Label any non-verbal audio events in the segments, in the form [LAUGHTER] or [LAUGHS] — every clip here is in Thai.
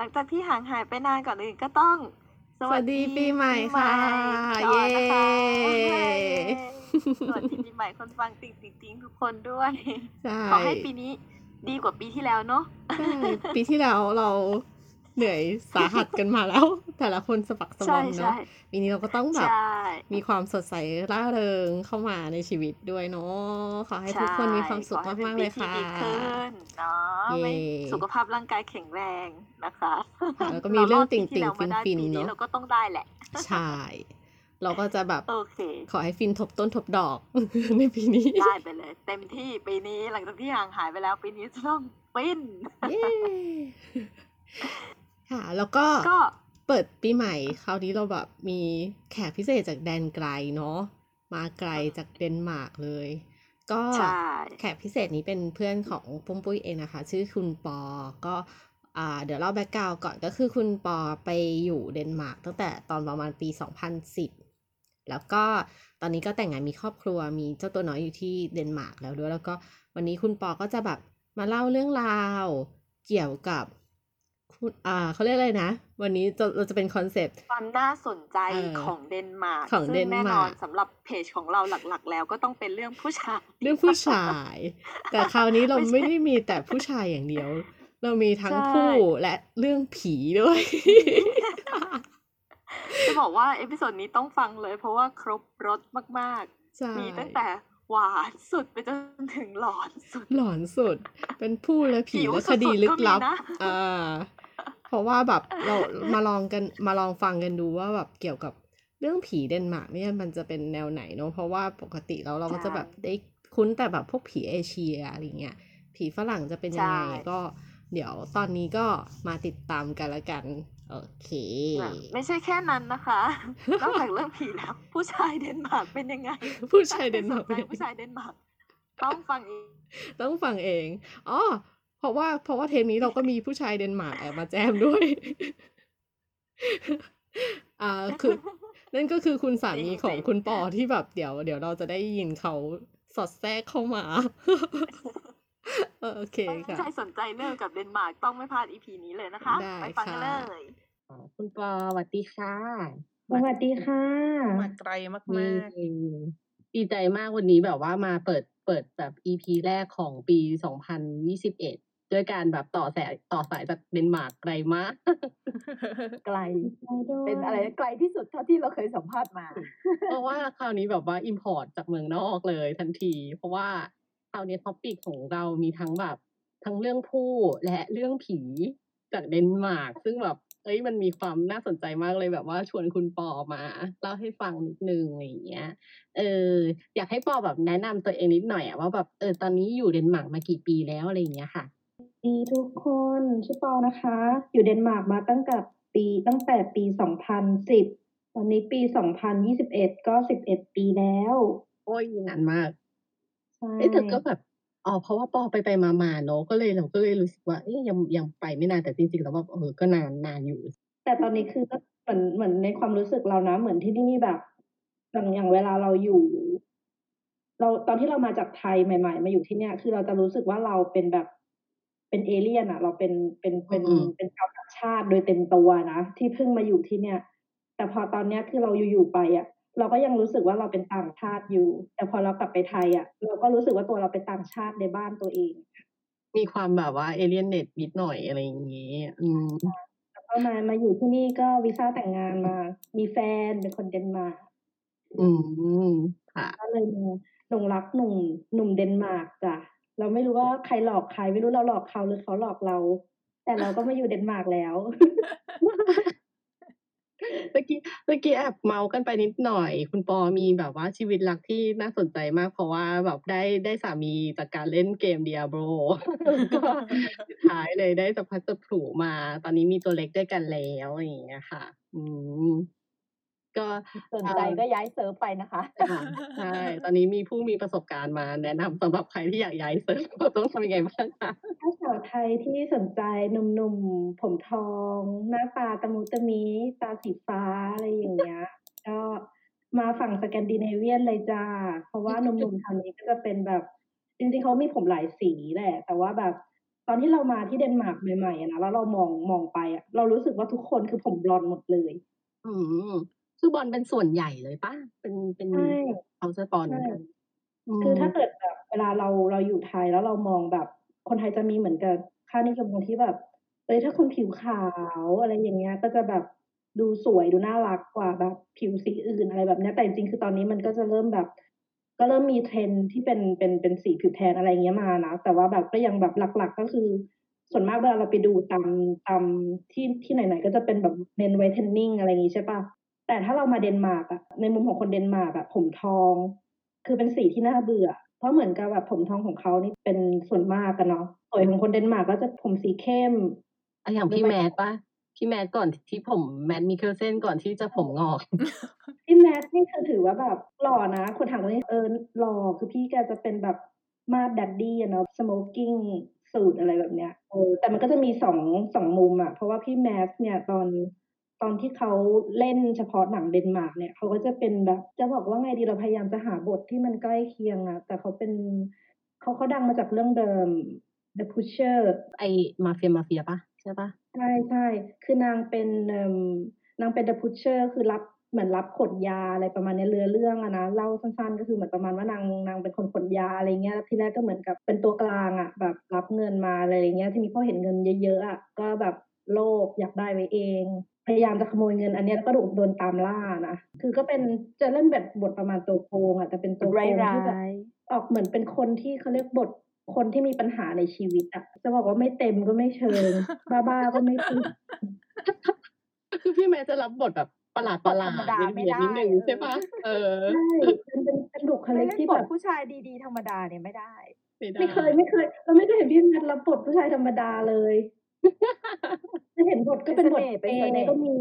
หลังจากที่ห่างหายไปนานก่อนอื่นก็ต้อง สวัสดีปีใหม่ค่ะเย้เย้สวัสดีปีใหม่คนฟังติ่งติ่งติ่งทุกคนด้วยใช่ขอให้ปีนี้ดีกว่าปีที่แล้วเนาะใช่ปีที่แล้วเรา เหนื่อยสาหัสกันมาแล้ว แต่ละคนสะบักสะบใช่อมใช่เนาะปีนี้เราก็ต้องแบบใช่มีความสดใสร่าเริงเข้ามาในชีวิตด้วยเนาะขอให้ทุกคนมีความสุขขอให้มากป็ๆนเลยปีที่ค่ะดีขึ้นเนาะเย้ไม่สุขภาพร่างกายแข็งแรงนะคะค่ะแล้วก็มีเรื่องติ่งๆาดปีที่แล้วมาได้ฟินๆปีเนอะเราก็ต้องได้แหละใช่เราก็จะแบบโอเคขอให้ฟินทบต้นทบดอกในปีนี้ ได้ไปเลย เต็มที่ปีนี้หลังจากที่ห่างหายไปแล้วปีนี้จะต้องฟินเย้ ค่ะ แล้วก็ก็เปิดปีใหม่ คราวนี้เราแบบมีแขกพิเศษจากแดนไกลเนาะมาไกลจากเดนมาร์กเลย ก็ใช่แขกพิเศษนี้เป็นเพื่อนของปุ้มปุ้ยเองนะคะ ชื่อคุณปอก็อ่าเดี๋ยวเล่า background ก่อนก็คือคุณปอไปอยู่เดนมาร์กตั้งแต่ตอนประมาณปี 2010 แล้วก็ตอนนี้ก็แต่งงานมีครอบครัวมีเจ้าตัวน้อยอยู่ที่เดนมาร์กแล้วด้วย แล้วก็วันนี้คุณปอก็จะแบบมาเล่าเรื่องราว เกี่ยวกับ คุณอ่าเขาเรียกอะไรนะ วันนี้จะเราจะเป็น conceptความน่าสนใจเออของเดนมาร์กของเดนมาร์กซึ่งแน่นอนสำหรับเพจของเราหลักๆ แล้วก็ต้องเป็นเรื่องผู้ชาย เรื่องผู้ชาย แต่คราวนี้เราไม่ใช่ไม่ได้มีแต่ผู้ชายอย่างเดียว เรามีทั้งใช่ผู้และเรื่องผีด้วย จะบอกว่า episode นี้ต้องฟังเลย เพราะว่าครบรสมากใช่ๆมีตั้งแต่หวานสุดไปจนถึงหลอนสุด หลอนสุด เป็นผู้และผีหิวและสุคดๆดีลึกลับก็มีนะอ่า เพราะว่าแบบเรามาลองกันมาลองฟังกันดูว่าแบบเกี่ยวกับเรื่องผีเดนมาร์กเนี่ยมันจะเป็นแนวไหนเนอะเพราะว่าปกติแล้วเราก็จะแบบได้คุ้นแต่แบบพวกผีเอเชียอะไรเงี้ยผีฝรั่งจะเป็นยังไงใช่ก็เดี๋ยวตอนนี้ก็มาติดตามกันละกัน โอเคนะไม่ใช่แค่นั้นนะคะนอกจากเรื่องผีแล้วผู้ชายเดนมาร์กเป็นยังไง ผู้ชายเดนมาร์กถ้าใครสนใจผู้ชายเดนมาร์กต้องฟังอีกต้องฟังเองอ๋อ เพราะว่าเพราะว่าเทปนี้เราก็มีผู้ชายเดนมาร์กแอบมาแจมด้วย อ่าคือ นั่นก็คือคุณสามีของคุณปอที่แบบเดี๋ยว เดี๋ยวเราจะได้ยินเขาสอดแทรกเข้ามาเออโอเคถ้าค่ะใครสนใจเรื่องกับเดนมาร์กต้องไม่พลาดอีพีนี้เลยนะคะได้ไปฟังกันค่ะเลยอ๋อคุณปอสวัสดีค่ะสวัสดีค่ะมาไกลมากนี่มากดีใจมากวันนี้แบบว่ามาเปิดเปิดแบบ EP แรกของปี2021ด้ วยการแบบต่อสายต่อสายจากเดนมาร์กไกลมากไกลเป็นอะไรไกลที่สุดเท่าที่เราเคยสัมภาษณ์มา เพราะว่าคราวนี้แบบว่า import จากเมืองนอกเลยทันที เพราะว่าคราวนี้ topic ของเรามีทั้งแบบทั้งเรื่องผู้และเรื่องผีจากเดนมาร์กซึ่งแบบเอ้ยมันมีความน่าสนใจมากเลยแบบว่าชวนคุณปอมาเล่าให้ฟังนิดนึงอะไรอย่างเงี้ย เออ อยากให้ปอแบบแนะนำตัวเองนิดหน่อยอะว่าแบบเออตอนนี้อยู่เดนมาร์กมากี่ปีแล้วอะไรอย่างเงี้ยค่ะ ดีทุกคนชื่อปอนะคะ อยู่เดนมาร์กมาตั้งแต่ปีตั้งแต่ปี 2010ตอนนี้ปี 2021 ก็ 11 ปีแล้ว โอ้ยนานมากใช่เอ้ยแต่ก็แบบอ๋อเพราะว่าปอไปไปมามาๆเนอะก็เลยเราก็เลยรู้สึกว่าเอ้ยยังยังไปไม่นานแต่จริงๆแล้วแบบเออก็นานนานอยู่ แต่ตอนนี้คือก็เหมือนเหมือนในความรู้สึกเรานะ เหมือนที่นี่แบบอย่างอย่างเวลาเราอยู่ เราตอนที่เรามาจากไทยใหม่ ๆ มาอยู่ที่เนี่ย คือเราจะรู้สึกว่าเราเป็นแบบ เป็นเอเลี่ยนอะเราเป็นเป็นเป็นอืมเป็นชาวต่างชาติโดยเต็มตัวนะที่เพิ่งมาอยู่ที่เนี่ย แต่พอตอนเนี้ยคือเราอยู่ๆไปอะเราก็ยังรู้สึกว่าเราเป็นต่างชาติอยู่ แต่พอเรากลับไปไทยอะเราก็รู้สึกว่าตัวเราเป็นต่างชาติในบ้านตัวเอง มีความแบบว่าเอเลียนเน็ตนิดหน่อยอะไรอย่างเงี้ยอืมแล้วก็มามาอยู่ที่นี่ก็วีซ่าแต่งงานมา มีแฟนเป็นคนเดนมาร์กอืมค่ะก็เลยมาหลงรักหนุ่มหนุ่มเดนมาร์กจ้ะ เราไม่รู้ว่าใครหลอกใครไม่รู้เราหลอกเขาหรือเขาหลอกเรา แต่เราก็มาอยู่เดนมาร์กแล้วเมื่อกี้เมื่อกี้แอบเมาท์กันไปนิดหน่อย คุณปอมีแบบว่าชีวิตรักที่น่าสนใจมาก เพราะว่าแบบได้ได้สามีจากการเล่นเกม Diablo ก็สุดท้ายเลยได้สัพพัสผลูมา ตอนนี้มีตัวเล็กด้วยกันแล้วอย่างเงี้ยค่ะ อืม ก็สนใจก็ย้ายเซิร์ฟไปนะคะค่ะใช่ตอนนี้มีผู้มีประสบการณ์มาแนะนำสำหรับใครที่อยากย้ายเซิร์ฟต้องทำยังไงบ้างคะถ้าสาวไทยที่สนใจหนุ่มๆผมทอง หน้าตาตะมุตะมิตาสีฟ้าอะไรอย่างเงี้ย ก็มาฝั่งสแกนดิเนเวียนเลยจ้า เพราะว่าหนุ่มๆทางนี้ก็จะเป็นแบบจริงๆเขามีผมหลายสีแหละ แต่ว่าแบบตอนที่เรามาที่เดนมาร์กใหม่ๆอะนะแล้วเรามองมองไปอะเรารู้สึกว่าทุกคนคือผมบลอนด์หมดเลย อืม คือบอลเป็นส่วนใหญ่เลยป่ะ เป็นเป็นใช่เอาสปอนเหมือนกันคือถ้ามเกิดแบบเวลาเราเราอยู่ไทยแล้วเรามองแบบ คนไทยจะมีเหมือนกับค่านิยมตรงที่แบบเอ้ยถ้าคนผิวขาวอะไรอย่างเงี้ย ก็จะแบบดูสวยดูน่ารักกว่าแบบผิวสีอื่นอะไรแบบเนี้ยแต่จริงๆคือตอนนี้มันก็จะเริ่มแบบ ก็เริ่มมีเทรนด์ที่เป็นเป็นเป็นสีผิวแทนอะไรอย่างเงี้ยมานะแต่ว่าแบบก็ยังแบบหลัก ๆ ก็คือ ส่วนมากเวลาเราไปดูตามตามที่ที่ไหนๆก็จะเป็นแบบเน้น whitening อะไรอย่างงี้ใช่ปะ แต่ถ้าเรามาเดนมาร์กอะในมุมของคนเดนมาร์กอะผมทอง คือเป็นสีที่น่าเบื่อ เพราะเหมือนกับแบบผมทองของเขานี่เป็นส่วนมากกันเนาะสวยของคนเดนมาร์กก็จะผมสีเข้มอะอย่างพี่แมทป่ะพี่แมทก่อนที่ผมแมทมิเคลเซนก่อนที่จะผมงอกพี่แมทนี่คือถือว่าแบบหล่อนะ คนถามว่าเออหล่อคือพี่แกจะเป็นแบบมาด daddy อะเนาะ smoking suit อะไรแบบเนี้ยเออแต่มันก็จะมีสองสองมุมอะเพราะว่าพี่แมทเนี่ยตอน ตอนที่เขาเล่นเฉพาะหนังเดนมาร์กเนี่ยเขาก็จะเป็นแบบ จะบอกว่าไงดีเราพยายามจะหาบทที่มันใกล้เคียงอะแต่เขาเป็นเขาเขาดังมาจากเรื่องเดิม The Pusher ไอมาเฟียมาเฟียป่ะใช่ป่ะใช่ใช่คือนางเป็นเอิ่มนางเป็น The Pusher คือรับเหมือนรับขนยาอะไรประมาณเนี้ยเรือเรื่องอะนะเล่าสั้นๆ ก็คือเหมือนประมาณว่านางนางเป็นคนขนยาอะไรเงี้ยทีแรกก็เหมือนกับเป็นตัวกลางอะแบบรับเงินมาอะไรอย่างเงี้ย ทีนี้พอเห็นเงินเยอะๆอะก็แบบโลภอยากได้ไว้เอง พยายามจะขโมยเงินอันเนี้ยแล้วก็โดนโดนตามล่านะ คือก็เป็นจะเล่นแบบบทประมาณตัวโกงอะแต่เป็นตัวโกร้ายงร้าที่แบบยออกเหมือนเป็นคนที่เขาเรียกบทคนที่มีปัญหาในชีวิตอะจะบอกว่าไม่เต็มก็ไม่เชิง บ้าๆก็ไม่พูดคือพี่แมทจะรับบทแบบประหลาดประหลาดธรรมดาไม่ได้นิดนึงเออใช่ป่ะเออใช่เป็นเป็นเป็นบุคลิไม่กเล่นที่บแบทบผู้ชายดีๆ ธรรมดาเนี่ยไม่ได้ ไม่ได้ไม่เคยไม่เคย เราไม่เคยเห็นพี่แมทรับบทผู้ชายธรรมดาเลย จะเห็นบทก็เป็นบทเป็นเอเสน่ห์ก็มี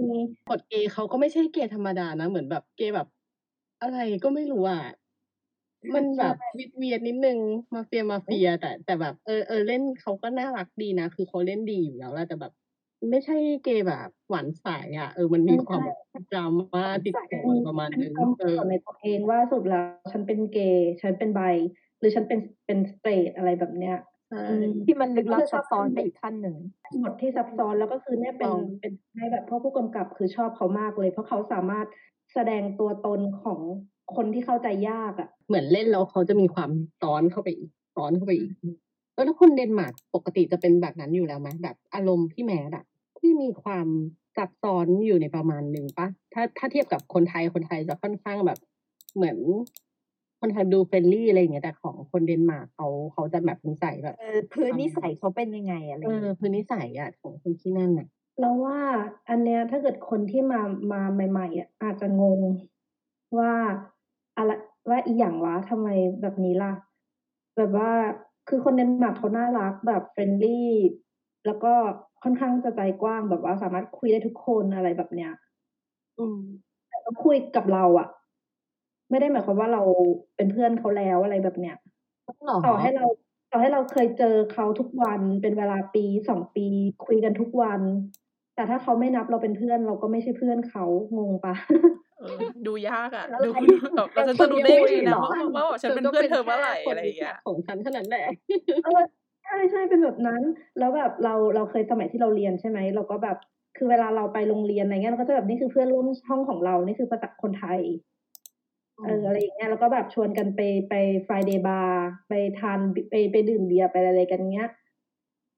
บทเกย์เขาก็ไม่ใช่เกย์ธรรมดานะ เหมือนแบบเกย์แบบ อะไรก็ไม่รู้อะ มันแบบวิดเวียนนิดนึงมาเฟียมาเฟีย แต่แต่แบบเออเออเล่นเขาก็น่ารักดีนะ คือเขาเล่นดีอยู่แล้วแหละแต่แบบ ไม่ใช่เกย์แบบหวานใสอะเออมันมีความแบบดราม่าติดตัวอะไรประมาณเป็นนึงความเออสนในตัวเองว่าสรุดแล้วฉันเป็นเกย์ฉันเป็นไบหรือฉันเป็นเป็นสเตรทอะไรแบบเนี้ยใช่อืม ที่มันลึกลับซับซ้อนไปอีกขั้นหนึ่งบทที่ซับซ้อนแล้วก็คือเนี่ยเป็นต้องเป็นให้แบบพ่อผู้กำกับคือชอบเขามากเลย เพราะเขาสามารถแสดงตัวตนของคนที่เข้าใจยากอะ เหมือนเล่นแล้วเขาจะมีความซ้อนเข้าไปอีกซ้อนเข้าไปอีกเออแล้วคนเดนมาร์กปกติจะเป็นแบบนั้นอยู่แล้วไหมแบบอารมณ์พี่แมทอะที่มีความซับซ้อนอยู่ในประมาณหนึ่งปะถ้าถ้าเทียบกับคนไทยคนไทยจะค่อนข้างแบบ เหมือน คนไทยดู friendly อะไรอย่างเงี้ยแต่ของคนเดนมาร์กเขาเขาจะแบบนิสัยแบบเออพื้นนิสัยเขาเป็นยังไงอะไรอเอย่างอเงี้ยพื้นนิสัยอะของคนที่นั่นอะเราว่าอันเนี้ยถ้าเกิดคนที่มามาใหม่ๆอะอาจจะงงว่าอะไรว่าอีหยังวะทำไมแบบนี้ล่ะ แบบว่าคือคนเดนมาร์กเขาน่ารักแบบ friendly แล้วก็ค่อนข้างจะใจกว้างแบบว่าสามารถคุยได้ทุกคนอะไรแบบเนี้ย อืมแต่ก็คุยกับเราอะ ไม่ได้หมายความว่าเราเป็นเพื่อนเขาแล้วอะไรแบบเนี้ยหรอต่อให้เราต่อให้เราเคยเจอเขาทุกวันเป็นเวลาปีสองปีคุยกันทุกวัน แต่ถ้าเขาไม่นับเราเป็นเพื่อน เราก็ไม่ใช่เพื่อนเขางงปะเออดูยากอะแล้วดูใครแบบเราจะดูได้ไงนะเหรอว่าว่าว่าฉันเป็นเพื่อนเธอเมื่อไหร่อะไรอย่างเงี้ยของฉันเท่านั้นแหละเออใช่ใช่เป็นแบบนั้น แล้วแบบเราเราเคยสมัยที่เราเรียนใช่ไหมเราก็แบบคือเวลาเราไปโรงเรียนอะไรเงี้ยเราก็จะแบบนี่คือเพื่อนร่วมห้องของเรานี่คือภาษาคนไทย เอออะไรอย่างเงี้ยแล้วก็แบบชวนกันไปไป Friday bar ไปทานไปไปดื่มเบียร์ไปอะไรกันเงี้ย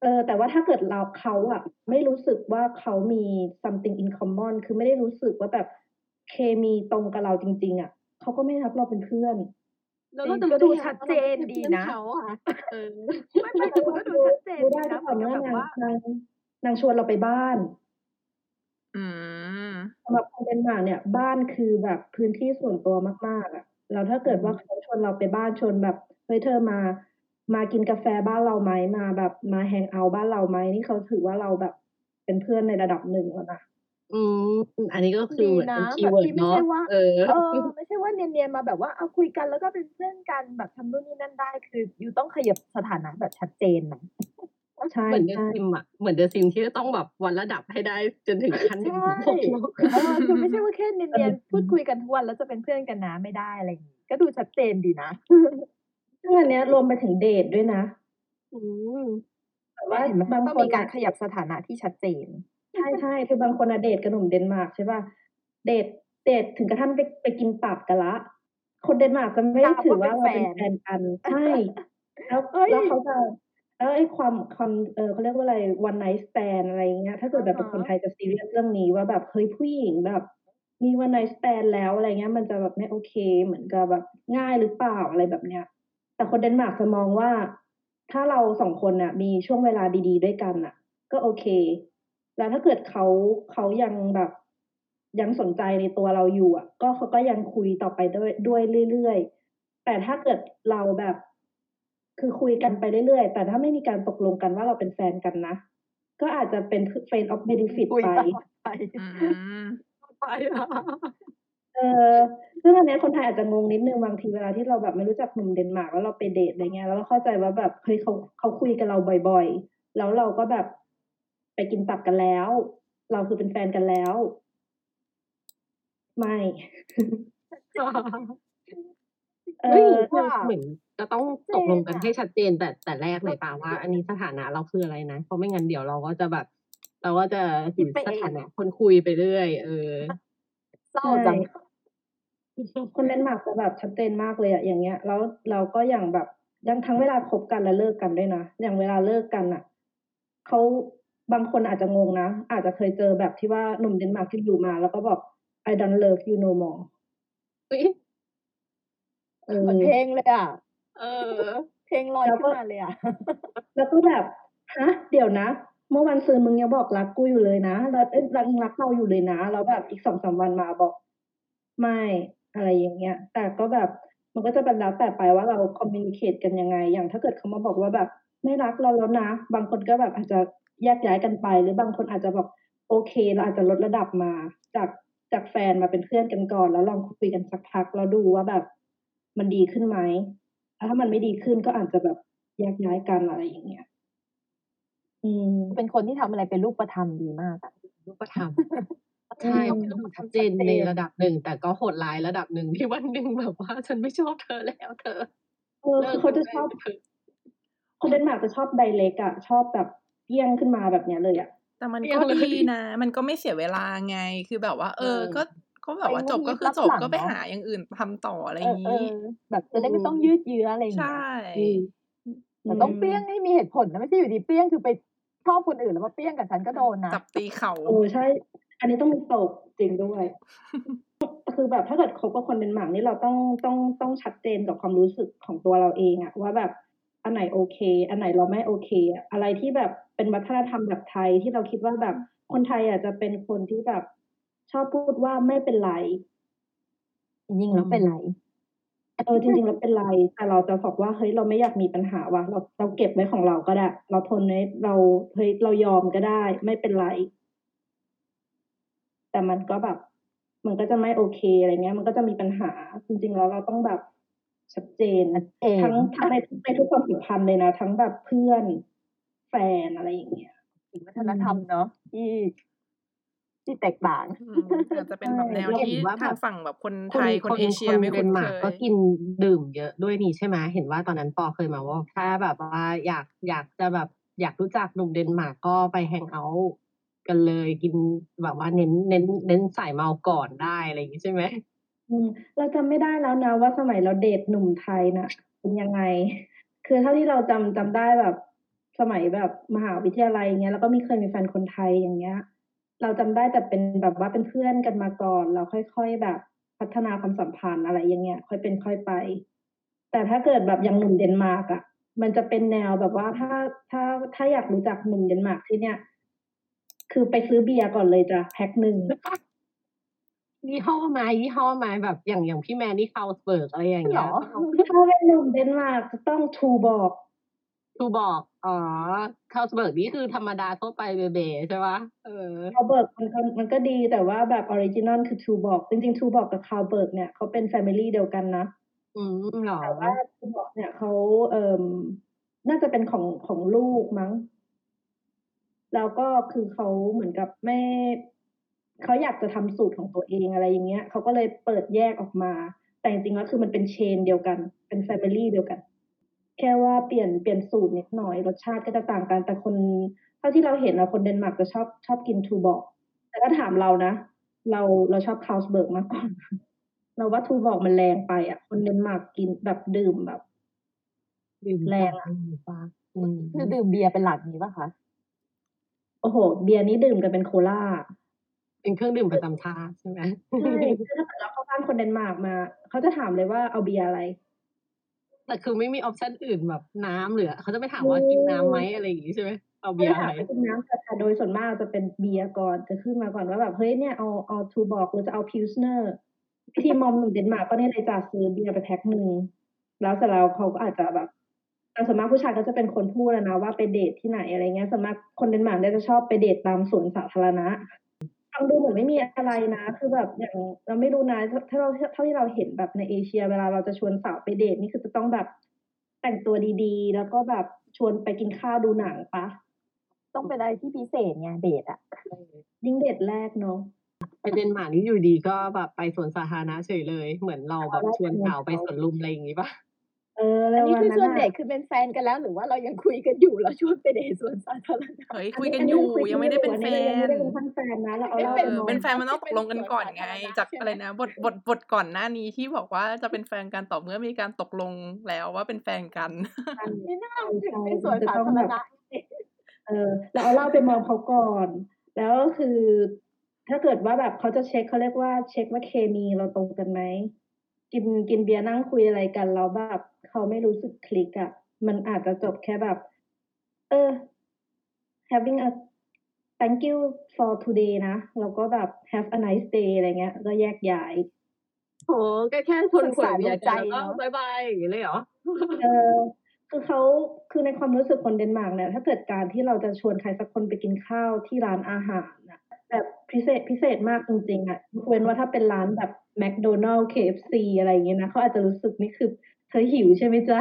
เออแต่ว่าถ้าเกิดเราเขาอะไม่รู้สึกว่าเขามี something in common คือไม่ได้รู้สึกว่าแบบเคมีตรงกับเราจริง ๆอะเขาก็ไม่รับเราเป็นเพื่อนแล้วเราจะก็รู้ดูไไงชัดเจนดีนะว่าเราเป็นเพื่อเขาอะเออไม่ไม่แต่มันก็ดูชัดเจนรู้ดีได้นะก่อนมันก็ว่าแบบนางว่านางนางชวนเราไปบ้าน อืม สำหรับคนเดนมาร์กเนี่ย บ้านคือแบบพื้นที่ส่วนตัวมากๆอะแล้วถ้าเกิดว่าเขาชวนเราไปบ้านชวนแบบเฮ้ยเธอมา มากินกาแฟบ้านเราไหมมาแบบมา hang out บ้านเราไหมนี่เขาถือว่าเราแบบเป็นเพื่อนในระดับหนึ่งแล้วนะอืมอันนี้ก็คือดีเหมือนนะเป็นคีแบย์บเวิร์ดที่ไม่เนาะใช่ว่าเออ เออไม่ใช่ว่าเนียนๆมาแบบว่าเอาคุยกันแล้วก็เป็นเพื่อนกันแบบทำนู่นนี่นั่นได้คืออยู่ต้องขยับสถานะแบบชัดเจนนะ ใช่เหมือน The ใช่ Sims อะเหมือน The Sims ที่จะต้องแบบอัพระดับให้ได้จนถึงขั้นใช่พวกโลกเออคือไม่ใช่ว่าแค่เนียนๆพูดคุยกันทุกวันแล้วจะเป็นเพื่อนกันนะไม่ได้อะไรอย่างงี้ก็ดูชัดเจนดีนะซึ่งอันเนี้ยรวมไปถึงเดทด้วยนะอืมเอแต่ว่าเห็นไหมบางต้องคนมีการอะขยับสถานะที่ชัดเจน ใช่ใช่คือบางคนอะเดทกับหนุ่มเดนมาร์กใช่ป่ะเดทเดทถึงกระทั่งไปไปกินตับกันละ คนเดนมาร์กจะไม่ได้นับถือว่าว่าเป็นเราเป็นแฟนแฟนกันใช่แล้วเอ้ยแล้วเขาจะ แล้วไอ้ความความเออเขาเรียกว่าอะไร one night stand อะไรเงี้ยถ้าเกิดแบบเป็นคนไทยจะซีเรียสเรื่องนี้ว่าแบบเฮ้ยผู้หญิงแบบ มี one night stand แล้วอะไรเงี้ย มันจะแบบไม่โอเค เหมือนกับแบบง่ายหรือเปล่าอะไรแบบเนี้ย แต่คนเดนมาร์กจะมองว่า ถ้าเราสองคนน่ะ มีช่วงเวลาดี ๆ ด้วยกันน่ะ ก็โอเค แล้วถ้าเกิดเขาเขายังแบบยังสนใจในตัวเราอยู่อะ ก็เขาก็ยังคุยต่อไปด้วยด้วยเรื่อยๆแต่ถ้าเกิดเราแบบ คือคุยกันไปเรื่อยๆ แต่ถ้าไม่มีการตกลงกันว่าเราเป็นแฟนกันนะ ก็อาจจะเป็น friend of benefit คุยไปตลอดไปอืมไปอะเออซึ่งอันเนี้ยคนไทยอาจจะงงนิดนึงบางทีเวลาที่เราแบบไม่รู้จักหนุ่มเดนมาร์กแล้วเราไปเดทอะไรเงี้ยแล้วเราเข้าใจว่าแบบเฮ้ยเขาเขาคุยกับเราบ่อยๆ แล้วเราก็แบบไปกินตับกันแล้ว เราคือเป็นแฟนกันแล้ว ไม่ เอเฮ้ยอมันเหมือนจะต้องตกลงกันเจนอะให้ชัดเจนแต่แต่แรกเลยป่าว่า อันนี้สถานะเราคืออะไรนะเพราะไม่งั้นเดี๋ยวเราก็จะแบบ เราก็จะอยู่สถานะคนคุยไปเรื่อย เออเศร้าจังคนเดนมาร์กจะแบบชัดเจนมากเลยอะอย่างเงี้ย แล้วเราก็อย่างแบบยังทั้งเวลาคบกันและเลิกกันด้วยนะอย่างเวลาเลิกกันอะเขาบางคนอาจจะงงนะ อาจจะเคยเจอแบบที่ว่าหนุ่มเดนมาร์กที่อยู่มา แล้วก็บอก I don't love you no more เฮ้ยเอเหอมือนเพลงเลยอะ เออ เพลงลอยแล้วก็ขึ้นมาเลยอะ แล้วก็แบบ ฮะ เดี๋ยวนะ เมื่อวันซืนมึงยังบอกรักกูอยู่เลยนะแล้วเอ้ยรักรักเราอยู่เลยนะ แล้วแบบอีกสองสามวันมาบอก ไม่อะไรอย่างเงี้ย แต่ก็แบบมันก็จะเป็นแล้วแต่ไปว่าเราคอมมิ n นิเคตกันยังไง อย่างถ้าเกิดเขามาบอกว่าแบบ ไม่รักเราแล้วนะ บางคนก็แบบอาจจะแยกย้ายกันไป หรือบางคนอาจจะบอกโอเค เราอาจจะลดระดับมาจากจากแฟนมาเป็นเพื่อนกันก่อน แล้วลองคุยกันสักพักแล้วดูว่าแบบ มันดีขึ้นไหมแล้วถ้ามันไม่ดีขึ้นก็อาจจะแบบแยกย้ายกันอะไรอย่างเงี้ย อืม เป็นคนที่ทำอะไรเป็นรูปธรรมดีมากอะรูปธรรมใช่อืมเป็นรูปชัดเจนในระดับหนึ่ง แต่ก็โหดร้ายระดับหนึ่งที่วันหนึ่งแบบว่า ฉันไม่ชอบเธอแล้วเธอเออคือเขาจะชอบเธอคนเดนมาร์กจะชอบไดเ c กอะชอบแบบเปี้ยงขึ้นมาแบบเนี้ยเลยอะแต่มันเปรี้ก็ยวเลยดีนะ มันก็ไม่เสียเวลาไง คือแบบว่า เออเออก็ ก็แบบว่าไปจบงุ้นก็งิ้คือรับจบหลังก็ไปเนอะหาอย่างอื่นทำต่ออะไรอเออย่างเอนี้อแบบจะได้ไม่ต้องยืดเยื้ออะไรอย่างใช่เงี้ยอืมแต่ต้องเปี้ยงให้มีเหตุผลนะไม่ใช่อยู่ดีเปี้ยงคือไปชอบคนอื่นแล้วมาเปี้ยงกับฉันก็โดนนะจับตีเข่าโอ้ใช่ อันนี้ต้องมีตกจริงด้วย คือแบบถ้าเกิดคบกับคนเดนมาร์กนี่เราต้องต้องต้องชัดเจนกับความรู้สึกของตัวเราเองอะว่าแบบอันไหนโอเค อันไหนเราไม่โอเค อะอะไรที่แบบเป็นวัฒนธรรมแบบไทยที่เราคิดว่าแบบคนไทยอาจจะเป็นคนที่แบบ ชอบพูดว่าไม่เป็นไร จริงๆแล้วเป็นไร เออจริงๆแล้วเป็นไร แต่เราจะบอกว่าเฮ้ยเราไม่อยากมีปัญหาว่ะเราเราเก็บไว้ของเราก็ได้ เราทนไว้เราเฮ้ยเรายอมก็ได้ ไม่เป็นไร แต่มันก็แบบ มันก็จะไม่โอเคอะไรเงี้ย มันก็จะมีปัญหา จริงๆแล้วเราต้องแบบชัดเจนชัดเจนทั้งทั้งในในทุกความสัมพันธ์เลยนะทั้งแบบเพื่อนแฟนอะไรอย่างเงี้ยอีกวัฒนธรรมเนาะที่ ที่แตกต่างอืมอาจจะเป็นแบบแนวใช่ที่เห็นว่าแบบทางฝั่งแบบคนคไทนยคคนนเอเชียคนไม่เดคุ้นนเคมาร์กยก็กินดื่มเยอะด้วยนี่ใช่ไหมเห็นว่าตอนนั้นปอเคยมาว่าถ้าแบบว่าอยากอยากจะแบบอยากรู้จักหนุ่มเดนมาร์กก็ไปแฮงเอาท์กันเลยกินแบบว่าเน้นเน้นเน้นสายเมาก่อนได้อะไรอย่างงี้ใช่ไหมอืมเราจำไม่ได้แล้วนะว่าสมัยเราเดทหนุ่มไทยน่ะเป็นยังไง คือเท่าที่เราจำจำได้แบบสมัยแบบมหาวิทยาลัยเงี้ยแล้วก็มีเคยมีแฟนคนไทยอย่างเงี้ย เราจำได้แต่เป็นแบบว่าเป็นเพื่อนกันมาก่อนแล้วค่อยๆแบบพัฒนาความสัมพันธ์อะไรอย่างเงี้ย ค่อยเป็นค่อยไป แต่ถ้าเกิดแบบอย่างหนุ่มเดนมาร์กอะ มันจะเป็นแนวแบบว่าถ้าถ้าถ้าอยากรู้จักหนุ่มเดนมาร์กที่เนี่ย คือไปซื้อเบียร์ก่อนเลยจ้ะแพ็คหนึ่งยี่ห้อไหมยี่ห้อไหมแบบอย่างอย่างพี่แมทนี่ Carlsberg อะไรอย่างเหรเงี้ยอถ้าเป็นหนุ่มเดนมาร์กจะต้อง Tuborg Tuborg อ๋อ Carlsberg นี่คือธรรมดาทั่วไปเบเบใช่ปะเออ Carlsberg มันก็มันก็ดีแต่ว่าแบบ original คือ Tuborg จริงๆ Tuborg กับ Carlsberg เนี่ยเขาเป็น family เดียวกันนะ อืมเหรอแต่ว่า Tuborg เนี่ยเขาเอ่มน่าจะเป็นของของลูกมั้ง แล้วก็คือเขาเหมือนกับไม่เขาอยากจะทำสูตรของตัวเองอะไรอย่างเงี้ยเขาก็เลยเปิดแยกออกมา แต่จริงๆแล้วคือมันเป็น chain เดียวกัน เป็น family เดียวกัน แค่ว่าเปลี่ยนเปลี่ยนสูตรนิดหน่อย รสชาติก็จะต่างกัน แต่คนเท่าที่เราเห็นอะคนเดนมาร์กจะชอบชอบกิน Tuborg แต่ถ้าถามเรานะ เราเราชอบ Carlsberg มากกว่าเราว่า Tuborg มันแรงไปอะคนเดนมาร์กกินแบบดื่มแบบดื่มแรงอะอืมปะอืมคือดื่มเบียร์เป็นหลักนี้ป่ะคะโอ้โห เบียร์นี้ดื่มกันเป็นโคลาเป็นเครื่องดื่มประจำชาติใช่ไหมใช่คือถ้าเกิดเราเข้าบ้านคนเดนมาร์กมา เขาจะถามเลยว่าเอาเบียร์อะไร แต่คือไม่มี option อื่นแบบน้ำหรือเขาจะไม่ถามว่ากินน้ำไหมอะไรอย่างงี้ใช่ไหมเอาเขาเบียจะร์อะถามไรว่ากินน้ำแต่โดยส่วนมากจะเป็นเบียร์ก่อนจะขึ้นมาก่อนว่าแบบเฮ้ยเนี่ยเอาเอา Tuborg หรือจะเอา Pilsner พิธีมอมหนุ่มเดนมาร์กก็เนี่ยเลยจะซื้อเบียร์ไปแพ็คหนึ่งแล้วเสร็จแล้วเขาก็อาจจะแบบแต่ส่วนมากผู้ชายก็จะเป็นคนพูดแล้วนะว่าไปเดทที่ไหนอะไรเงี้ยส่วนมากคนเดนมาร์กเนี่ยจะชอบไปเดทตามสวนสาธารณะ ฟังดูเหมือนไม่มีอะไรนะ คือแบบอย่างเราไม่รู้นะถ้าเราเท่าที่เราเห็นแบบในเอเชีย เวลาเราจะชวนสาวไปเดทนี่คือจะต้องแบบแต่งตัวดีๆ แล้วก็แบบชวนไปกินข้าวดูหนังปะต้องเป็นอะไรที่พิเศษไงเดทอะยิ่งเดทแรกเนาะไปเดนมาร์กนี่อยู่ดีก็แบบไปสวนสาธารณะเฉยเลย เหมือนเราแบบชวนสาวไปสวนลุมอะไรอย่างงี้ปะ เอออัแล้นวนี้วันคือนั้นชวนอะเดทคือเป็นแฟนกันแล้ว หรือว่าเรายังคุยกันอยู่เราชวนไปเดทสวนสาธารณะเฮ้ยคุยกันอยู่ยังไม่ได้เป็นแฟอัยังนไม่ได้เป็นแฟนนะเราเอาไม่เล่าเป็เอนอมองเป็นแฟนมันต้องตกลงกันก่อนไงที่เป็นสวนสาธารณะจากใช่ไหมอะไรนะบทบทบทก่อนหน้านี้ที่บอกว่าจะเป็นแฟนกันต่อเมื่อมีการตกลงแล้วว่าเป็นแฟนกันกันนี่น่าใช่ถึงใช่เป็นสวนจะสาต้องธารแบบณะเออเราเอาเหล่าไปมองเขาก่อน แล้วก็คือ ถ้าเกิดว่าแบบเขาจะเช็คเขาเรียกว่าเช็คว่าเคมีเราตรงกันไหมกินกินเบียร์นั่งคุยอะไรกันแล้วแบบ เขาไม่รู้สึกคลิกอะ่ะ มันอาจจะจบแค่แบบ เออ having a thank you for today นะ แล้วก็แบบ have a nice day อะไรเงี้ย ก็แยกย้ายโหก็แค่ชวนศึกคุยษาเบียร์ดูใจกันแล้วก็เนอะ bye bye อย่างงี้เลยเหรอ เออ คือเขาคือในความรู้สึกคนเดนมาร์กเนี่ย ถ้าเกิดการที่เราจะชวนใครสักคนไปกินข้าวที่ร้านอาหารนะแบบพิเศษพิเศษมากจริงๆอะยกเว้นว่าถ้าเป็นร้านแบบ McDonald KFC อะไรอย่างเงี้ยนะเขาอาจจะรู้สึกนี่คือ เธอหิวใช่ไหมจ๊ะ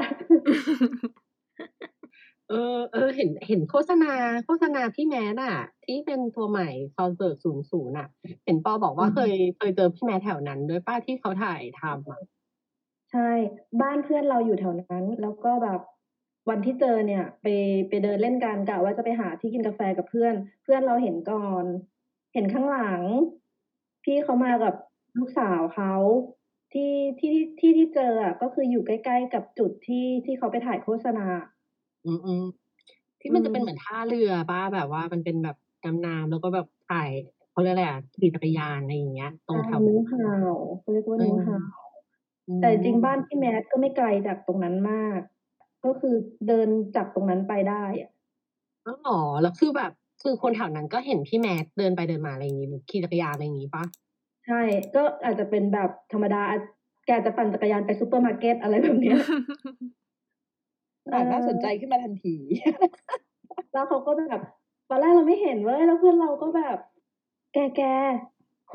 เออ เออ เห็น เห็นโฆษณา โฆษณาพี่แมทอะที่เป็นตัวใหม่ซาวเบิร์กศูนย์ศูนย์อะเห็นปอบอกว่าอืมเคย เคยเจอพี่แมทแถวนั้น ด้วยป้าที่เขาถ่ายทำอะใช่ บ้านเพื่อนเราอยู่แถวนั้น แล้วก็แบบวันที่เจอเนี่ย ไปไปเดินเล่นกันกะว่าจะไปหาที่กินกาแฟกับเพื่อน เพื่อนเราเห็นก่อน เห็นข้างหลัง พี่เขามากับลูกสาวเขา ที่ที่ที่ที่เจออะก็คืออยู่ใกล้ๆกับจุดที่ที่เขาไปถ่ายโฆษณา อืมอืมที่มันจะอืมเป็นเหมือนท่าเรือปะแบบว่ามันเป็นแบบดำน้ำแล้วก็แบบถ่ายเขาเรียกอะไรอะขี่จักรยานอะไรอย่างเงี้ย ตรงแถวนิวฮาวเขาเรียกว่าเออนิวฮาวอืมแต่จริงๆบ้านพี่แมทก็ไม่ไกลจากตรงนั้นมาก ก็คือเดินจากตรงนั้นไปได้อะอ๋อเหรอแล้วคือแบบ คือคนแถวนั้นก็เห็นพี่แมทเดินไปเดินมาอะไรอย่างงี้ขี่จักรยานอะไรอย่างงี้ปะ ใช่ ก็อาจจะเป็นแบบธรรมดาอาจแกอาจจะปั่นจักรยานไปซูเปอร์มาร์เก็ตอะไรแบบเนี้ยอะน่าสนใจขึ้นมาทันที แล้วเขาก็แบบตอนแรกเราไม่เห็นเว้ยแล้วเพื่อนเราก็แบบ แกแก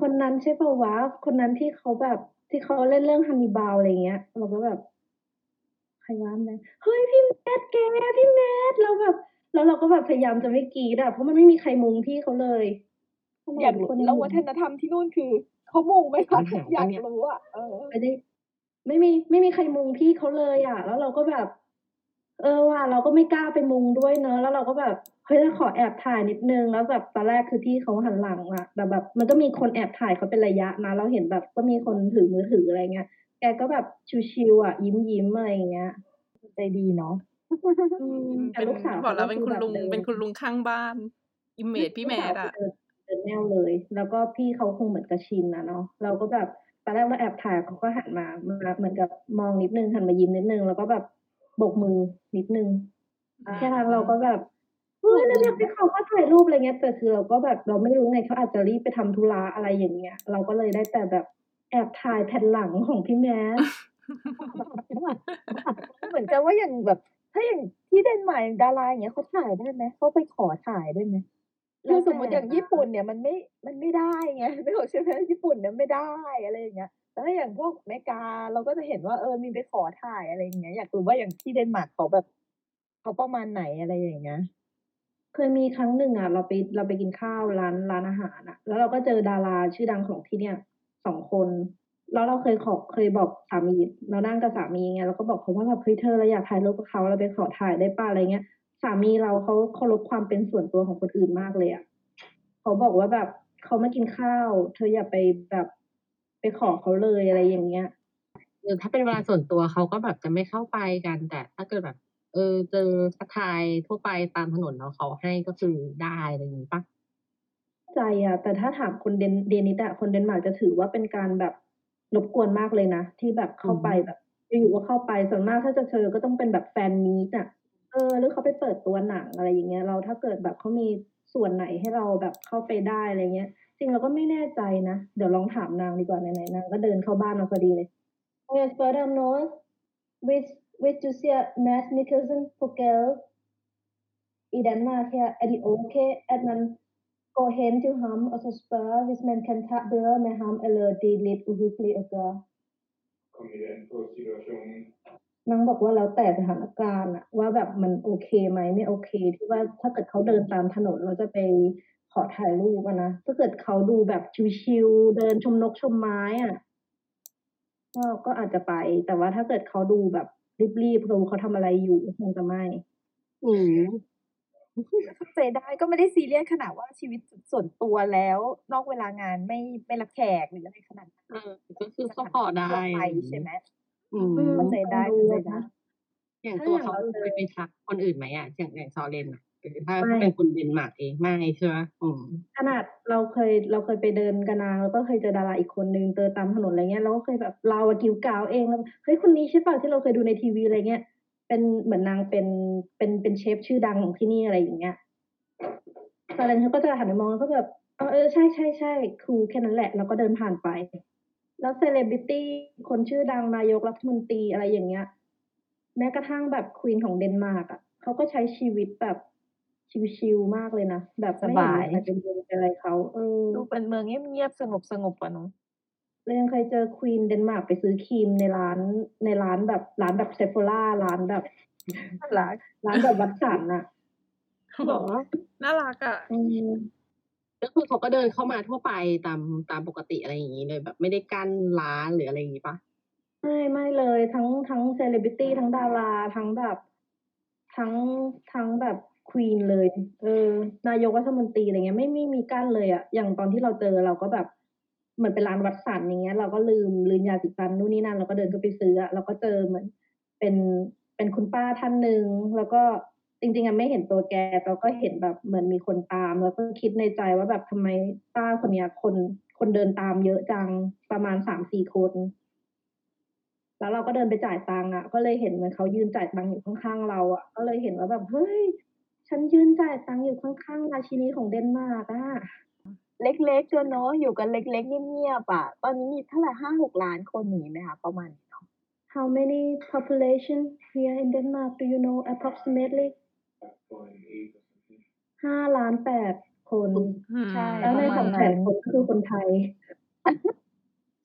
คนนั้นใช่ป่าวะคนนั้นที่เขาแบบที่เขาเล่นเรื่อง Hannibal อะไรเงี้ย เราก็แบบใครวะแม่เฮ้ยพี่แมทแกพี่แมทเราแบบ แล้วเราก็แบบพยายามจะไม่กรีดอะเพราะมันไม่มีใครมุงพี่เขาเลยขนดอยากรู้คนในแล้วหวัมู่ฒนธรรมที่นู่นคือ เขามุงไหมคะปัญหาอยากเนี่ยรู้อะเออไม่ได้ไม่มีไม่มีใครมุงพี่เขาเลยอะ แล้วเราก็แบบ เออว่ะเราก็ไม่กล้าไปมุงด้วยเนอะแล้วเราก็แบบเฮ้ยเราขอแอบถ่ายนิดนึงแล้วแบบตอนแรกคือพี่เขาหันหลังอะแต่แบบ มันก็มีคนแอบถ่ายเขาเป็นระยะนะเราเห็นแบบก็มีคนถือมือถืออะไรเงี้ยแกก็แบบชิวๆอะ ยิ้มยิ้มๆอะไรเงี้ยใจดีเนาะอืมแต่เป็นลูกสาวบอกแล้วขาเป็นก็คุณอลุงแบบดิเป็นคุณลุงข้างบ้านอิมเมจพี่แมทลูกสาวอะ เดินเดินแนวเลย แล้วก็พี่เขาคงเหมือนกับชินนะเนาะเราก็แบบตอนแรกเราแอบถ่ายเขาก็หันมามาเหมือนกับมองนิดนึงหันมายิ้มนิดนึง แล้วก็แบบโบกมือนิดนึงแค่นั้นเราก็แบบเฮ้ยแล้วเรียกให้เขาก็ถ่ายรูปอะไรเงี้ยแต่คือเราก็แบบเราไม่รู้ไงเขาอาจจะรีบไปทำธุระอะไรอย่างเงี้ย เราก็เลยได้แต่แบบแอบถ่ายแผ่นหลังของพี่แมสเหมือนกันว่าอย่างแบบ ถ้าอย่างที่เดนมาร์กอย่างดาราอย่างเงี้ยเขาถ่ายได้ไหมเขาไปขอถ่ายได้ไหม คือสมมติอย่างญี่ปุ่นเนี่ยมันไม่มันไม่ได้ไงไม่บอกใช่ไหมญี่ปุ่นเนี่ยไม่ได้อะไรอย่างเงี้ยแต่ถ้าอย่างพวกอเมริกาเราก็จะเห็นว่าเออมีไปขอถ่ายอะไรอย่างเงี้ยอยากรู้ว่าอย่างที่เดนมาร์กเขาแบบเขาประมาณไหนอะไรอย่างเงี้ยเคยมีครั้งหนึ่งอะเราไปเราไปกินข้าวร้านร้านอาหารอะ แล้วเราก็เจอดาราชื่อดังของที่เนี่ยสองคน แล้วเราเคยขอเคยบอกสามีเรานั่งกับสามีไงเราก็บอกเขาว่าแบบเฮ้ยเธอเราอยากถ่ายรูปกับเขาเราไปขอถ่ายได้ป่ะอะไรเงี้ย สามีเราเขาเคารพความเป็นส่วนตัวของคนอื่นมากเลยอะเขาบอกว่าแบบเขามากินข้าว เธออย่าไปแบบไปขอเขาเลยอะไรอย่างเงี้ยเออถ้าเป็นเวลาส่วนตัวเขาก็แบบจะไม่เข้าไปกัน แต่ถ้าเกิดแบบ เออเจอทักทายทั่วไปตามถนนแล้วเขาให้ก็คือได้อะไรอย่างนี้ปะใจอะแต่ถ้าถามคนเดนเดนิสอะคนเดนมาร์กจะถือว่าเป็นการแบบรบกวนมากเลยนะ ที่แบบเข้าไปแบบอยู่ๆก็เข้าไปส่วนมากถ้าจะเจอก็ต้องเป็นแบบแฟนมีตอะ เออหรือเขาไปเปิดตัวหนังอะไรอย่างเงี้ย เราถ้าเกิดแบบเขามีส่วนไหนให้เราแบบเข้าไปได้อะไรเงี้ย จริงเราก็ไม่แน่ใจนะ เดี๋ยวลองถามนางดีกว่าไหนๆนางก็เดินเข้าบ้านมาพอดีเลย Jeg spør deg om noe. Hvis, hvis du sier Mads Mikkelsen på gade i Danmark her, er det okay, at man går hen til ham og så spørger, hvis man kan tage billeder med ham, eller det er lidt uhyggeligt at gøre? kommer det an på situationen. นางบอกว่าแล้วแต่สถานการณ์อะว่าแบบมันโอเคไหมไม่โอเค ที่ว่าถ้าเกิดเขาเดินตามถนนเราจะไปขอถ่ายรูปอะนะถ้าเกิดเขาดูแบบชิวๆเดินชมนกชมไม้อะก็ก็อาจจะไป แต่ว่าถ้าเกิดเขาดูแบบรีบๆดูเขาทำอะไรอยู่คงจะไม่ อืมเข้าใจได้ก็ไม่ได้ซีเรียสขนาดว่าชีวิตส่วนตัวแล้ว นอกเวลางานไม่ไม่รับแขกหรืออะไรขนาดนั้นเออก็คือก็พอได้ทั่วไปใช่ไหมอื มเข้าใจได้เข้าใจได้อย่างตัวเขาถ้าอย่างเราเคยไปทักคนอื่นไหมอะอย่างอย่างซอเลนอะถ้าไม่ถ้าเป็นคนเดนมาร์กเองไม่ใช่ไหมอืมขนาดเราเคยเราเคยไปเดินกับนาง แล้วก็เคยเจอดาราอีกคนนึงเจอตามถนนอะไรเงี้ยเราก็เคยแบบเราอะกิ้วกาวเองแล้วเฮ้ยคนนี้ใช่ป่ะที่เราเคยดูในทีวีอะไรเงี้ยเป็นเหมือนนางเป็นเป็นเป็นเชฟชื่อดังของที่นี่อะไรอย่างเงี้ยตอนนั้นเขาก็จะหันไปมองแล้วก็แบบเออเออใช่ใช่ใช่ครูแค่นั้นแหละ แล้วก็เดินผ่านไป แล้วเซเลบริตี้คนชื่อดังนายกรัฐมนตรีอะไรอย่างเงี้ย แม้กระทั่งแบบ queen ของเดนมาร์กอะเขาก็ใช้ชีวิตแบบชิวๆมากเลยนะ แบบไม่เห็นมีใครเป็นเรื่องเป็นอะไรเขาเออดูเป็นเมืองเงียบๆสงบสงบๆอะเนาะเรายังเคยเจอ queen เดนมาร์กไปซื้อครีมในร้านในร้านแบบร้านแบบ Sephora ร้านแบบน่ารักร้านแบบ Watsons อะหรอน่ารักอะอืม ก็คือเขาก็เดินเข้ามาทั่วไปตามตามปกติอะไรอย่างนี้เลยแบบไม่ได้กั้นร้านหรืออะไรอย่างนี้ปะไม่ไม่เลยทั้งทั้งเซเลบริตี้ทั้งดาราทั้งแบบ ทั้งทั้งแบบ queen เลย เออ นายกรัฐมนตรีอะไรเงี้ยไม่ไม่มีกั้นเลยอะอย่างตอนที่เราเจอเราก็แบบเหมือนเป็นร้านวัดสันอย่างเงี้ย เราก็ลืมลืมยาสีฟันนู่นนี่นั่นเราก็เดินก็ไปซื้ออะเราก็เจอเหมือน เป็นเป็นคุณป้าท่านหนึ่งแล้วก็ จริงๆอะไม่เห็นตัวแกแต่ก็เห็นแบบเหมือนมีคนตาม แล้วก็คิดในใจว่าแบบทำไมป้าคนเนี้ยคนคนเดินตามเยอะจังประมาณสามสี่คน แล้วเราก็เดินไปจ่ายตังค์อะ ก็เลยเห็นเหมือนเขายืนจ่ายตังค์อยู่ข้างๆเราอะ ก็เลยเห็นว่าแบบเฮ้ย ฉันยืนจ่ายตังค์อยู่ข้างๆราชินีของเดนมาร์กอะเล็กๆตัวเนาะอยู่กันเล็กๆเงียบๆอะตอนนี้มีเท่าไหร่ห้าหกล้านคนอย่างนี้ไหมคะประมาณนี้เนาะ How many population here in Denmark do you know approximately ห้าล้านแปดคนอืมใช่ แล้วในประสมาอณงแสนั้นนคนก็คือคนไทย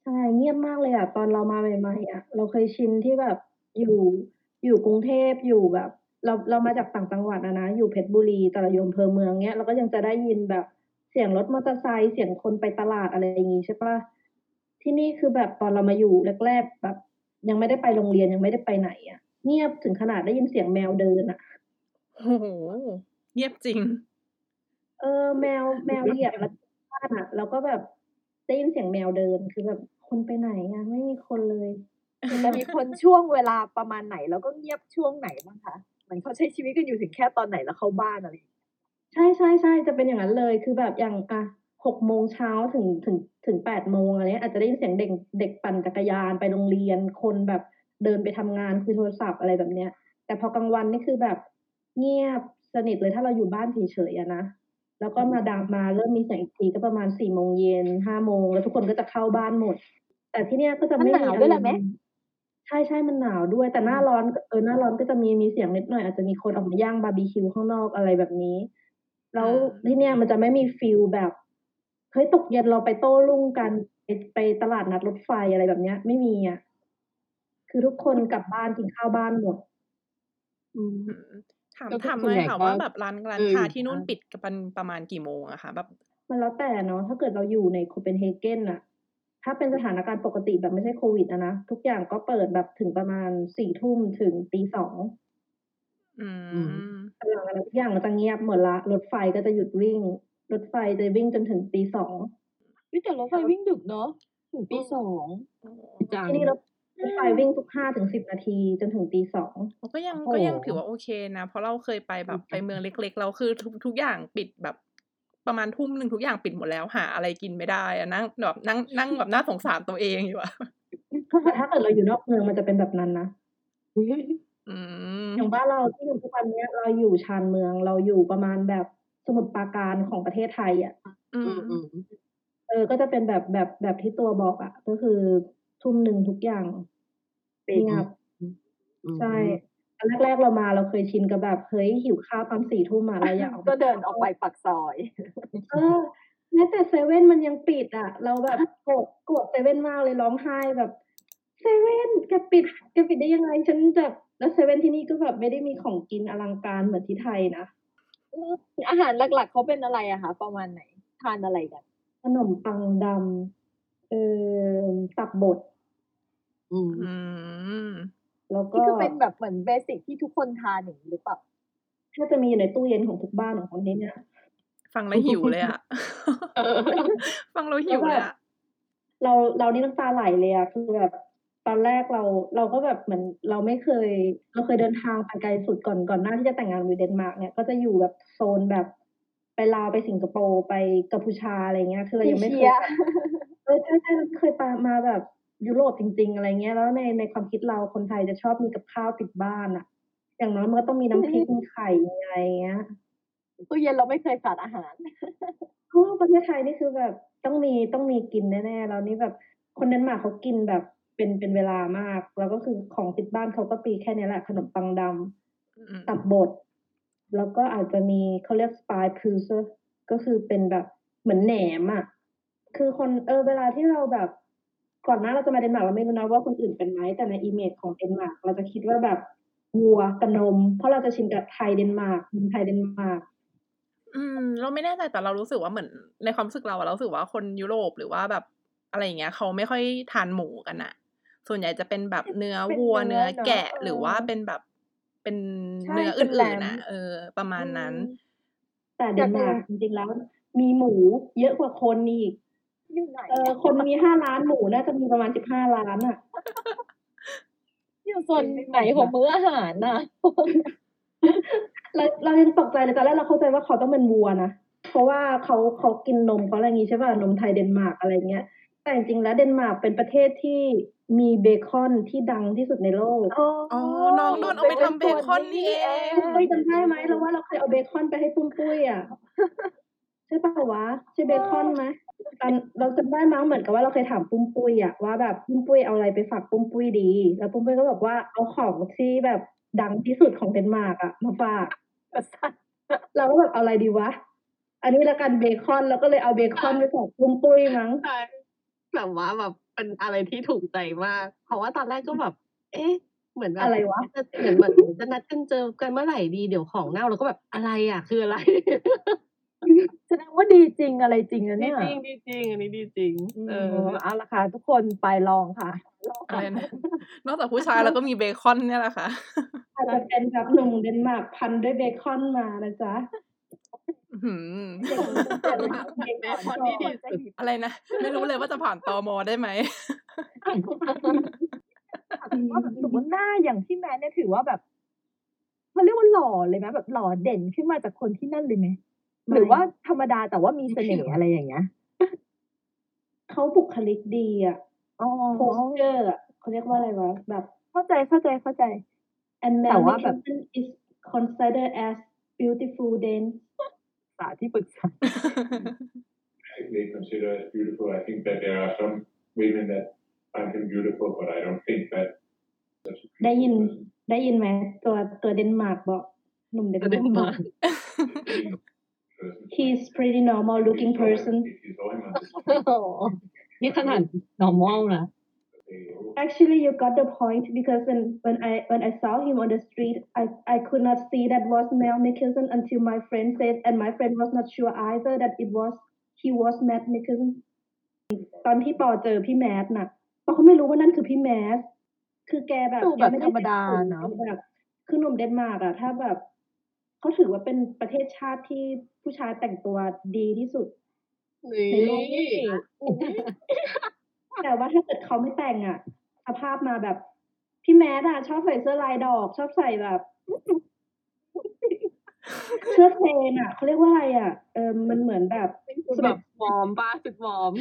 ใช่เงียบมากเลยอะ ตอนเรามาใหม่ๆอะ เราเคยชินที่แบบอยู่อยู่กรุงเทพอยู่แบบ เราเรามาจากต่างจังหวัดอะนะ อยู่เพชรบุรีแต่เราอยู่อำเภอเมืองเนี้ยเราก็ยังจะได้ยินแบบเสียงรถมอเตอร์ไซค์เสียงคนไปตลาดอะไรอย่างงี้ใช่ปะที่นี่คือแบบตอนเรามาอยู่แรกๆแบบ ยังไม่ได้ไปโรงเรียนยังไม่ได้ไปไหนอะ เงียบถึงขนาดได้ยินเสียงแมวเดินอะ โอ้โหเงียบจริง เออ แมวแมวเหยียบแล้วบ้านอะ แล้วก็แบบได้ยินเสียงแมวเดินคือแบบคนไปไหนอะ ไม่มีคนเลยจะมีคนช่วงเวลาประมาณไหน แล้วก็เงียบช่วงไหนบ้างคะเหมือนเขาใช้ชีวิตกันอยู่ถึงแค่ตอนไหนแล้วเข้าบ้านอะไรใช่ใช่ใช่จะเป็นอย่างนั้นเลย คือแบบอย่างอะหกโมงเช้าถึงถึงถึงแปดโมงอะไรเงี้ยอาจจะได้ยินเสียงเด็กเด็กปั่นจักรยานไปโรงเรียนคนแบบเดินไปทำงานคุยโทรศัพท์อะไรแบบเนี้ย แต่พอกลางวันนี่คือแบบ เงียบสนิทเลยถ้าเราอยู่บ้านเฉยๆอะนะ แล้วก็มาดามมาเริ่มมีเสียงอีกทีก็ประมาณสี่โมงเย็นห้าโมงแล้วทุกคนก็จะเข้าบ้านหมด แต่ที่เนี้ยก็จะมันไม่หมีนาวอะด้วยไรแหละไหมใช่ใช่มันหนาวด้วย แต่หน้าร้อนเออหน้าร้อนก็จะมีมีเสียงนิดหน่อยอาจจะมีคนออกมาย่างบาร์บีคิวข้างนอกอะไรแบบนี้ แล้วอืมที่เนี้ยมันจะไม่มี feel แบบเฮ้ยตกเย็นเราไปโต้รุ่งกันไปไปตลาดนัดรถไฟอะไรแบบเนี้ย ไม่มีอะคือทุกคนกลับบ้านกินข้าวบ้านหมดอืมอืม ถามก็คือถามส่เลวนยใหญ่ค่ะก็ว่าแบบร้านร้านเออค้าที่นู่นอะปิดกันประมาณกี่โมงอะคะแบบมันแล้วแต่เนาะถ้าเกิดเราอยู่ในโคเปนเฮเกนอะถ้าเป็นสถานการณ์ปกติแบบไม่ใช่โควิดอะนะทุกอย่างก็เปิดแบบถึงประมาณสี่ทุ่มถึงตีสองอืมหลังจากนั้นทุกอย่างก็จะเงียบหมดละ รถไฟก็จะหยุดวิ่ง รถไฟจะวิ่งจนถึงตีสองวิแต่รถไฟวิ่งดึกเนาะถึงตีสองจังที่นี่รถ รถไฟวิ่งทุกห้าถึงสิบนาทีจนถึงตีสองก็ยังโอ้โหก็ยังถือว่าโอเคนะ เพราะเราเคยไปแบบไปเมืองเล็กๆเราคือทุกทุกอย่างปิดแบบประมาณทุ่มหนึ่งทุกอย่างปิดหมดแล้วหาอะไรกินไม่ได้อะนั่งแบบนั่งนั่งแบบน่าสงสารตัวเองอยู่อะแต่ถ้าเกิดเราอยู่นอกเมืองมันจะเป็นแบบนั้นนะอืมอย่างบ้านเราที่อยู่ทุกวันเนี้ยเราอยู่ชานเมืองเราอยู่ประมาณแบบสมุทรปราการของประเทศไทยอะอือืมมอืมเออ ก็จะเป็นแบบแบบแบบที่ตัวบอกอะ ก็คือ ทุ่มหนึ่งทุกอย่างเงียบอืมใช่อันแรกๆเรามาเราเคยชินกับแบบเฮ้ยหิวข้าวตอนสี่ทุ่มอะเราอยากออกก็เดินออกไปปากซอย เออแม้แต่เซเว่นมันยังปิดอะ เราแบบโกรธโกรธเซเว่นมากเลยร้องไห้แบบเซเว่นแกปิดแกปิดได้ยังไงฉันแบบแล้วเซเว่นที่นี่ก็แบบไม่ได้มีของกินอลังการเหมือนที่ไทยนะอาหารหลักๆเขาเป็นอะไรอะคะประมาณไหน ทานอะไรกันขนมปังดำ เออตับบดอืมอืมแล้วก็นี่คือเป็นแบบเหมือน basic ที่ทุกคนทานอย่างนี้หรือเปล่าถ้าจะมีอยู่ในตู้เย็นของทุกบ้านของคนนี้เนี่ยฟังแล้วหิวเลยอะฟังแล้วหิวเลยอะเราเรานี่น้ำตาไหลเลยอะคือแบบตอนแรกเราเราก็แบบเหมือนเราไม่เคย เราเคยเดินทางไปไกลสุดก่อนก่อนหน้าที่จะแต่งงานอยู่เดนมาร์กเนี่ยก็จะอยู่แบบโซนแบบไปลาวไปสิงคโปร์ไปกัมพูชาอะไรเงี้ย คือเรายังไม่เคยเอเชียไปเออใช่ใช่เราไม่เคยไปมาแบบยุโรปจริง ๆ อะไรเงี้ย แล้วในในความคิดเราคนไทยจะชอบมีกับข้าวติดบ้านอะอย่างน้อยมันก็ต้องมีน้ำพริกมีไข่มีอะไรเงี้ยตู้เย็นเราไม่เคยขาดอาหารเพราะว่าประเทศไทยนี่คือแบบต้องมีต้องมีกินแน่ๆแล้วนี่แบบคนเดนมาร์กเขากินแบบเป็นเป็นเวลามาก แล้วก็คือของติดบ้านเขาก็มีแค่นี้แหละขนมปังดำอืมตับบด แล้วก็อาจจะมีเขาเรียก spegepølse ก็คือเป็นแบบเหมือนแหนมอะ คือคนเออเวลาที่เราแบบก่อนหน้าเราจะมาเดนมาร์กเราไม่รู้นะว่าคนอื่นเป็นไหมแต่ใน image ของเดนมาร์กเราจะคิดว่าแบบวัวกับนม เพราะเราจะชินกับไทยเดนมาร์กนมไทยเดนมาร์กอืม เราไม่แน่ใจแต่เรารู้สึกว่าเหมือนในความรู้สึกเราอะเรารู้สึกว่าคนยุโรปหรือว่าแบบอะไรอย่างเงี้ย เขาไม่ค่อยทานหมูกันอะส่วนใหญ่จะเป็นแบบเนื้อเป็นวัวเนื้เนื้ออเนอะแกะเออหรือว่าเป็นแบบเป็นใช่เนื้อเป็นอื่แลนมๆนะเออ ประมาณนั้น แต่เดนมาร์กจริงๆแล้ว มีหมูเยอะกว่าคนอีก อยู่ไหนเออคนมีห้าล้านหมูน่าจะมีประมาณสิบห้าล้านอะอยู่ส่วนไหนของมื้ออาหารน่ะเราเรายังตกใจเลยตอนแรกเราเข้าใจว่าเขาต้องเป็นวัวนะเพราะว่าเขาเขากินนมเขาอะไรอย่างงี้ใช่ป่ะนมไทยเดนมาร์กอะไรเงี้ย แต่จริงๆแล้วเดนมาร์กเป็นประเทศที่มีเบคอนที่ดังที่สุดในโลกอ๋ออ๋อน้องโดนเอาไปทำเบคอนนี่เองเคยจำได้ไหมเราว่าเราเคยเอาเบคอนไปให้ปุ้มปุ้ยอะใช่ป่าวะใช่เบคอนไหม ตอนเราจำได้มั้งเหมือนกับว่าเราเคยถามปุ้มปุ้ยอะว่าแบบปุ้มปุ้ยเอาอะไรไปฝากปุ้มปุ้ยดี แล้วปุ้มปุ้ยก็บอกว่าเอาของที่แบบดังที่สุดของเดนมาร์กอะมาฝากเราก็แบบเอาอะไรดีวะ อันนี้ละกันเบคอนแล้วก็เลยเอาเบคอนไปฝากปุ้มปุ้ยมั้งใช่แบบว่าแบบเป็นอะไรที่ถูกใจมาก เพราะว่าตอนแรกก็แบบ เอ๊ะเหมือนแบบอะไรวะจะเหมือนแบบจะนัดกันเจอกันเมื่อไหร่ดีเดี๋ยวของเน่าแล้วก็แบบอะไรอะ คืออะไร แสดงว่าดีจริงอะไรจริงนะดีเนี่ยจริงดีจริง อันนี้ดีจริง เอเอออเอาละค่ะทุกคนไปลองค่ะอะไรนะนอกจากผู้ชายแล้วก็มีเบคอนเนี่ยแหละค่ะ อาจจะเป็นแบบหนุ่มเดนมาร์กพันด้วยเบคอนมานะจ๊ะอื้อหือเด็กมันจะเป็นแบบเบเบคคออนนนี่นี่ดีดีสุดอะไรนะ ไม่รู้เลยว่าจะผ่านตอมอได้ไหม ว่าแบบสมมติหน้าอย่างพี่แมทเนี่ยถือว่าแบบเขาเรียกว่าหล่อเลยไหมแบบหล่อเด่นขึ้นมาจากคนที่นั่นเลยไหม หรือว่าธรรมดาแต่ว่ามีเสน่ห์อะไรอย่างเงี้ยเขาบุคลิกดีอะอ๋อโพสเจอร์อะเขาเรียกว่าอะไรวะแบบ เข้าใจเข้าใจเข้าใจ and แต่ Mel ว่าแบบ Nicholson is considered as beautiful then สาที่ปรึกษา they consider as beautiful. I think that there are some women that find him beautiful, but I don't think that that's a ได้ยิน beautiful person. ได้ยินไหมตัวตัวเดนมาร์กบอกหนุ่มเดนตัวเดนมามาร์ร์กก Person. he's pretty normal looking If you saw him- person if you saw him on the street, [LAUGHS] [LAUGHS] นี่ขนาด normal นะ they, oh, actually you got the point because when when I when I saw him on the street I I could not see that was Mel Nicholson until my friend said and my friend was not sure either that it was he was Matt Nicholson ตอนที่ปอเจอพี่แมสน่ะปอก็ไม่รู้ว่านั่นคือพี่แมส คือแกแบบ ดู แก แบบ ไม่ ธ ได้ รรมดา แต่ง เนาะ ตัวแบบคือหนุ่มเดนมาร์กอะถ้าแบบเขาถือว่าเป็นประเทศชาติที่ ผู้ชายแต่งตัวดีที่สุดในโลกนี่แต่ว่าถ้าเกิดเขาไม่แต่งอะสภาพมาแบบ พี่แมสอะชอบใส่เสื้อลายดอก ชอบใส่แบบเสื้อเพลนอะเขาเรียกว่าอะไรอะเออมันเหมือนแบบคือแบบวอร์มป้าชุดวอร์ม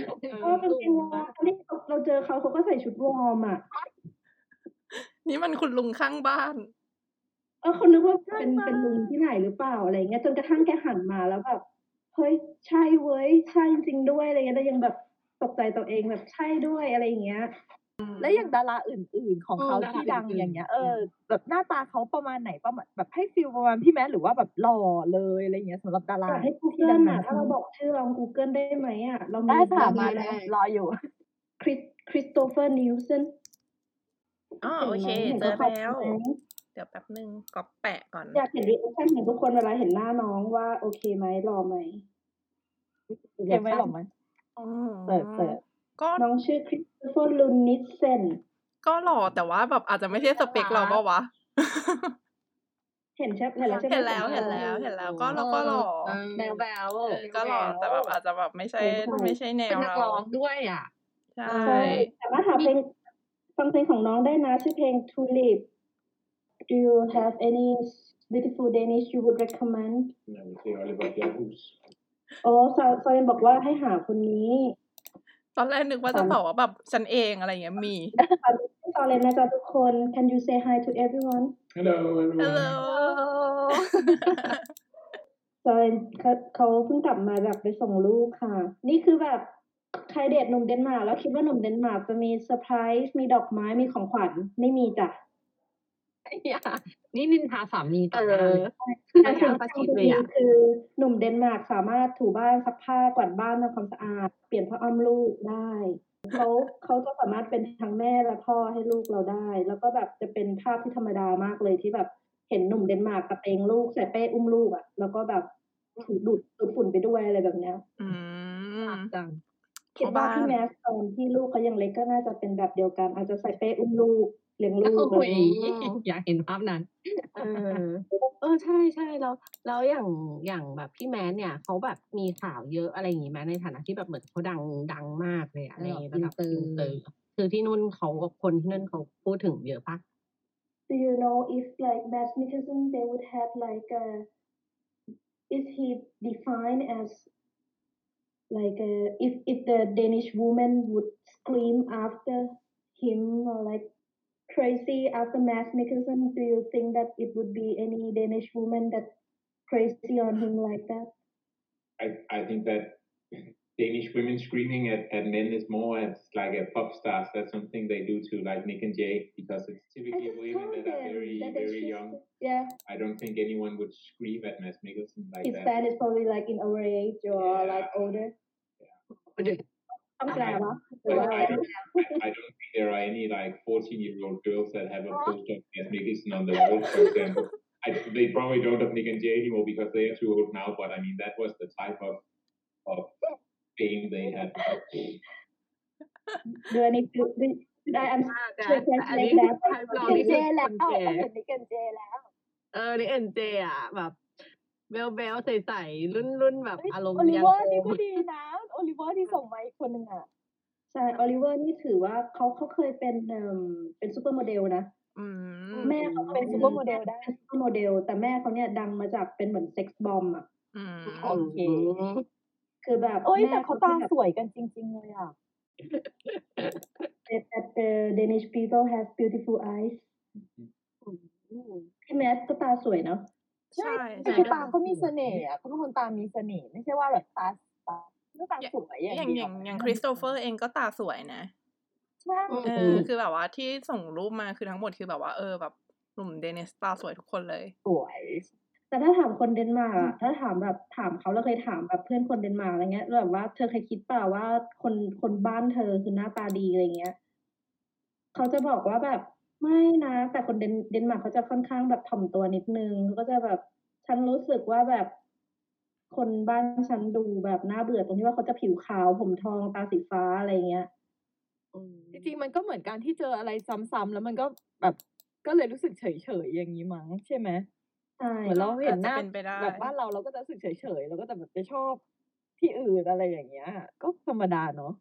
เออเป็นเป็นวอร์มที่เราเจอเขาเขาก็ใส่ชุดวอร์มอะนี่มันคุณลุงข้างบ้าน เออเขานึกว่าเป็นเป็นลุงที่ไหนหรือเปล่าอะไรเงี้ย จนกระทั่งแกหันมาแล้วแบบเฮ้ยใช่เว้ยใช่จริงๆด้วยอะไรเงี้ยแต่ยังแบบตกใจตัวเองแบบใช่ด้วยอะไรอย่างเงี้ย แล้วอย่างดาราอื่น ๆ ของเขาเออดาราที่ดังอื่นๆ อย่างเงี้ย เออ แบบหน้าตาเขาประมาณไหนประมาณแบบให้ feel ประมาณพี่แมทหรือว่าแบบหล่อเลยอะไรเงี้ยสำหรับดาราอยากให้ ที่ Google ดัอะงถ้าเราบอกชื่อลอง Google ได้ไหมอะ เรามีได้ค่ะเรามามีแล้แล้ววรออยู่ คริสคริสโตเฟอร์นิสเซนอ๋อโอเค เห็นเจไหมอเห็นแล้วเขาไหมเดี๋ยวแป๊บนึงก็แปะก่อน อยากเห็น reaction ของทุกคนเวลาเห็นหน้าน้องว่าโอเคไหมรอไหมเยังไม่หรอกมั้ยอืมเปิดเปิดก็น้องชื่อคริสโตเฟอร์ลุนด์นิสเซนก็หล่อแต่ว่าแบบอาจจะไม่ใช่สเปคเราปะวะเห็นใช่เห็นแล้วใช่ไหมเห็นแล้วเห็นแล้วเห็นแล้วก็เราก็หล่อแบวแบวเออก็หล่อแต่แบบอาจจะแบบไม่ใช่ไม่ใช่แนเป็นวนักเราร้องด้วยอะใช่ใช่แต่ว่าหาเพลงฟังเพลงของน้องได้นะชื่อเพลง Tulip Do you have any beautiful Danish you would recommend And I would say Oliver Bjerrehuus. โอ้ซอซอยบอกว่าให้หาคนนี้ ตอนแรกนึกว่าจะตอบว่าแบบฉันเองอะไรอย่างเงี้ยมีซอเลยนะจ๊ะทุกคน Can you say hi to everyone Hello, everyone. Hello ซอยเขาเขาเพิ่งกลับมาแบบไปส่งลูกค่ะ นี่คือแบบใครเดทหนุ่มเดนมาร์กแล้วคิดว่าหนุ่มเดนมาร์กจะมีเซอร์ไพรส์มีดอกไม้มีของขวัญไม่มีจ้ะ นี่นินทาสามีเอต่อหน้าอเลยแต่สิ่งที่อาชีทำพเลดียอะคือหนุ่มเดนมาร์กสามารถถูบ้านซักผ้ากวาดบ้านทำความสะอาด เปลี่ยนผ้าอ้อมลูกได้เขาเขาจะสามารถเป็นทั้งแม่และพ่อให้ลูกเราได้ แล้วก็แบบจะเป็นภาพที่ธรรมดามากเลยที่แบบเห็นหนุ่มเดนมาร์กกระเตงลูกใส่เป้อุ้มลูกอะ แล้วก็แบบถูดูดดูดฝุ่นไปด้วยอะไรแบบเนี้ยอืมจังคิดว่าพี่แมสตอนที่ลูกเขายังเล็กก็น่าจะเป็นแบบเดียวกัน อาจจะใส่เป้อุ้มลูก เลี้ยงลูกโอ้ยอะไรอย่างเงี้ยอยากเห็นภาพนั้น เออ เออใช่ใช่แล้วแล้วอย่างอย่างแบบพี่แมนเนี่ยเขาแบบมีข่าวเยอะอะไรอย่างงี้ไหมในฐานะที่แบบเหมือนเขาดังดังมากเลยอะในระดับอิอินนเตเตออร์ร์คือที่นู่นเขาคนที่นั่นเขาพูดถึงเยอะปะ Do you know if like Mads Mikkelsen they would have like a is he defined as like a, if if the Danish woman would scream after him or like crazy after Mads Mikkelsen do you think that it would be any Danish woman that crazy on him like that I, I think that Danish women screaming at, at men is more as like a pop stars. That's something they do to like Nick and Jay because it's typically women that are very, that very should young. yeah I don't think anyone would scream at Mads Mikkelsen like his that. fan is probably like in our age or Yeah. like older ต้องแปลวะหรือ But ว่า I don't, I, I don't think there are any like 14 year old girls that have a poster of Mads Mikkelsen on the wall, for example. I, they probably don't of Nick and Jay anymore because they are too old now, but I mean, that was the type of, of fame they had. do I need to do, should I answer แต่ Should I แต่อันนี้ translate คือ that ไทป์เรา เกน นี่ เจ คือ แล้ คว นแก่ เห็นนี่เกนเจแล้ว เออนี่เอ็นเจอ่ะแบบ เบลเบลใสๆรุ่นรุ่นแบบเฮ้ยอารมณ์โอลิยังเวอร์โอนี่มก็ดีนะ โอลิเวอร์ที่ส่งมาอีกคนหนึ่งอะ ใช่โอลิเวอร์นี่ถือว่าเขาเขาเคยเป็นเอ่มเป็นซูเปอร์โมเดลนะอืมแม่เขาเป็นซูเปอร์โมเดลได้เป็นซูเปอร์โมเดลแต่แม่เขาเนี่ยดังมาจากเป็นเหมือน sex bomb อะอืมโอเคคือแบบโอ้ยแม่แต่เขาตาแบบสวยกันจริง ๆ เลยอะ that that the Danish people has beautiful eyes พี่แมทก็ตาสวยเนาะ ใช่แต่ใช่คือตาเขามีเสน่ห์อะเขาเป็นคนตามีเสน่ห์ไม่ใช่ว่าแบบตาตาหน้าตาสวยอย่างอย่างเดีอยวย่างอย่างคริสโตเฟอร์เองก็ตาสวยนะใช่อืมเออคือแบบว่าที่ส่งรูปมาคือทั้งหมดคือแบบว่าเออแบบหนุ่ม Danish ตาสวยทุกคนเลย สวย แต่ถ้าถามคนเดนมาร์กอะถ้าถามแบบถามเขาเราเคยถามแบบเพื่อนคนเดนมาร์กอะไรเงี้ยแบบว่าเธอเคยคิดเปล่าว่าคนคนบ้านเธอคือหน้าตาดีอะไรเงี้ยเขาจะบอกว่าแบบ ไม่นะ แต่คนเดนเดนมาร์กเขาจะค่อนข้างแบบถ่อมตัวนิดนึงเขาก็จะแบบ ฉันรู้สึกว่าแบบ คนบ้านฉันดูแบบน่าเบื่อตรงที่ว่าเขาจะผิวขาว ผมทองตาสีฟ้าอะไรเงี้ยอืมจริงๆมันก็เหมือนการที่เจออะไรซ้ำๆแล้วมันก็แบบก็เลยรู้สึกเฉยๆอย่างนี้มั้งใช่ไหมใช่เหมือนเราเห็นหน้าอาจจะเป็นไปได้ แบบบ้านเราเราก็จะรู้สึกเฉยๆเราก็จะแบบไปชอบที่อื่นอะไรอย่างเงี้ย ก็ธรรมดาเนาะ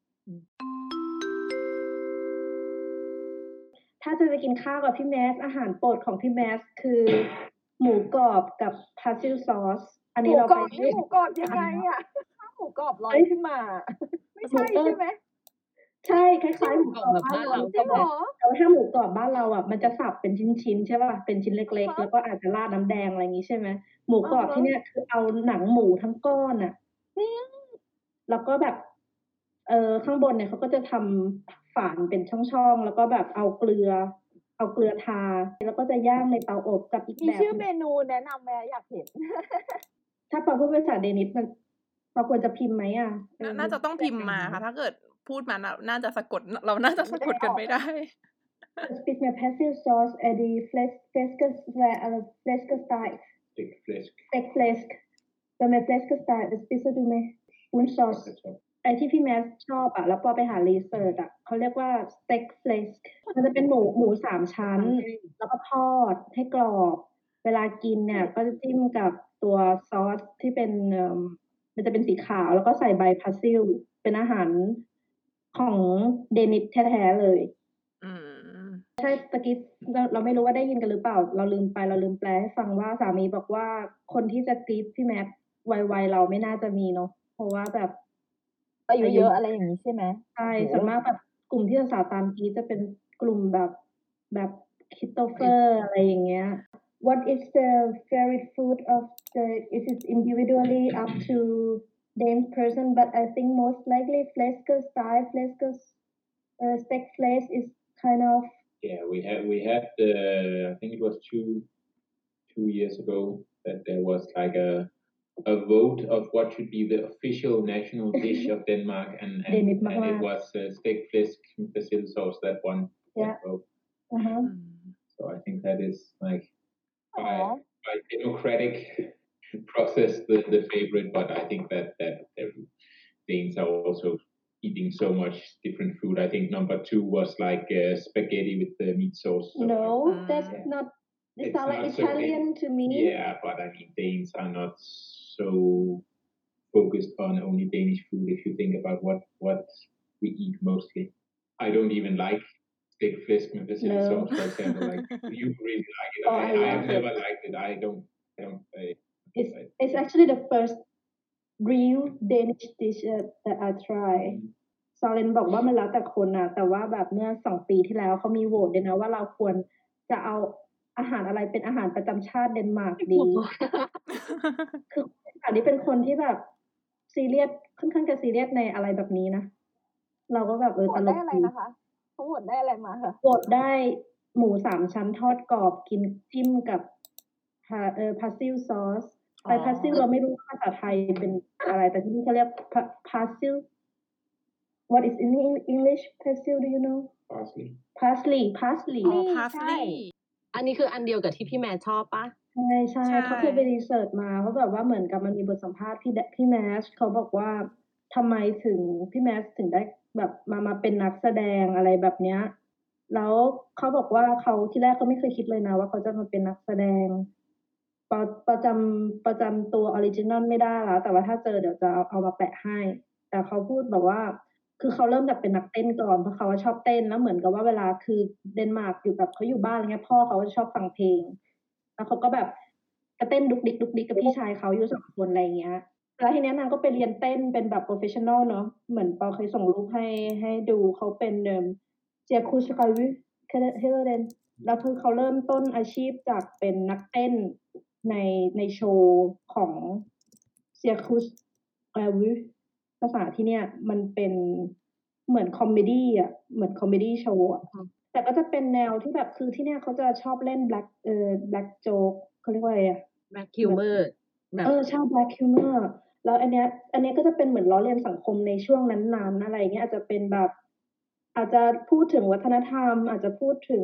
ถ้าจะไปกินข้าวกับพี่แมส อาหารโปรดของพี่แมส คือ หมูกรอบกับพาซิลซอส อันหนี้มูเรากรไปอบนี่หมูกรอบยังไงอะถ้าหมูกรอบลอยขึ้นมา ไม่ใช่ใช่ไหมใช่คล้ายๆหมูกรอบแบบบ้าบ้านนเราเราจริงเหรอ แต่ว่าถ้าหมูกรอบบ้านเราอะมันจะสับเป็นชิ้นๆใช่ป่ะเป็นชิ้นเล็กอ่าๆฮะแล้วก็อาจจะราดน้ำแดงอะไรอย่างงี้ใช่ไหมหมูกรอบอ่าฮะ ที่เนี่ยคือเอาหนังหมูทั้งก้อนอะ แล้วก็แบบ เออข้างบนเนี่ยเขาก็จะทำฝานเป็นช่องๆ แล้วก็แบบเอาเกลือ เอาเกลือทา แล้วก็จะย่างในเตาอบกับอีกมีแบบชื่อหเมนึ่เมนูแนะนำไหมอยากเห็น ถ้าปอพูดภาษา Danish มันปอควรจะพิมพ์ไหมอะเออน่าจะต้องพิมพ์มาค่ะ ถ้าเกิดพูดมาน่ะน่าจะสะกด เราน่าจะสะกดกันไม่ได้ Spiser med persillesovs er det flæsk, flæskesteg eller flæskesteg, stegt flæsk. stegt flæsk. Hvad med flæskesteg, hvad spiser du med? Brun sovs. ไอที่พี่แมสชอบอะแล้วพอไปหา research อะเขาเรียกว่า stegt flæskมันจะเป็นหมูหมูสามชั้น แล้วก็ทอดให้กรอบ เวลากินเนี่ย ก็จะจิ้มกับตัวซอสที่เป็นเอิ่มมันจะเป็นสีขาวแล้วก็ใส่ใบพาซิลเป็นอาหารของเดนิสแท้ๆเลยอืมใช่ตะกี้เราเราไม่รู้ว่าได้ยินกันหรือเปล่า เราลืมไปเราลืมแปลให้ฟังว่าสามีบอกว่าคนที่จะกรีดพี่แม็กวัยๆเราไม่น่าจะมีเนาะเพราะว่าแบบ อายุเยอะอะไรอย่างนี้ใช่ไหม ใช่ โอ้โห ส่วนมากแบบกลุ่มที่สาวๆตามกรีดจะเป็นกลุ่มแบบแบบคิโตเฟอร์อะไรอย่างเงี้ย What is the favorite food of the is it individually up to Dane's person but I think most likely flesker style flesker uh, steak flesh is kind of Yeah, we had we had uh, I think it was two two years ago that there was like a a vote of what should be the official national [LAUGHS] dish of Denmark, and, and, and it was uh, stegt flæsk basil sauce that won yeah. that vote. Uh-huh. So I think that is like by, by democratic process the, the favorite, but I think that that Danes are also eating so much different food. I think number two was like uh, spaghetti with the meat sauce. So no, uh, that's yeah. not. It's, it's not, not Italian so to me. Yeah, but I mean Danes are not so focused on only Danish food. If you think about what what we eat mostly, I don't even like steak flesk with basil No. sauce, for example. Like you really like it. Oh, I, I I love have it. never liked it. I don't. I don't. I, It's I- it's actually the first real Danish dish uh, that I try. ซอเลนบอกว่ามันแล้วแต่คนนะแต่ว่าแบบเมื่อสองปีที่แล้วเขามีโหวตด้วยนะว่าเราควรจะเอาอาหารอะไรเป็นอาหารประจำชาติเดนมาร์กดี คือ อันนี้เป็นคนที่แบบซีเรียสค่อนข้างจะซีเรียสในอะไรแบบนี้นะ เราก็แบบเออโหวตตลได้กอะไรดีนะคะเขาโหวตได้อะไรมาคะโหวตได้หมูสามชั้นทอดกรอบกินจิ้มกับพาเออ persille ซอสไออ๋อ persille เราไม่รู้ภาษาไทยเป็นอะไร แต่ที่นี่เขาเรียก persille What is in English persille do you know parsley. parsley parsley อ๋อใช่ parsley อันนี้คืออันเดียวกับที่พี่แมสชอบปะ ใช่ ใช่ ใช่ เขาเคยไป research มาเขาแบบว่าเหมือนกับมันมีบทสัมภาษณ์พี่แดพี่แมสเขาบอกว่า ทำไมถึง พี่แมสถึงได้แบบมา มาเป็นนักแสดง อะไรแบบเนี้ย แล้วเขาบอกว่าเขา ที่แรกเขาไม่เคยคิดเลยนะว่าเขาจะมาเป็นนักแสดง ประ ประจำ ประจำตัว original ไม่ได้แล้ว แต่ว่าถ้าเจอเดี๋ยวจะเอา เอามาแปะให้ แต่เขาพูดแบบว่า คือเขาเริ่มจากเป็นนักเต้นก่อน เพราะเขาว่าชอบเต้น แล้วเหมือนกับว่าเวลา คือเดนมาร์กอยู่แบบเขาอยู่บ้าน อะไรเงี้ย พ่อเขาชอบฟังเพลง แล้วเขาก็แบบกระเต้นดุกดิกดุกดิกกับพี่ชายเขาอยู่สองคนอะไรเงี้ยแล้วทีเนี้ยนางก็ไปเรียนเต้นเป็นแบบ professional เนาะเหมือนปอเคยส่งรูปให้ให้ดูเขาเป็นเดิมเจียคูชคาวิเฮเลเดนแล้วคือเขาเริ่มต้นอาชีพจากเป็นนักเต้นในในโชว์ของ Cirkusrevy ภาษาที่เนี่ย มันเป็นเหมือน comedy อะ เหมือน comedy show อะ แต่ก็จะเป็นแนวที่แบบคือที่เนี่ยเขาจะชอบเล่น black เอ่อ black joke เขาเรียกว่าอะไรอะ black humor แบบเออใช่ black humor แล้วอันเนี้ย อันเนี้ยก็จะเป็นเหมือนล้อเลียนสังคมในช่วงนั้นๆอะไรอย่างเงี้ยอาจจะเป็นแบบ อาจจะพูดถึงวัฒนธรรม อาจจะพูดถึง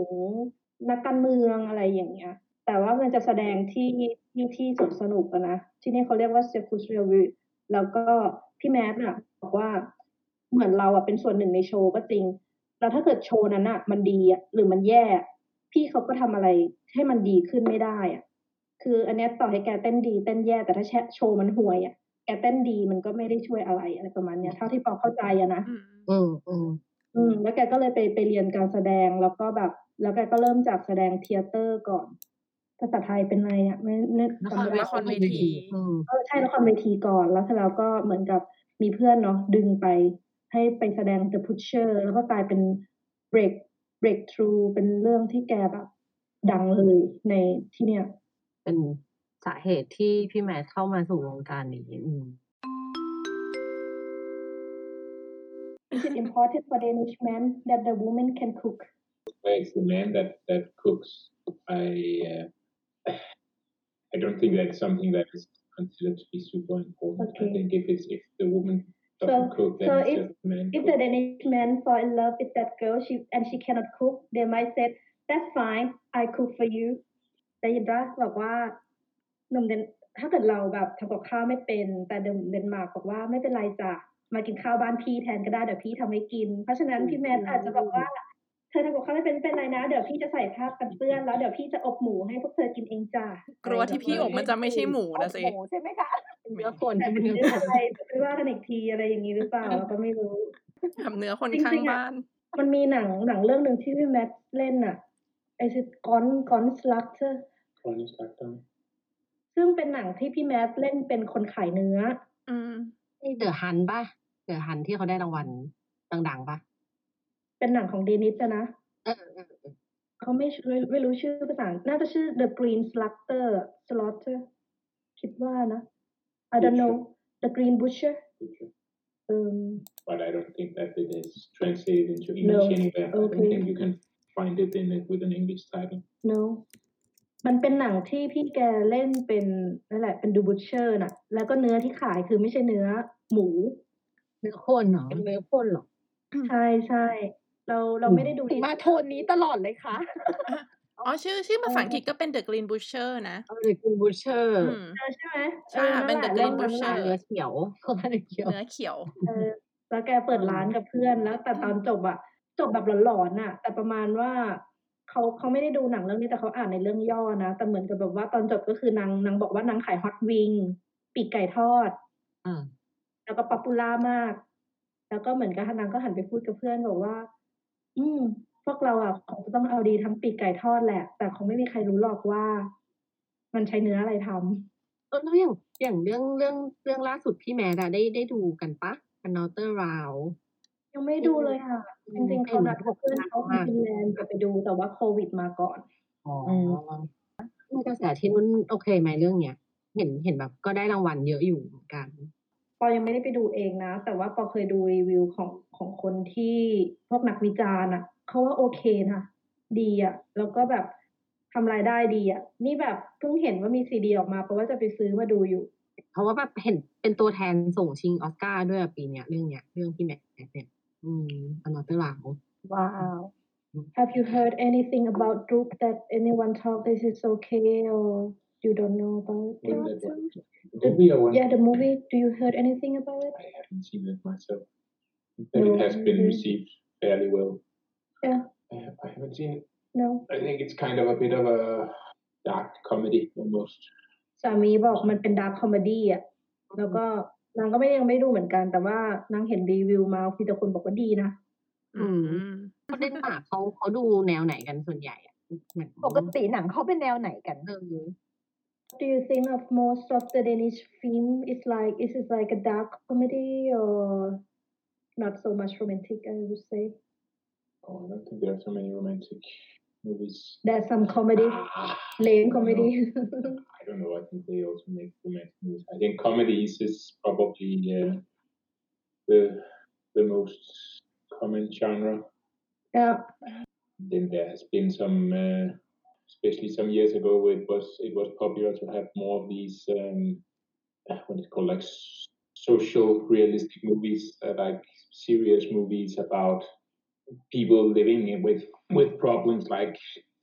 นักการเมืองอะไรอย่างเงี้ย แต่ว่ามันจะแสดงที่ที่ที่สวนสนุกอะนะ ที่นี่เขาเรียกว่า Circus Revue แล้วก็พี่แมทอะบอกว่าเหมือนเราอะเป็นส่วนหนึ่งในโชว์ก็จริง แล้วถ้าเกิดโชว์นั้นอะมันดีอะหรือมันแย่ พี่เขาก็ทำอะไรให้มันดีขึ้นไม่ได้อะคืออันเนี้ยต่อให้แกเต้นดีเต้นแย่แต่ถ้าโชว์มันห่วยอะแกเต้นดีมันก็ไม่ได้ช่วยอะไรอะไรประมาณเนี้ยเท่าที่ปอเข้าใจอะนะอืมอืมอืมอืมแล้วแกก็เลยไปไปเรียนการแสดงแล้วก็แบบ แล้วแกก็เริ่มจากแสดงเทเตอร์ก่อนภาษาไทยเป็นไงอะไม่นึกละคจำรไม่ได้ละครเวทีอืมเออใช่ละครเวทีก่อนแล้วเสร็จแล้วก็เหมือนกับมีเพื่อนเนาะดึงไป ให้ไปแสดง The Pusher แล้วก็กลายเป็น break breakthrough เป็นเรื่องที่แกแบบดังเลยในที่เนี้ยเป็นสาเหตุที่พี่แมทเข้ามาสู่วงการนี้อืม Is it important for Danish men that the woman can cook Where it's the man that that cooks. I uh, I don't think that's something that is considered to be super important. Okay. I think if it's if the woman doesn't So- cook, then so it's if- just the man. if the Danish man fall in love with that girl she and she cannot cook they might say that's fine I cook for you ได้ยินปะบอกว่าหนุ่มเดนถ้าเกิดเราแบบทำกับข้าวไม่เป็น แต่เดนเดนมาร์กบอกว่าไม่เป็นไรจ้ะมากินข้าวบ้านพี่แทนก็ได้เดี๋ยวพี่ทำให้กิน เพราะฉะนั้นพี่แมทอาจจะบอกว่าเธอทำกับข้าวไม่เป็นไม่เป็นไรนะ เดี๋ยวพี่จะใส่ผ้ากันเปื้อนแล้วเดี๋ยวพี่จะอบหมูให้พวกเธอกินเองจ้ะกลัวที่พี่อกมันจะไม่ใช่หมูนะสิหมูใช่ไหมคะ เนื้อคนแต่ที่เป็เป็นนเนื้อเรื่องคนอะไรไม่ว่ากันอีกทีอะไรอย่างนี้หรือเปล่าเราก็ไม่รู้ทำเนื้อคนจริงๆข้างอะบ้าน มันมีหนังหนังเรื่องหนึ่งที่พี่แมทเล่นอะไอซิกอนกอนสลักเตอร์ Honest, I've done. ซึ่งเป็นหนังที่พี่แมทเล่นเป็นคนขายเนื้อ อืมนี่เดอะฮันป่ะเดอะฮันที่เขาได้รางวัลดังๆป่ะ เป็นหนังของเดนิสอะนะเออเออเออเขาไม่ไม่ไม่รู้ชื่อภาษา น่าจะชื่อ The Green Slaughter Slaughter คิดว่านะ I don't know The Green Butcher Butcher. เอ่ม But I don't think that it is translated into English No. anywhere. I Okay. don't think you can find it in it with an English title. no มันเป็นหนังที่พี่แกเล่นเป็นนั่นแหละเป็นดูบูเชอร์น่ะ แล้วก็เนื้อที่ขายคือไม่ใช่เนื้อหมู เนื้อคนเหรอเนื้อคนเหรอ ใช่ใช่เราเราไม่ได้ดูถึงมาโทนนี้ตลอดเลยค่ะ อ๋อชื่อชื่อภาษาอังกฤษก็เป็น The Green Butcher นะเออเดอะกินบูเชอร์อืมเออใช่ไหมใช่ค่ะเป็น The ออ Green นั่นแหละ Butcher เนื้อเขียวเขาเป็นเขียวเนื้อเขียวเออแล้วแกเปิดร้านกับเพื่อนแล้ว แต่ตอนจบอะจบแบบหลอนๆน่ะแต่ประมาณว่าเขาเขาไม่ได้ดูหนังเรื่องนี้แต่เขาอ่านในเรื่องย่อนะ แต่เหมือนกับแบบว่าตอนจบก็คือนางนางบอกว่านางขาย hot wing ปีกไก่ทอดอ่าแล้วก็ popular มาก แล้วก็เหมือนกับนางก็หันไปพูดกับเพื่อนบอกว่า อืม พวกเราอะคงจะต้องเอาดีทางปีกไก่ทอดแหละ แต่คงไม่มีใครรู้หรอกว่า มันใช้เนื้ออะไรทำเออแล้วอย่างอย่างเรื่องเรื่องเรื่องล่าสุดพี่แมทอะได้ได้ดูกันปะ Another Round ยังไม่ดูเลยอะ จริงๆเขานัดกับเพื่อนเขาที่ฟินแลนด์จะไปดูแต่ว่าโควิดมาก่อนอ๋ออืมมีกระแสที่นุ่นโอเคไหมเรื่องเนี้ยเห็นเห็นแบบก็ได้รางวัลเยอะอยู่เหมือนกันปอยังไม่ได้ไปดูเองนะ แต่ว่าปอเคยดูรีวิวของของคนที่พวกนักวิจารณ์อะ เขาว่าโอเคนะดีอะ แล้วก็แบบทำรายได้ดีอะ นี่แบบเพิ่งเห็นว่ามีซีดีออกมา เพราะว่าจะไปซื้อมาดูอยู่ เพราะว่าแบบเห็นเป็นตัวแทนส่งชิงออสการ์ด้วยอะปีเนี้ยเรื่องเนี้ยเรื่องพี่แมทเนี่ยอืม Another Round ว้าว Have you heard anything about Droop that anyone talk this is okay or you don't know about it? When that- the movie or one? Yeah, the movie. Do you heard anything about it? I haven't seen it myself. But No, it has been okay. received fairly well. Yeah. I, have, I haven't seen it. No. I think it's kind of a bit of a dark comedy almost. สามีบอกมันเป็น dark comedy อะ แล้วก็นางก็ไม่ได้ยังไม่ดูเหมือนกัน แต่ว่านางเห็นรีวิวมามีแต่คนบอกว่าดีนะ อืมเขาเดนมาร์กเขาเขาดูแนวไหนกันส่วนใหญ่อะหนังปกติหนังเขาเป็นแนวไหนกันเออ Do you think of most of the Danish film is like is it like a dark comedy or not so much romantic I would say Oh, I don't think there are so many romantic movies. there's some comedy [SIGHS] Ah, lame I comedy don't know. I don't know. I think they also make romantic movies. I think comedies is probably uh, the the most common genre. yeah Then there has been some, uh, especially some years ago, it was it was popular to have more of these um, what is called like social realistic movies, uh, like serious movies about people living with with problems like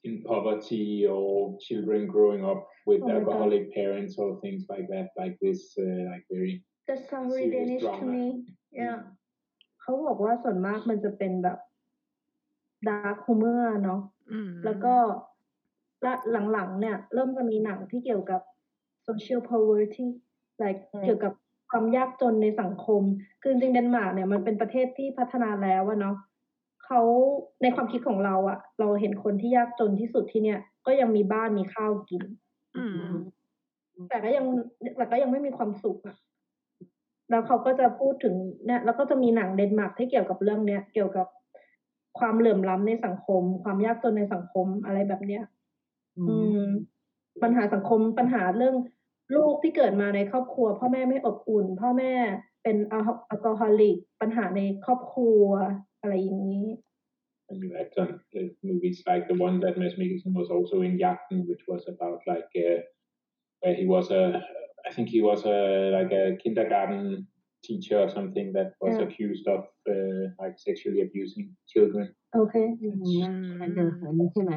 in poverty or children growing up with Oh my God. alcoholic parents or things like that, like this, uh, like very That sound very Serious Danish to drama. me yeah เขาบอกว่าส่วนมากมันจะเป็นแบบ dark humor เนาะ อืม แล้วก็ละหลังๆ เนี่ย เริ่มจะมีหนังที่เกี่ยวกับ social poverty like อืม เกี่ยวกับความยากจนในสังคม คือจริงๆเดนมาร์กเนี่ยมันเป็นประเทศที่พัฒนาแล้วอะเนาะ เขาในความคิดของเราอะเราเห็นคนที่ยากจนที่สุดที่เนี่ย ก็ยังมีบ้านมีข้าวกินอืมแต่ก็ยังแต่ก็ยังไม่มีความสุขอะแล้วเขาก็จะพูดถึงเนี่ยแล้วก็จะมีหนังเดนมาร์กที่เกี่ยวกับเรื่องเนี้ยเกี่ยวกับความเหลื่อมล้ำในสังคม ความยากจนในสังคมอะไรแบบเนี้ย อืม ปัญหาสังคมปัญหาเรื่องลูกที่เกิดมาในครอบครัว พ่อแม่ไม่อบอุ่น พ่อแม่เป็นแอลแอลกอฮอลิกปัญหาในครอบครัว อะไรอย่างนี้ and you had some uh, movies like the one that Mads Mikkelsen was also in Jagten, which was about like uh, where he was a, I think he was a like a kindergarten teacher or something that was Yeah. accused of uh, like sexually abusing children. โอเคอืมอันเดิมอันนี้ใช่ไหม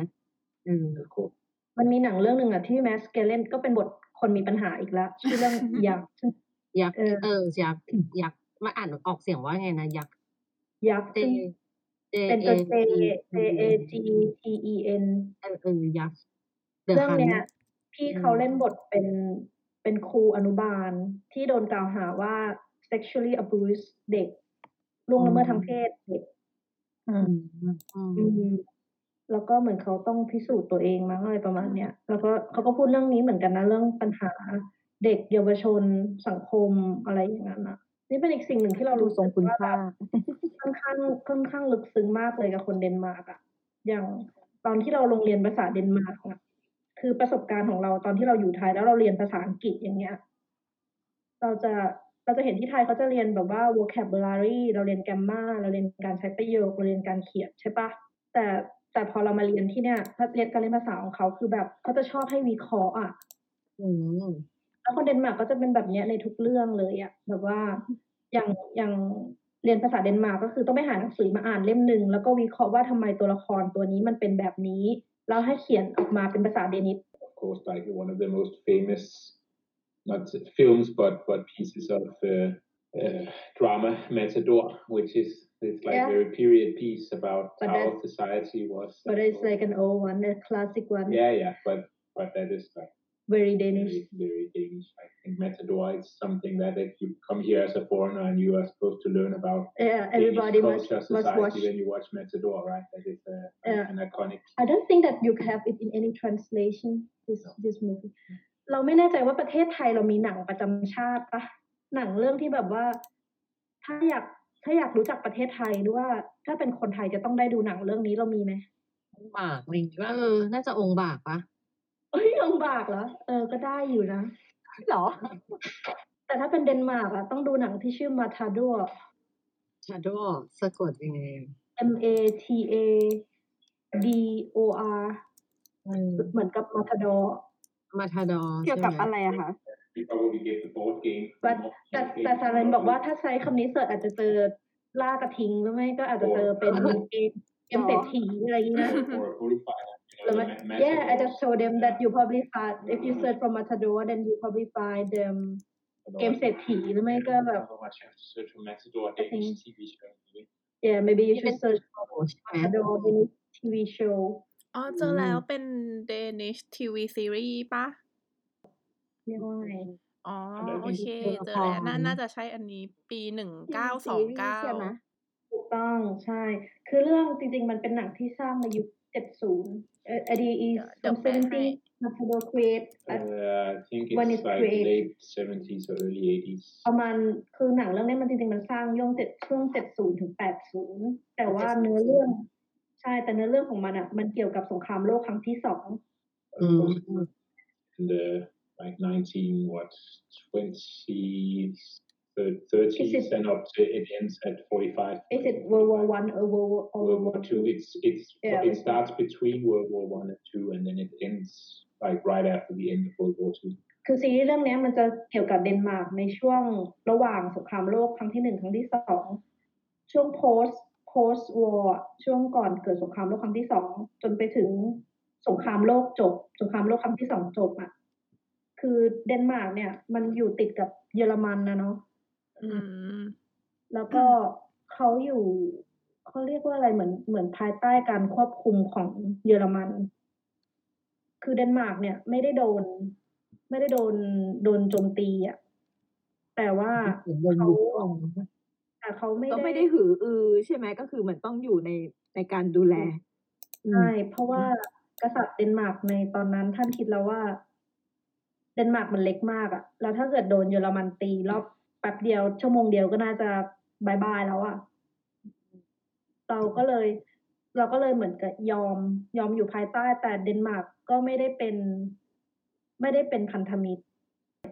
อืม Of course. มันมีหนังเรื่องหนึ่งอะที่แมสเกเล่นก็เป็นบทคนมีปัญหาอีกแล้วชื่อเรื่องยักษ์ยักษ์เออเออยักษ์ยักษ์มาอ่านออกเสียงว่าไงนะยักษ์ ยักษ์เจซึ่งเจเป็นเอตัว J จี J A G T E N เออเออยักษ์ The เรื่อง Hunt เนี้ยพี่เขาอืมเล่นบทเป็นเป็นครูอนุบาลที่โดนกล่าวหาว่า sexually abuse เด็กล่วงละเมิดทางเพศเด็กอือืมมอืมอืมแล้วก็เหมือนเขาต้องพิสูจน์ตัวเองมั้งอะไรประมาณเนี้ยแล้วก็เขาก็พูดเรื่องนี้เหมือนกันนะ เรื่องปัญหาเด็กเยาวชนสังคมอะไรอย่างนั้นนะ นี่เป็นอีกสิ่งหนึ่งที่เราดูรู้ทรงสึกคุณว่าค่าค่อนข้างค่อนข้างลึกซึ้งมากเลยกับคนเดนมาร์กอะอย่างตอนที่เราลงเรียนภาษาเดนมาร์กอะคือประสบการณ์ของเราตอนที่เราอยู่ไทยแล้วเราเรียนภาษาอังกฤษอย่างเงี้ย เราจะเราจะเห็นที่ไทยเขาจะเรียนแบบว่า vocabulary เราเรียน grammar เราเรียนการใช้ประโยค เราเรียนการเขียนใช่ปะแต่แต่พอเรามาเรียนที่เนี่ยเรียนการเรียนภาษาของเขาคือแบบเขาจะชอบให้วิเคราะห์อะอืม แล้วคนเดนมาร์กก็จะเป็นแบบเนี้ยในทุกเรื่องเลยอะแบบว่าอย่างอย่างเรียนภาษาเดนมาร์กก็คือต้องไปหาหนังสือมาอ่านเล่มหนึ่งแล้วก็วิเคราะห์ว่าทำไมตัวละครตัวนี้มันเป็นแบบนี้แล้วให้เขียนออกมาเป็นภาษาเดนิส Of course, like one of the most famous, not films, but but pieces of uh, uh, drama, Matador, which is this like Yeah. very period piece about But how that's- society was. but it's like an old one a classic one yeah, yeah, but but that is like very Danish very very Danish. I think Matador is something that if you come here as a foreigner and you are supposed to learn about yeah everybody Danish must culture, must society watch when you watch Matador, right? That is a, Yeah. an iconic. I don't think that you have it in any translation this this movie เราไม่แน่ใจว่าประเทศไทยเรามีหนังประจำชาติปะหนังเรื่องที่แบบว่าถ้าอยากถ้าอยากรู้จักประเทศไทยหรือว่า ถ้าเป็นคนไทยจะต้องได้ดูหนังเรื่องนี้เรามีไหมองค์บากอะไรอย่างงี้ว่าเออน่าจะองค์บากปะเอ้ยลำ บากเหรอ เออ ก็ได้อยู่นะเหรอ แต่ถ้าเป็นเดนมาร์กอะต้องดูหนังที่ชื่อ Matador ชาโดสะกดยังไง M A T A D O R อืมเหมือนกับ Matador มาทาดอเกี่ยวใช่กับไหมอะไรอะคะ You probably get the board game. But more แต่ game แต่ซาเรนบอกว่าถ้าใช้คำนี้เสิร์ชอาจจะเจอล่ากระทิงหรือไม่ก็อาจจะเจอเป็นเกมเกมเศรษฐีอะไรอย่างนี้นะ or a bullfighter. You หรือ know, ไม่ the ma- Yeah I matadors. just told them that you probably find if you search for Matador then you probably find them เกมเศรษฐีหรือไม่ก็แบบ How much you have to search for Matador I think- Danish TV show? maybe? yeah maybe you ที่เป็น should search for โอ้ใช่ไหม Matador Danish TV show อ๋อเจอแล้วเป็น Danish TV series ปะเรียกว่าไงอ๋อแล้วโอเคมีตัวเจอแล้วละครน่าน่าจะใช่อันนี้ปีหนึ่งเก้าสองเก้าใช่ไหมถูกต้องใช่ คือเรื่องจริง ๆ มันเป็นหนังที่สร้างในยุค70เอ่อ idea is เ are they is from 70s Buffalo Creed I think it's when it's like create. late 70s ประมาณคือหนังเรื่องนี้มันจริงๆมันสร้างย่งเจ็ดช่วงเจ็ดศูนย์ถึงแปดศูนย์แต่ว่าเนื้อเรื่อง ใช่แต่เนื้อเรื่องของมันอะมันเกี่ยวกับสงครามโลกครั้งที่สอง and uh, like 19 what 20 30 it, and up to it ends at 45. Is it World War One or World War, or World War Two? It's it's yeah, it starts between World War One and Two, and then it ends like right after the end of World War Two. คือซีรีส์เรื่องนี้มันจะเกี่ยวกับเดนมาร์กในช่วงระหว่างสงครามโลกครั้งที่หนึ่งครั้งที่สองช่วง post post war ช่วงก่อนเกิดสงครามโลกครั้งที่สองจนไปถึงสงครามโลกจบ สงครามโลกครั้งที่สองจบอะคือเดนมาร์กเนี่ยมันอยู่ติดกับเยอรมันนะเนาะ แล้วก็เขาอยู่เขาเรียกว่าอะไรเหมือนเหมือนภายใต้การควบคุมของเยอรมัน คือเดนมาร์กเนี่ย ไม่ได้โดน ไม่ได้โดนโดนโจมตีอะแต่ว่าเหมือนโดนเขายึดครองแต่เขาไม่ก็ได้ไม่ได้หืออือ ใช่ไหมก็คือเหมือนต้องอยู่ในในการดูแลใช่เพราะว่ากษัตริย์เดนมาร์กในตอนนั้นท่านคิดแล้วว่า เดนมาร์กมันเล็กมากอะแล้วถ้าเกิดโดนเยอรมันตีรอบ แป๊บเดียวชั่วโมงเดียวก็น่าจะ bye bye แล้วอะเราก็เลย เราก็เลยเหมือนกับยอม ยอมอยู่ภายใต้ แต่เดนมาร์กก็ไม่ได้เป็น ไม่ได้เป็นพันธมิตร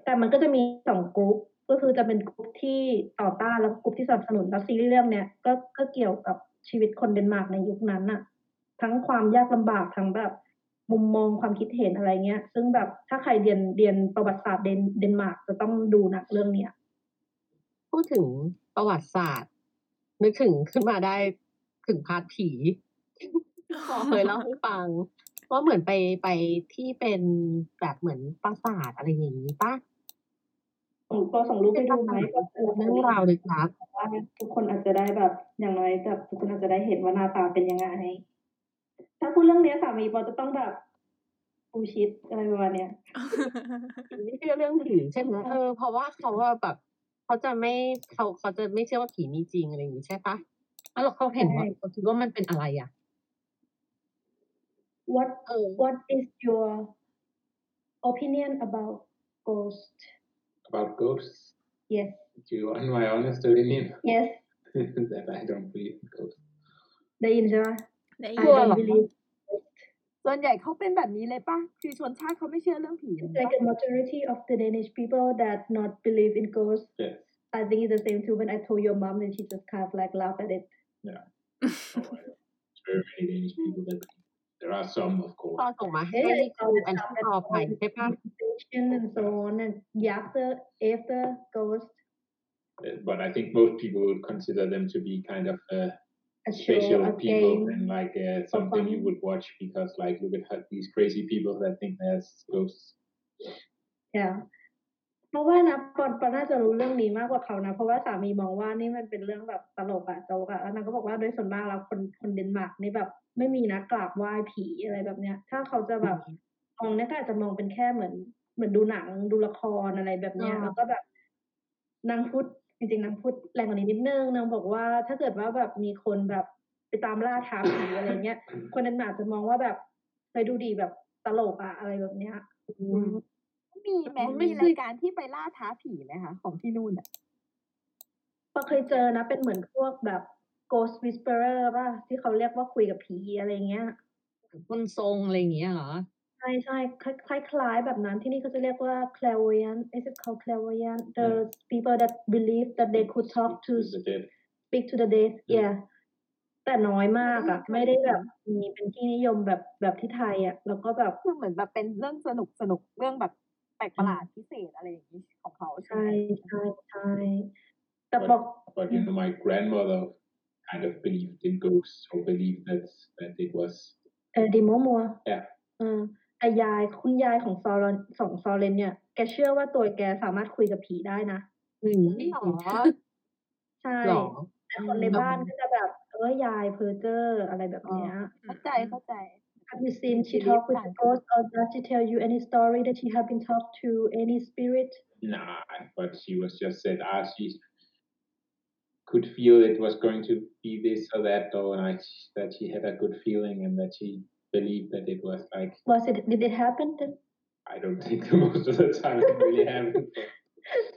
แต่มันก็จะมีสองกลุ่มก็คือจะเป็นกลุ่มที่ต่อต้านแล้วกลุ่มที่สนับสนุนแล้วซีรีส์เรื่องเนี้ยก็ก็เกี่ยวกับชีวิตคนเดนมาร์กในยุคนั้นน่ะทั้งความยากลำบากทั้งแบบมุมมองความคิดเห็นอะไรเงี้ย ซึ่งแบบถ้าใครเรียนเรียนประวัติศาสตร์เดนเดนมาร์กจะต้องดูหนังเรื่องเนี้ย พูดถึงประวัติศาสตร์ นึกถึงขึ้นมาได้ถึงพาร์ทผีพอเคยเล่าให้ฟังว่าเหมือนไปไปที่เป็นแบบเหมือนปราสาทอะไรอย่างนี้ปะส่งก็ส่งรูปไปดูไหมก็เรื่องราวเลยครับว่าทุกคนอาจจะได้แบบอย่างน้อยแบบทุกคนอาจจะได้เห็นว่าหน้าตาเป็นยังไงถ้าพูดเรื่องเนี้ยสามีปอจะต้องแบบปูชิดอะไรประมาณเนี้ยไม่เชื่อเรื่องผีใช่ไหมเออเพราะว่าเขาว่าแบบ เขาจะไม่เขาเขาจะไม่เชื่อว่าผีมีจริงอะไรอย่างนี้ใช่ปะแล้วเราเขาเห็นว่าใช่เขาคิดว่ามันเป็นอะไรอะ what เออ what is your opinion about ghost About ghosts, yes do you want my honest opinion? yes that I don't believe in ghosts. ได้ยินใช่ไหมได้ I ยินกลัว don't เหรอ believe ส่วนใหญ่เขาเป็นแบบนี้เลยป่ะ คือชนชาติเขาไม่เชื่อเรื่องผีเลย like a majority of the Danish people that not believe in ghosts Yes. I think it's the same too when I told your mom and she just kind of like laugh at it Very many Danish people that believe. There are some, of พอ course. ส่งมาให้ Hey, นี่คืออันที่ต่อไปใช่ปะ meditation and so on and after after ghost Uh, But I think most people would consider them to be kind of uh, a show special a people game and like uh, something you fun. would watch because, like, look at how- these crazy people that think there's ghosts. yeah เพราะว่านะปอนปอนน่าจะรู้เรื่องนี้มากกว่าเขานะ เพราะว่าสามีมองว่านี่มันเป็นเรื่องแบบตลกอะโจกอะแล้วนางก็บอกว่าโดยส่วนมากแล้วคนคนเดนมาร์กนี่แบบ ไม่มีนะกราบไหว้ผีอะไรแบบเนี้ย ถ้าเขาจะแบบมองเนี่ยก็อาจจะมองเป็นแค่เหมือน เหมือนดูหนังดูละครอะไรแบบเนี้ยอ่าแล้วก็แบบนางพูด จริงๆนางพูดแรงกว่านี้นิดนึงนางบอกว่าถ้าเกิดว่าแบบมีคนแบบไปตามล่าท้าผีอะไรเงี้ย คนนั้นอาจจะมองว่าแบบไปดูดีแบบตลกอะอะไรแบบเนี้ยอืมมีไหมไม่มีเคยรายการที่ไปล่าท้าผีไหมคะของที่นู่นอะปอเคยเจอนะ เป็นเหมือนพวกแบบ ghost whisperer ป่ะที่เขาเรียกว่าคุยกับผีอะไรเงี้ยคนทรงอะไรอย่างเงี้ยเหรอ ใช่ใช่คล้าย คล้ายคล้ายแบบนั้น ที่นี่เขาจะเรียกว่า clairvoyant is it called clairvoyant the people that believe that they could talk to The dead. speak to the dead yeah แต่น้อยมากอะไม่ไม่ได้ได้ยินแบบมีเป็นที่นิยมแบบแบบที่ไทยอะแล้วก็แบบ คือเหมือนแบบเป็นเรื่องสนุกสนุกเรื่องแบบแปลกประหลาดพิเศษอะไรอย่างนี้ของเขาใช่ใช่ไหมใช่ใช่แต่บอก But you know, my grandmother kind of believed in ghosts or believed that that it was เออดีมัวมัว yeah เออ แต่ยายคุณยายของซอลสองซอเลนเนี่ยแกเชื่อว่าตัวแกสามารถคุยกับผีได้นะอืมหรอใช่หรอแต่คนในบ้านก็จะแบบเออยายเพอเจอร์อะไรแบบเนี้ยเข้าใจเข้าใจ Have you seen she talk with the ghost or does she tell you any story that she have been talked to any spirit nah, but she was just said ah she could feel it was going to be this or that or like that she had a good feeling and that she believed that it was like was it did it happen then I don't think most of the time it really happened.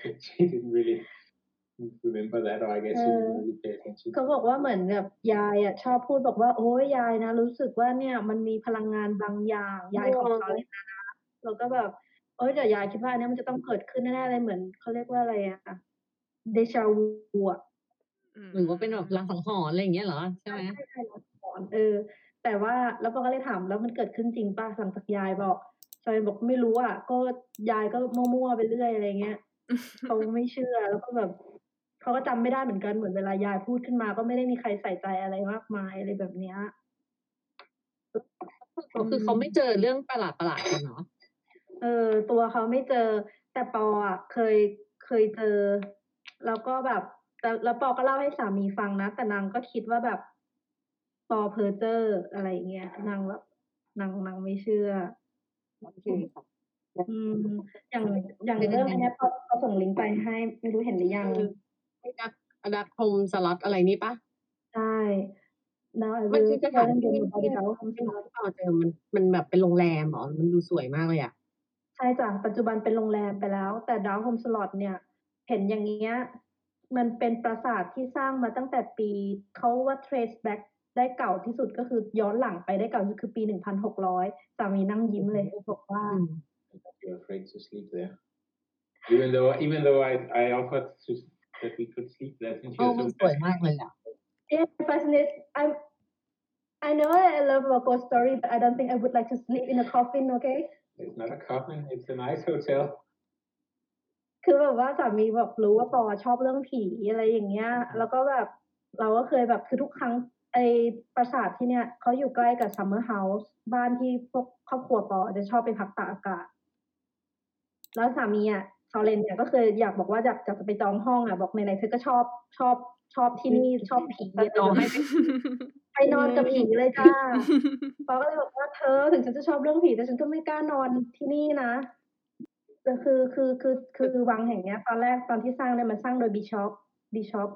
But she didn't really remember that, or I guess she didn't really pay attention. เขาบอกว่าเหมือนแบบยายอะชอบพูดบอกว่าโอ้ยยายนะ รู้สึกว่าเนี่ยมันมีพลังงานบางอย่างยายของเขาเลยนะแล้วก็แบบโอ้ยเดี๋ยวยายคิดว่าอันเนี้ยมันจะต้องเกิดขึ้นแน่ๆเลยเหมือนเขาเรียกว่าอะไรอะเดชาวูอะหรือว่าเป็นแบบลางสังหรณ์อะไรอย่างเงี้ยเหรอใช่ไหมใช่ใช่เราสอนเออ แต่ว่าแล้วปอก็เลยถามแล้วมันเกิดขึ้นจริงป่ะสั่งจากยายบอกซอยบอกไม่รู้อะ ก็ยายก็มั่วๆไปเรื่อยอะไรเงี้ยเขาไม่เชื่อแล้วก็แบบเขาก็จำไม่ได้เหมือนกันเหมือนเวลายายพูดขึ้นมา ก็ไม่ได้มีใครใส่ใจอะไรมากมายอะไรแบบเนี้ยคือเขาไม่เจอเรื่องประหลาดประหลาดๆกันเนาะเออ ตัวเขาไม่เจอ แต่ปออะเคยเคยเจอ แล้วก็แบบ แต่แล้วปอก็เล่าให้สามีฟังนะแต่นางก็คิดว่าแบบ ปอเพอเจอร์อะไรอย่างเงี้ยนางแบบนางนางไม่เชื่อโอเคค่ะอืมอย่างอย่างเรื่องอันเนี้ยเขาเขาส่งลิงก์ไปให้ไม่รู้เห็นหรือยังไอ้ดักดักโฮมสล็อตอะไรนี่ปะใช่ now I มัน will คือสถาน tell ที่ you ที่ about เรา our home ที่ slot เราเจอมันมันแบบเป็นโรงแรมเหรอมันดูสวยมากเลยอะใช่จ้ะปัจจุบันเป็นโรงแรมไปแล้ว แต่ดาวโฮมสลอตเนี่ย เห็นอย่างเงี้ยมันเป็นปราสาทที่สร้างมาตั้งแต่ปีเขาว่า trace back ได้เก่าที่สุดก็คือย้อนหลังไปได้เก่าที่สุดคือปีหนึ่งพันหกร้อยสามีนั่งยิ้มเลยบอกว่าอืม You're afraid to sleep there. Even though, even though I, I offered to, that we could sleep there since โอ้ you're มัน so สวยมากเลยอะ yeah fascinating I I know I love a ghost story but I don't think I would like to sleep in a coffin okay It's not a coffin, it's a nice hotel. คือแบบว่าสามีแบบรู้ว่าปอชอบเรื่องผีอะไรอย่างเงี้ย แล้วก็แบบเราก็เคยแบบคือทุกครั้ง ไอปราสาทที่เนี่ยเขาอยู่ใกล้กับ summer house บ้านที่พวกครอบครัวปอจะชอบไปพักตากอากาศ แล้วสามีอะซอเลนเนี่ยก็เคยอยากบอกว่าอยากจะไปจองห้องอะ บอกไหนๆเธอก็ชอบชอบชอบที่นี่ชอบผีจองให้ไปนอนกับผีเลยจ้าปอก็เลยบอกว่าเธอถึงฉันจะชอบเรื่องผีแต่ฉันก็ไม่กล้านอนที่นี่นะแต่คือคือคือคือวังแห่งเนี้ย ตอนแรกตอนที่สร้างเนี่ยมันสร้างโดยบิชอปบิชอป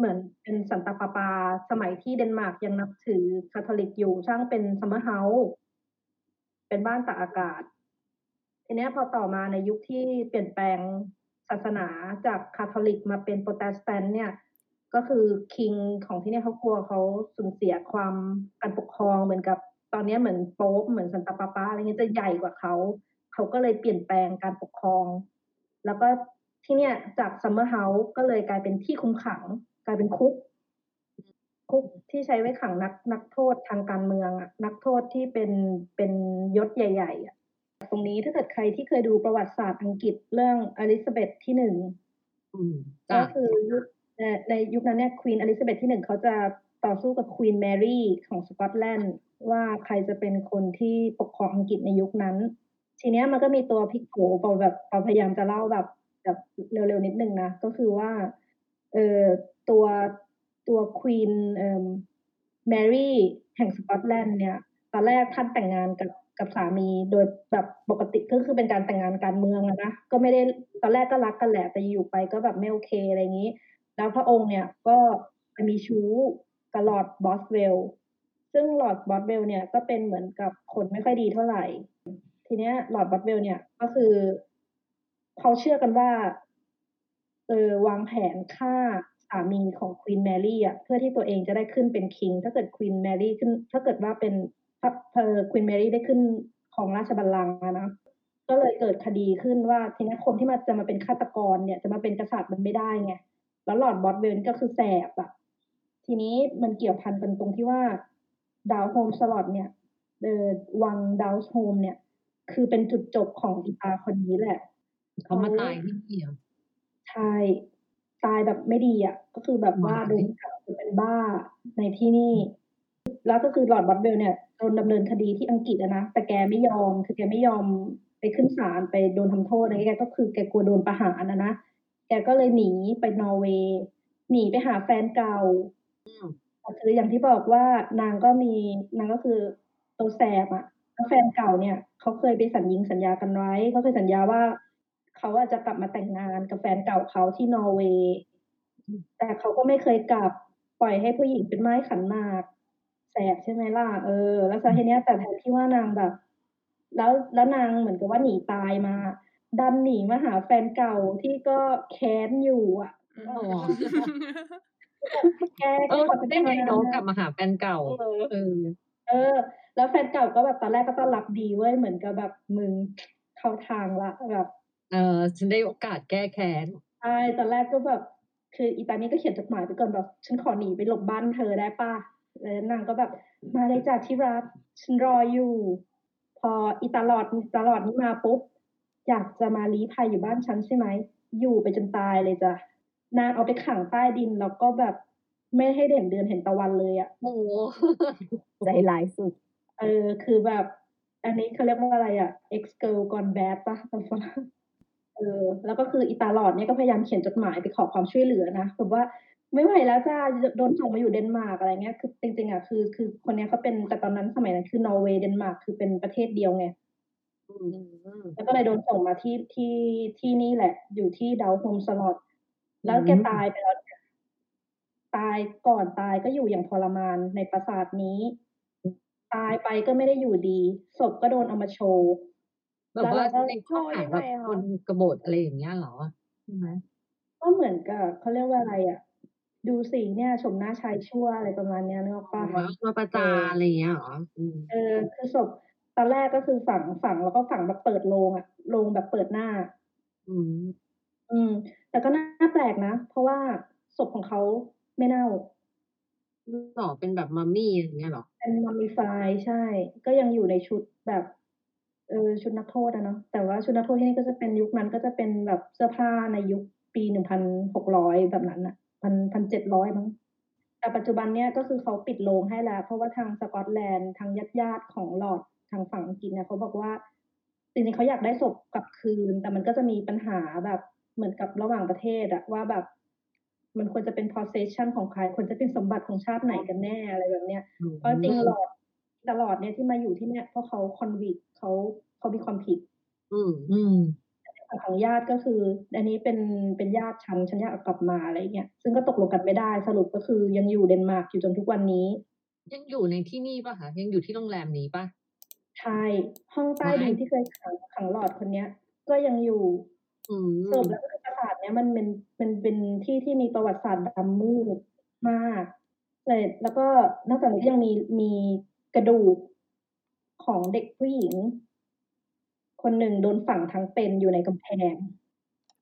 เหมือนเป็นสันตะปาปา สมัยที่เดนมาร์กยังนับถือคาทอลิกอยู่สร้างเป็น summer house เป็นบ้านตากอากาศทีเนี้ยพอต่อมาในยุคที่เปลี่ยนแปลงศาสนาจากคาทอลิกมาเป็นโปรเตสแตนต์เนี่ยก็คือ king ของที่เนี่ยเขากลัวเขาสูญเสียความการปกครองเหมือนกับตอนนี้เหมือนโป๊ปเหมือนสันตะปาปาอะไรเงี้ยจะใหญ่กว่าเขาเขาก็เลยเปลี่ยนแปลงการปกครอง แล้วก็ที่เนี่ยจาก summer house ก็เลยกลายเป็นที่คุมขัง กลายเป็นคุก คุกที่ใช้ไว้ขังนักนักโทษทางการเมืองอะนักโทษที่เป็นเป็นยศใหญ่ ๆอะตรงนี้ถ้าเกิดใครที่เคยดูประวัติศาสตร์อังกฤษเรื่องอลิซาเบธที่หนึ่งอืมก็จ้ะคือยุคในในยุคนั้นเนี่ยควีนอลิซาเบธที่หนึ่งเขาจะต่อสู้กับควีนแมรี่ของสกอตแลนด์ว่าใครจะเป็นคนที่ปกครองอังกฤษในยุคนั้น ทีเนี้ยมันก็มีตัวพลิกโผปอแบบปอพยายามจะเล่าแบบแบบเร็วๆนิดนึงนะ ก็คือว่า เออ ตัวตัวควีนเอ่อแมรี่แห่งสกอตแลนด์เนี่ยตอนแรกท่านแต่งงานกับกับสามีโดยแบบปกติก็คือเป็นการแต่งงานการเมืองนะก็ไม่ได้ตอนแรกก็รักกันแหละแต่อยู่ไปก็แบบไม่โอเคอะไรอย่างนี้ แล้วพระองค์เนี่ยก็ไปมีชู้กับลอร์ดบอสเวลซึ่งลอร์ดบอสเวลเนี่ยก็เป็นเหมือนกับคนไม่ค่อยดีเท่าไหร่ ทีเนี้ยลอร์ดบอสเวลเนี่ยก็คือเขาเชื่อกันว่าเออวางแผนฆ่า สามีของควีนแมรี่อะเพื่อที่ตัวเองจะได้ขึ้นเป็น king ถ้าเกิดควีนแมรี่ขึ้น ถ้าเกิดว่าเป็นถ้าเธอควีนแมรี่ได้ขึ้นครองราชบัลลังก์อะนะก็เลยเกิดคดีขึ้นว่าทีนี้คนที่มาจะมาเป็นฆาตกรเนี่ยจะมาเป็นกษัตริย์มันไม่ได้ไงแล้วลอร์ดบอสเวลนี่ก็คือแสบอะทีนี้มันเกี่ยวพันกันตรงที่ว่าดาวโฮมสลอตเนี่ยเออวังดาวโฮมเนี่ย คือเป็นจุดจบของอีตาคนนี้แหละเขามาตายที่นี่เหรอใช่ ตายแบบไม่ดีอะ ก็คือแบบว่าว้ายโดนจับเป็นบ้าในที่นี่ แล้วก็คือลอร์ดบอสเวลเนี่ยโดนดำเนินคดีที่อังกฤษอะนะแต่แกไม่ยอม คือแกไม่ยอมไปขึ้นศาลไปโดนทำโทษอะไรเงี้ยแกก็คือแกกลัวโดนประหารนะนะแกก็เลยหนีไปนอร์เวย์หนีไปหาแฟนเก่าอืมแต่คืออย่างที่บอกว่านางก็มีนางก็คือตัวแสบอะแล้วแฟนเก่าเนี่ยเขาเคยไปสัญญิงสัญญากันไว้เขาเคยสัญญาว่า เขาอะจะกลับมาแต่งงานกับแฟนเก่าเขาที่นอร์เวย์แต่เขาก็ไม่เคยกลับปล่อยให้ผู้หญิงเป็นไม้ขันหมากแสบใช่ไหมล่ะเออ แล้วสาเหตุเนี้ยแต่แทนที่ว่านางแบบ แล้วแล้วนางเหมือนกับว่าหนีตายมาดันหนีมาหาแฟนเก่าที่ก็แค้นอยู่อะอ๋อแกเออขอได้ไงน้องกลับมาหาแฟนเก่าเออเออเออ แล้วแฟนเก่าก็แบบตอนแรกก็ต้อนรับดีเว้ยเหมือนกับแบบมึงเข้าทางละแบบ เออฉันได้โอกาสแก้แค้นใช่ตอนแรกก็แบบ คืออีตานี่ก็เขียนจดหมายไปก่อนแบบ ฉันขอหนีไปหลบบ้านเธอได้ป่ะแล้วนางก็แบบ มาเลยจ้ะที่รักฉันรออยู่ พออีตาลอดตลอดนี้มาปุ๊บอยากจะมาลี้ภัยอยู่บ้านฉันใช่ไหมอยู่ไปจนตายเลยจ้ะนางเอาไปขังใต้ดินแล้วก็แบบไม่ให้เด่นเดือนเห็นตะวันเลยอะโอ้โหใจร้ายสุด เออ คือแบบ อันนี้เขาเรียกว่าอะไรอะ ex girl gone bad เปล่าภาษาฝรั่ง เออ แล้วก็คืออีตาลอร์ดเนี่ยก็พยายามเขียนจดหมายไปขอความช่วยเหลือนะแบบว่าไม่ไหวแล้วจ้าโดนส่งมาอยู่เดนมาร์กอะไรเงี้ยคือจริงๆอะคือ คือคนเนี้ยเขาเป็นแต่ตอนนั้นสมัยนั้นคือนอร์เวย์เดนมาร์กคือเป็นประเทศเดียวไงอืมแล้วก็เลยโดนส่งมาที่ที่ที่นี่แหละ อยู่ที่ดาวโฮมสลอตแล้วแกตายไปแล้วเนี่ยตายก่อนตายก็อยู่อย่างทรมานในปราสาทนี้ ตายไปก็ไม่ได้อยู่ดีศพก็โดนเอามาโชว์ แบบว่าแล้วเราก็ในข้อหาแบบคนกบฏอะไรอย่างเงี้ยเหรอใช่ไหมก็เหมือนกับเขาเรียกว่าอะไรอะ ดูสิเนี่ยชมหน้าชายชั่วอะไรประมาณเนี้ยนึกออกปะว่ามาประจานอะไรอย่างเงี้ยเหรออืมเออคือศพตอนแรกก็คือฝังฝังแล้วก็ฝังแบบเปิดโลงอะโลงแบบเปิดหน้า อืม อืม แต่ก็น่าแปลกนะ เพราะว่าศพของเขาไม่เน่าหรอเป็นแบบมัมมี่อะไรอย่างเงี้ยเหรอ เป็นมัมมิฟายใช่ ก็ยังอยู่ในชุดแบบ เออชุดนักโทษอะเนาะแต่ว่าชุดนักโทษที่นี่ก็จะเป็นยุคนั้นก็จะเป็นแบบเสื้อผ้าในยุคปีหนึ่งพันหกร้อยแบบนั้นอะพันพันเจ็ดร้อยมั้งแต่ปัจจุบันเนี้ยก็คือเขาปิดโรงให้แล้ว เพราะว่าทางสกอตแลนด์ทางญาติญาติของหลอดทางฝั่งอังกฤษเนี่ยเขาบอกว่าจริงๆเขาอยากได้ศพกลับคืน แต่มันก็จะมีปัญหาแบบเหมือนกับระหว่างประเทศอะว่าแบบ มันควรจะเป็น possession ของใครควรจะเป็นสมบัติของชาติไหนกันแน่อะไรแบบเนี้ยเพราะจริงหลอด ตลอดเนี่ยที่มาอยู่ที่เนี่ยเพราะเขาคอนวิกเขาเขามีความผิด อืมอืมฝั่งของญาติก็คือ อันนี้เป็นเป็นญาติฉันฉันอยากเอากลับมาอะไรเงี้ยซึ่งก็ตกลงกันไม่ได้สรุปก็คือยังอยู่เดนมาร์กอยู่จนทุกวันนี้ ยังอยู่ในที่นี่ป่ะคะยังอยู่ที่โรงแรมนี้ป่ะใช่ห้องใต้ดินว้ายที่เคยขังขังหลอดคนเนี้ย ก็ยังอยู่อืมสรุปแล้วก็คือปราสาทเนี้ยมันเป็นมันเป็นที่ที่มีประวัติศาสตร์ดำมืดมากแต่แล้วก็นอกจากนี้ก็ยังมีมี กระดูกของเด็กผู้หญิง คนหนึ่งโดนฝังทั้งเป็นอยู่ในกำแพง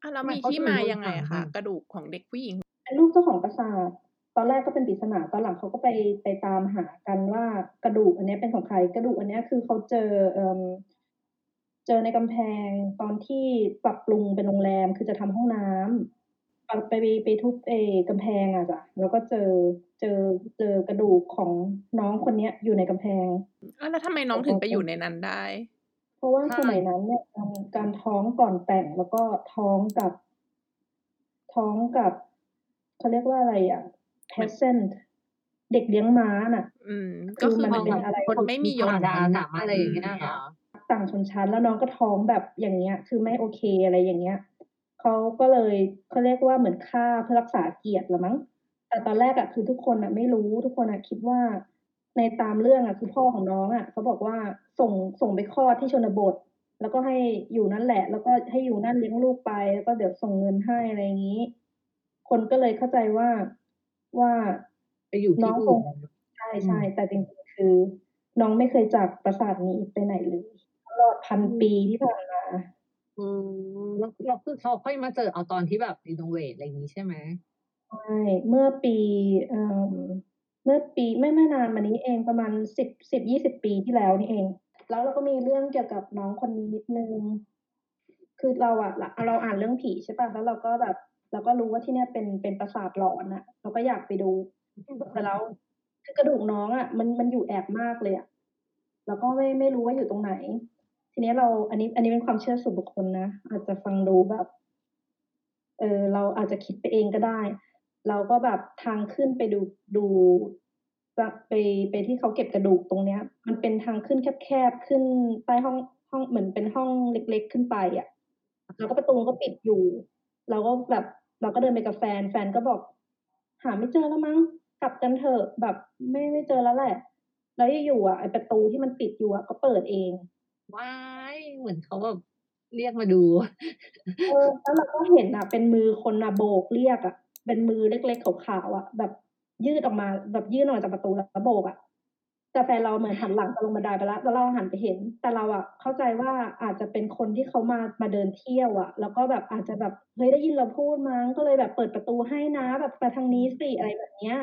อะแล้วทำไมมีเขาที่ถึงมาโดนยังไงฝังอะคะอะกระดูกของเด็กผู้หญิง เป็นลูกเจ้าของปราสาทตอนแรกก็เป็นปริศนาตอนหลังเขาก็ไปไปตามหากันว่ากระดูกอันเนี้ยเป็นของใครกระดูกอันเนี้ยคือเขาเจอเอ่มเจอในกำแพงตอนที่ปรับปรุงเป็นโรงแรมคือจะทำห้องน้ำ ไปไปไปทุบเออกำแพงอะจ้ะแล้วก็เจอเจอเจอกระดูกของน้องคนเนี้ยอยู่ในกำแพงอะแล้วทำไมน้องถึงไปอยู่ในนั้นได้ เพราะว่าใช่สมัยนั้นเนี่ยการการท้องก่อนแต่งแล้วก็ท้องกับ ท้องกับเขาเรียกว่าอะไรอะ peasant เด็กเลี้ยงม้าน่ะ อืมคือก็คือมันมันเป็นอะไรคนไม่มียธรศรมดาหนักอะไรอย่างเงี้ยเหรอต่างชนชั้นแล้วน้องก็ท้องแบบอย่างเงี้ย คือไม่โอเคอะไรอย่างเงี้ย เขาก็เลยเขาเรียกว่าเหมือนฆ่าเพื่อรักษาเกียรติละมั้ง แต่ตอนแรกอะคือทุกคนอะไม่รู้ทุกคนอะคิดว่าในตามเรื่องอะคือพ่อของน้องอะเขาบอกว่าส่งส่งไปคลอดที่ชนบท แล้วก็ให้อยู่นั่นแหละ แล้วก็ให้อยู่นั่นเลี้ยงลูกไป แล้วก็เดี๋ยวส่งเงินให้อะไรอย่างนี้ คนก็เลยเข้าใจว่าว่าไปอยู่น้ที่องคอื่งนใช่ใช่แต่จริงๆคือ น้องไม่เคยจากปราสาทนี้ไปไหนเลยตลอดพันปีที่ผ่านมา อืมแล้วแล้วคือเขาค่อยมาเจอเอาตอนที่แบบรีโนเวทอะไรอย่างนี้ใช่ไหมใช่เมื่อปีเอ่อเมื่อปีไม่ไม่นานมานี้เองประมาณสิบสิบยี่สิบปีที่แล้วนี่เอง แล้วเราก็มีเรื่องเกี่ยวกับน้องคนนี้นิดนึง คือเราอะเราเราอ่านเรื่องผีใช่ป่ะแล้วเราก็แบบ เราก็รู้ว่าที่เนี่ยเป็นเป็นปราสาทหลอนอะเราก็อยากไปดูแต่แล้วคือกระดูกน้องอะมันมันอยู่แอบมากเลยอะแล้วก็ไม่ไม่รู้ว่าอยู่ตรงไหน ทีนี้เราอันนี้อันนี้เป็นความเชื่อส่วนบุคคลนะ อาจจะฟังดูแบบ เออเราอาจจะคิดไปเองก็ได้ เราก็แบบทางขึ้นไปดูดูจะไปไปที่เขาเก็บกระดูกตรงเนี้ย มันเป็นทางขึ้นแคบๆขึ้นใต้ห้องห้องเหมือนเป็นห้องเล็ก ๆ ขึ้นไปอะแล้วก็ประตูก็ปิดอยู่ เราก็แบบ เราก็เดินไปกับแฟน แฟนก็บอก หาไม่เจอแล้วมั้งกลับกันเถอะแบบไม่ไม่เจอแล้วแหละ แล้วอยู่อะไอประตูที่มันปิดอยู่อะก็เปิดเอง ว้ายเหมือนเขาแบบเรียกมาดูเออแล้วเราก็เห็นอะ เป็นมือคนอะโบกเรียกอะ เป็นมือเล็กๆขาวๆอะ แบบยืดออกมาแบบยื่นออกมาจากประตูแล้วโบกอะแต่แฟนเราเหมือนหันหลังจะลงบันไดไปแล้วแล้วเราหันไปเห็น แต่เราอะเข้าใจว่าอาจจะเป็นคนที่เขามามาเดินเที่ยวอะ แล้วก็แบบอาจจะแบบเฮ้ยได้ยินเราพูดมั้งก็เลยแบบเปิดประตูให้นะแบบไปทางนี้สิอะไรแบบเนี้ย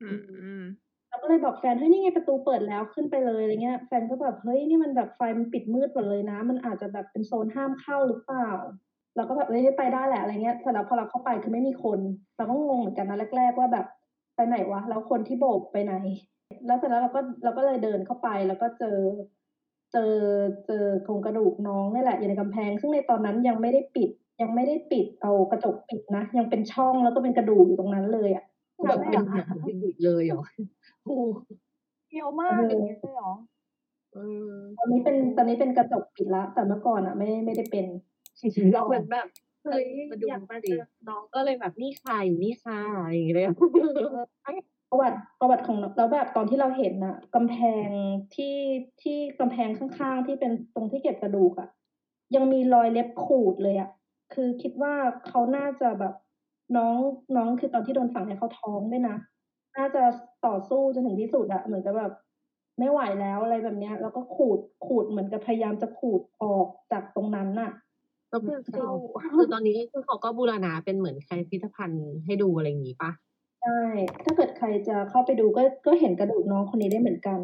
อืมอืมเรา ก็เลยบอกแฟนเฮ้ยนี่ไงประตูเปิดแล้วขึ้นไปเลยอะไรเงี้ย แฟนก็แบบเฮ้ยนี่มันแบบไฟมันปิดมืดหมดเลยนะ มันอาจจะแบบเป็นโซนห้ามเข้าหรือเปล่าเราก็แบบเฮ้ยไปได้แหละอะไรเงี้ยแต่แล้วพอเราเข้าไปคือไม่มีคน เราก็งงเหมือนกันนะแรก ๆ ว่าแบบไปไหนวะแล้วคนที่โบกไปไหน แล้วเสร็จแล้วเราก็เราก็เลยเดินเข้าไปแล้วก็เจอ เจอเจอโครงกระดูกน้องนี่แหละอยู่ในกำแพง ซึ่งในตอนนั้นยังไม่ได้ปิดยังไม่ได้ปิดเอากระจกปิดนะ ยังเป็นช่องแล้วก็เป็นกระดูกอยู่ตรงนั้นเลยอะ แบบเป็นแบบเป็นดิบเลยเหรอโอ้เยอะมากอย่างนี้เลยเหรอเออตอนนี้เป็นตอนนี้เป็นกระจกปิดละ แต่เมื่อก่อนอะ ไม่ไม่ได้เป็นเราเหมือนแบบเฮ้ยมาดูอยากมาสิเจอน้องก็เลยแบบนี่ค่ะอยู่นี่ค่ะอย่างเงี้ยประวัติประวัติของน้องแล้วแบบตอนที่เราเห็นน่ะกำแพงที่ที่กำแพงข้างๆที่เป็นตรงที่เก็บกระดูกอะยังมีรอยเล็บขูดเลยอะคือคิดว่าเขาน่าจะแบบ น้องน้องคือตอนที่โดนฝังเนี่ยเขาท้องด้วยนะน่าจะต่อสู้จนถึงที่สุดอะเหมือนกับแบบไม่ไหวแล้วอะไรแบบเนี้ย แล้วก็ขูดขูดเหมือนกับพยายามจะขูดออกจากตรงนั้นน่ะก็คือเขาคือตอนนี้ก็คือเขาก็บูรณาเป็นเหมือนใครพิพิธภัณฑ์ให้ดูอะไรอย่างงี้ปะใช่ถ้าเกิดใครจะเข้าไปดูก็ก็เห็นกระดูกน้องคนนี้ได้เหมือนกัน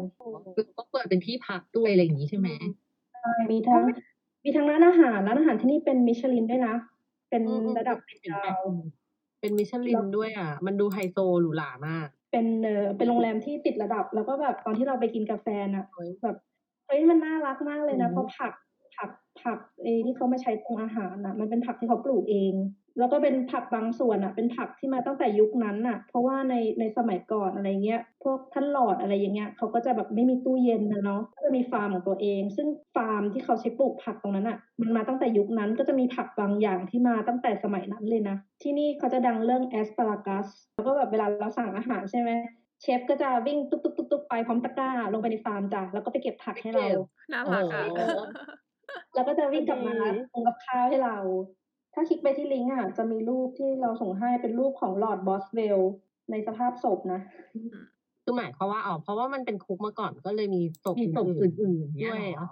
คือก็เปิดเป็นที่พักด้วยอะไรอย่างงี้ใช่ไหมใช่มีทั้งมีทั้งร้านอาหารร้านอาหารที่นี่เป็นมิชลินด้วยนะ เป็นอืมอืมระดับเป็นเป็นดาแบบว เป็นมิชลินด้วยอะ มันดูไฮโซหรูหรามาก เป็นเออเป็นโรงแรมที่ติดระดับ แล้วก็แบบตอนที่เราไปกินกาแฟน่ะเฮ้ยแบบเฮ้ยมันน่ารักมากเลยนะอืมเพราะผักผักผักเอที่เขามาใช้ปรุงอาหารน่ะ มันเป็นผักที่เขาปลูกเอง แล้วก็เป็นผักบางส่วนอะ เป็นผักที่มาตั้งแต่ยุคนั้นน่ะ เพราะว่าในในสมัยก่อนอะไรเงี้ย พวกท่านหลอดอะไรอย่างเงี้ยเขาก็จะแบบไม่มีตู้เย็นนะเนาะก็จะมีฟาร์มของตัวเอง ซึ่งฟาร์มที่เขาใช้ปลูกผักตรงนั้นอะ มันมาตั้งแต่ยุคนั้นก็จะมีผักบางอย่างที่มาตั้งแต่สมัยนั้นเลยนะ ที่นี่เขาจะดังเรื่อง asparagus แล้วก็แบบเวลาเราสั่งอาหารใช่ไหมเชฟก็จะวิ่งตุ๊กตุ๊กตุ๊กตุ๊กไปพร้อมตะกร้า ลงไปในฟาร์มจ้ะแล้วก็ไปเก็บผักให้เราน่ารักอะโอ้โหแล้วก็จะวิ่งกลับมาดีปรุงกับข้าวให้เรา ถ้าคลิกไปที่ลิงก์อะจะมีรูปที่เราส่งให้เป็นรูปของลอร์ดบอสเวลในสภาพศพนะคือหมายความว่าอ๋อเพราะว่ามันเป็นคุกมาก่อนก็เลยมีศพมีศพอื่นอื่นๆๆเนี่ด้วยยเหเหรรออ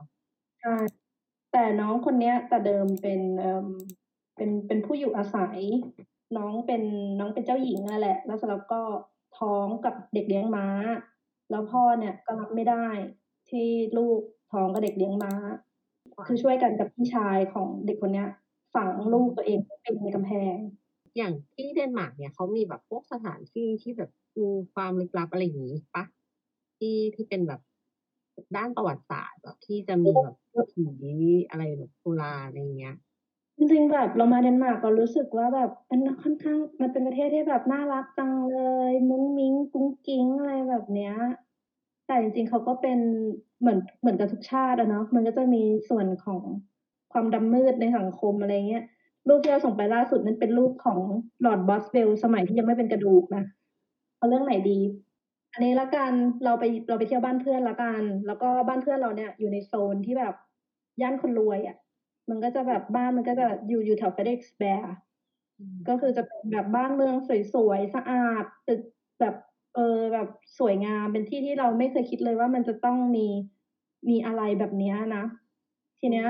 ใช่แต่น้องคนเนี้ย แต่เดิมเป็นเอ่มเป็นเป็นผู้อยู่อาศัย น้องเป็นน้องเป็นเจ้าหญิงนั่นแหละ แล้วเสร็จแล้วก็ท้องกับเด็กเลี้ยงม้า แล้วพ่อเนี่ยก็รับไม่ได้ที่ลูกท้องกับเด็กเลี้ยงม้า คือช่วยกันกับพี่ชายของเด็กคนเนี้ย ฝังลูกตัวเองเป็นในกำแพง อย่างที่เดนมาร์กเนี่ยเขามีแบบพวกสถานที่ที่แบบมีความลึกลับอะไรอย่างนี้ปะที่ที่เป็นแบบด้านประวัติศาสตร์แบบที่จะมีแบบผีอะไรแบบโบราณอะไรอย่างเงี้ยจริงๆแบบเรามาเดนมาร์กเรารู้สึกว่าแบบมันค่อนข้างมันเป็นประเทศที่แบบน่ารักจังเลย มุ้งมิ้งกุ้งกิ้งอะไรแบบเนี้ยแต่จริงๆเขาก็เป็นเหมือนเหมือนกับทุกชาติอะเนาะมันก็จะมีส่วนของ ความดำมืดในสังคมอะไรเงี้ยรูปที่เราส่งไปล่าสุดนั้นเป็นรูปของลอร์ดบอสเวลสมัยที่ยังไม่เป็นกระดูกนะเอาเรื่องไหนดี อันนี้ละกันเราไปเราไปเที่ยวบ้านเพื่อนละกัน แล้วก็บ้านเพื่อนเราเนี่ยอยู่ในโซนที่แบบย่านคนรวยอะ่ะ มันก็จะแบบบ้านมันก็จะอยู่อยู่แถวเฟเด็กซ์แบร์ก็คือจะเป็นแบบบ้านเมืองสวยๆสะอาดตึกแบบเออแบบสวยงามเป็นที่ที่เราไม่เคยคิดเลยว่ามันจะต้องมีมีอะไรแบบเนี้ยนะ ทีเนี้ย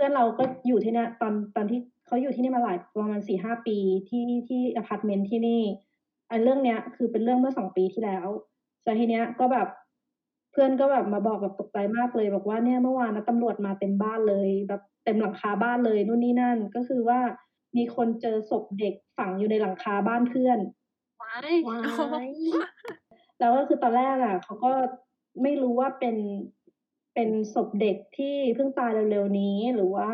พื่อนเราก็อยู่ที่เนี่ยตอนตอนที่เขาอยู่ที่นี่มาหลายประมาณสี่ห้าปีที่ที่อพาร์ตเมนต์ที่นี่ อันเรื่องเนี้ยคือเป็นเรื่องเมื่อสองปีที่แล้วแต่ทีเนี้ยก็แบบเพื่อนก็แบบมาบอกแบบตกใจมากเลย บอกว่าเนี่ยเมื่อวานนะตำรวจมาเต็มบ้านเลย แบบเต็มหลังคาบ้านเลยนู่นนี่นั่น ก็คือว่ามีคนเจอศพเด็กฝังอยู่ในหลังคาบ้านเพื่อนว้ายว้ายแล้วก็คือตอนแรกอะเขาก็ไม่รู้ว่าเป็น เป็นศพเด็กที่เพิ่งตายเร็วๆนี้ หรือว่า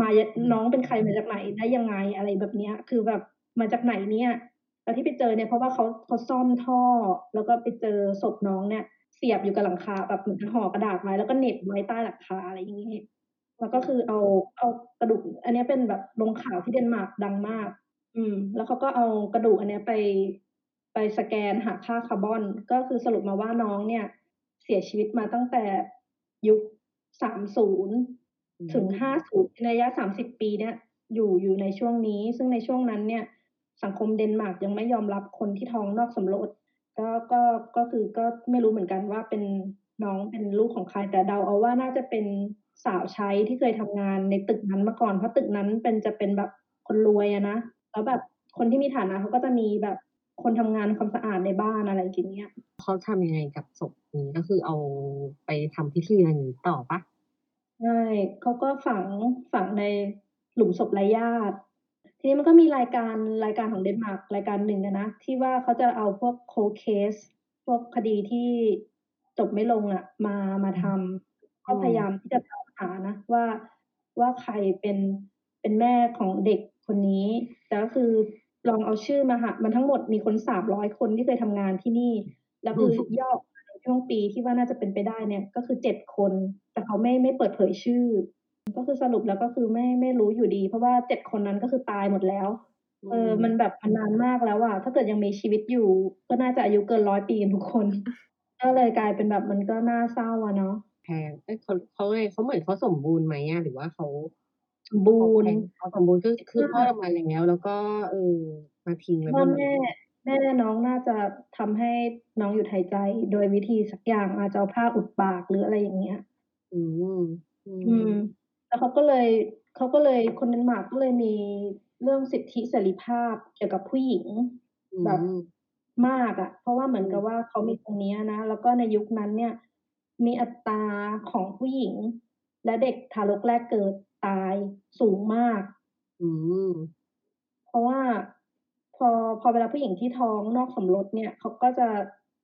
มาน้องเป็นใครมาจากไหนได้ยังไงอะไรแบบเนี้ย คือแบบมาจากไหนเนี่ยแล้วที่ไปเจอเนี่ยเพราะว่าเขาเขาซ่อมท่อ แล้วก็ไปเจอศพน้องเนี่ย เสียบอยู่กับหลังคาแบบเหมือนห่อกระดาษไว้แล้วก็เหน็บไว้ใต้หลังคาอะไรอย่างนี้แล้วก็คือเอาเอากระดูก อันเนี้ยเป็นแบบลงข่าวที่เดนมาร์กดังมาก อืม แล้วเขาก็เอากระดูกอันเนี้ยไปไปสแกนหาค่าคาร์บอน ก็คือสรุปมาว่าน้องเนี่ย เสียชีวิตมาตั้งแต่ ยุค30ถึง50ในระยะ30ปีเนี่ยอยู่อยู่ในช่วงนี้ ซึ่งในช่วงนั้นเนี่ย สังคมเดนมาร์กยังไม่ยอมรับคนที่ท้องนอกสมรสก็ก็ก็คือก็ไม่รู้เหมือนกันว่าเป็นน้องเป็นลูกของใครแต่เดาเอาว่าน่าจะเป็นสาวใช้ที่เคยทำงานในตึกนั้นมาก่อนเพราะตึกนั้นเป็นจะเป็นแบบคนรวยอะนะแล้วแบบคนที่มีฐานะเขาก็จะมีแบบ คนทำงานความสะอาดในบ้านอะไรอย่างเงี้ยเขาทำยังไงกับศพนี้ก็คือเอาไปทำพิธีอะไรอย่างนี้ต่อปะใช่เขาก็ฝังฝังในหลุมศพไร้ญาติ ทีนี้มันก็มีรายการรายการของเดนมาร์กรายการหนึ่งอะนะ ที่ว่าเขาจะเอาพวกโคเคส พวกคดีที่จบไม่ลงอะมามาทำก็พยายามที่จะตามหานะว่าว่าใครเป็นเป็นแม่ของเด็กคนนี้แต่ก็คือ ลองเอาชื่อมาหามันทั้งหมดมีคนสามร้อยคนที่เคยทำงานที่นี่ แล้วคือยอดในช่วงปีที่ว่าน่าจะเป็นไปได้เนี่ย ก็คือเจ็ดคน แต่เขาไม่ไม่เปิดเผยชื่อ ก็คือสรุปแล้วก็คือไม่ไม่รู้อยู่ดี เพราะว่าเจ็ดคนนั้นก็คือตายหมดแล้ว เออ มันแบบมันนานมากแล้วอะถ้าเกิดยังมีชีวิตอยู่ ก็น่าจะอายุเกินร้อยปีกันทุกคน ก็เลยกลายเป็นแบบมันก็น่าเศร้าอะเนาะแพงเอ้ยเขาเขาไงเขาเหมือนเขาสมบูรณ์ไหมอะหรือว่าเขา สมบูรณ์เขาสมบูรณ์คือคือคลอดออกมาแล้ว แล้วก็เออมาทิ้งไว้บพ่อนแม่แม่น้องน่าจะทำให้น้องหยุดหายใจ โดยวิธีสักอย่างอาจจะเอาผ้าอุดปากหรืออะไรอย่างเงี้ย อืม อือืมมแล้วเขาก็เลยเขาก็เลยคนเดนมาร์กก็เลยมีเรื่องสิทธิเสรีภาพเกี่ยวกับผู้หญิงแบบมากอะ่ะ เพราะว่าเหมือนกับว่าเขามีตรงเนี้ยนะ แล้วก็ในยุคนั้นเนี่ย มีอัตราของผู้หญิง และเด็กทารกแรกเกิด ตายสูงมาก อืม เพราะว่าพอพอเวลาผู้หญิงที่ท้องนอกสมรสเนี่ยเขาก็จะ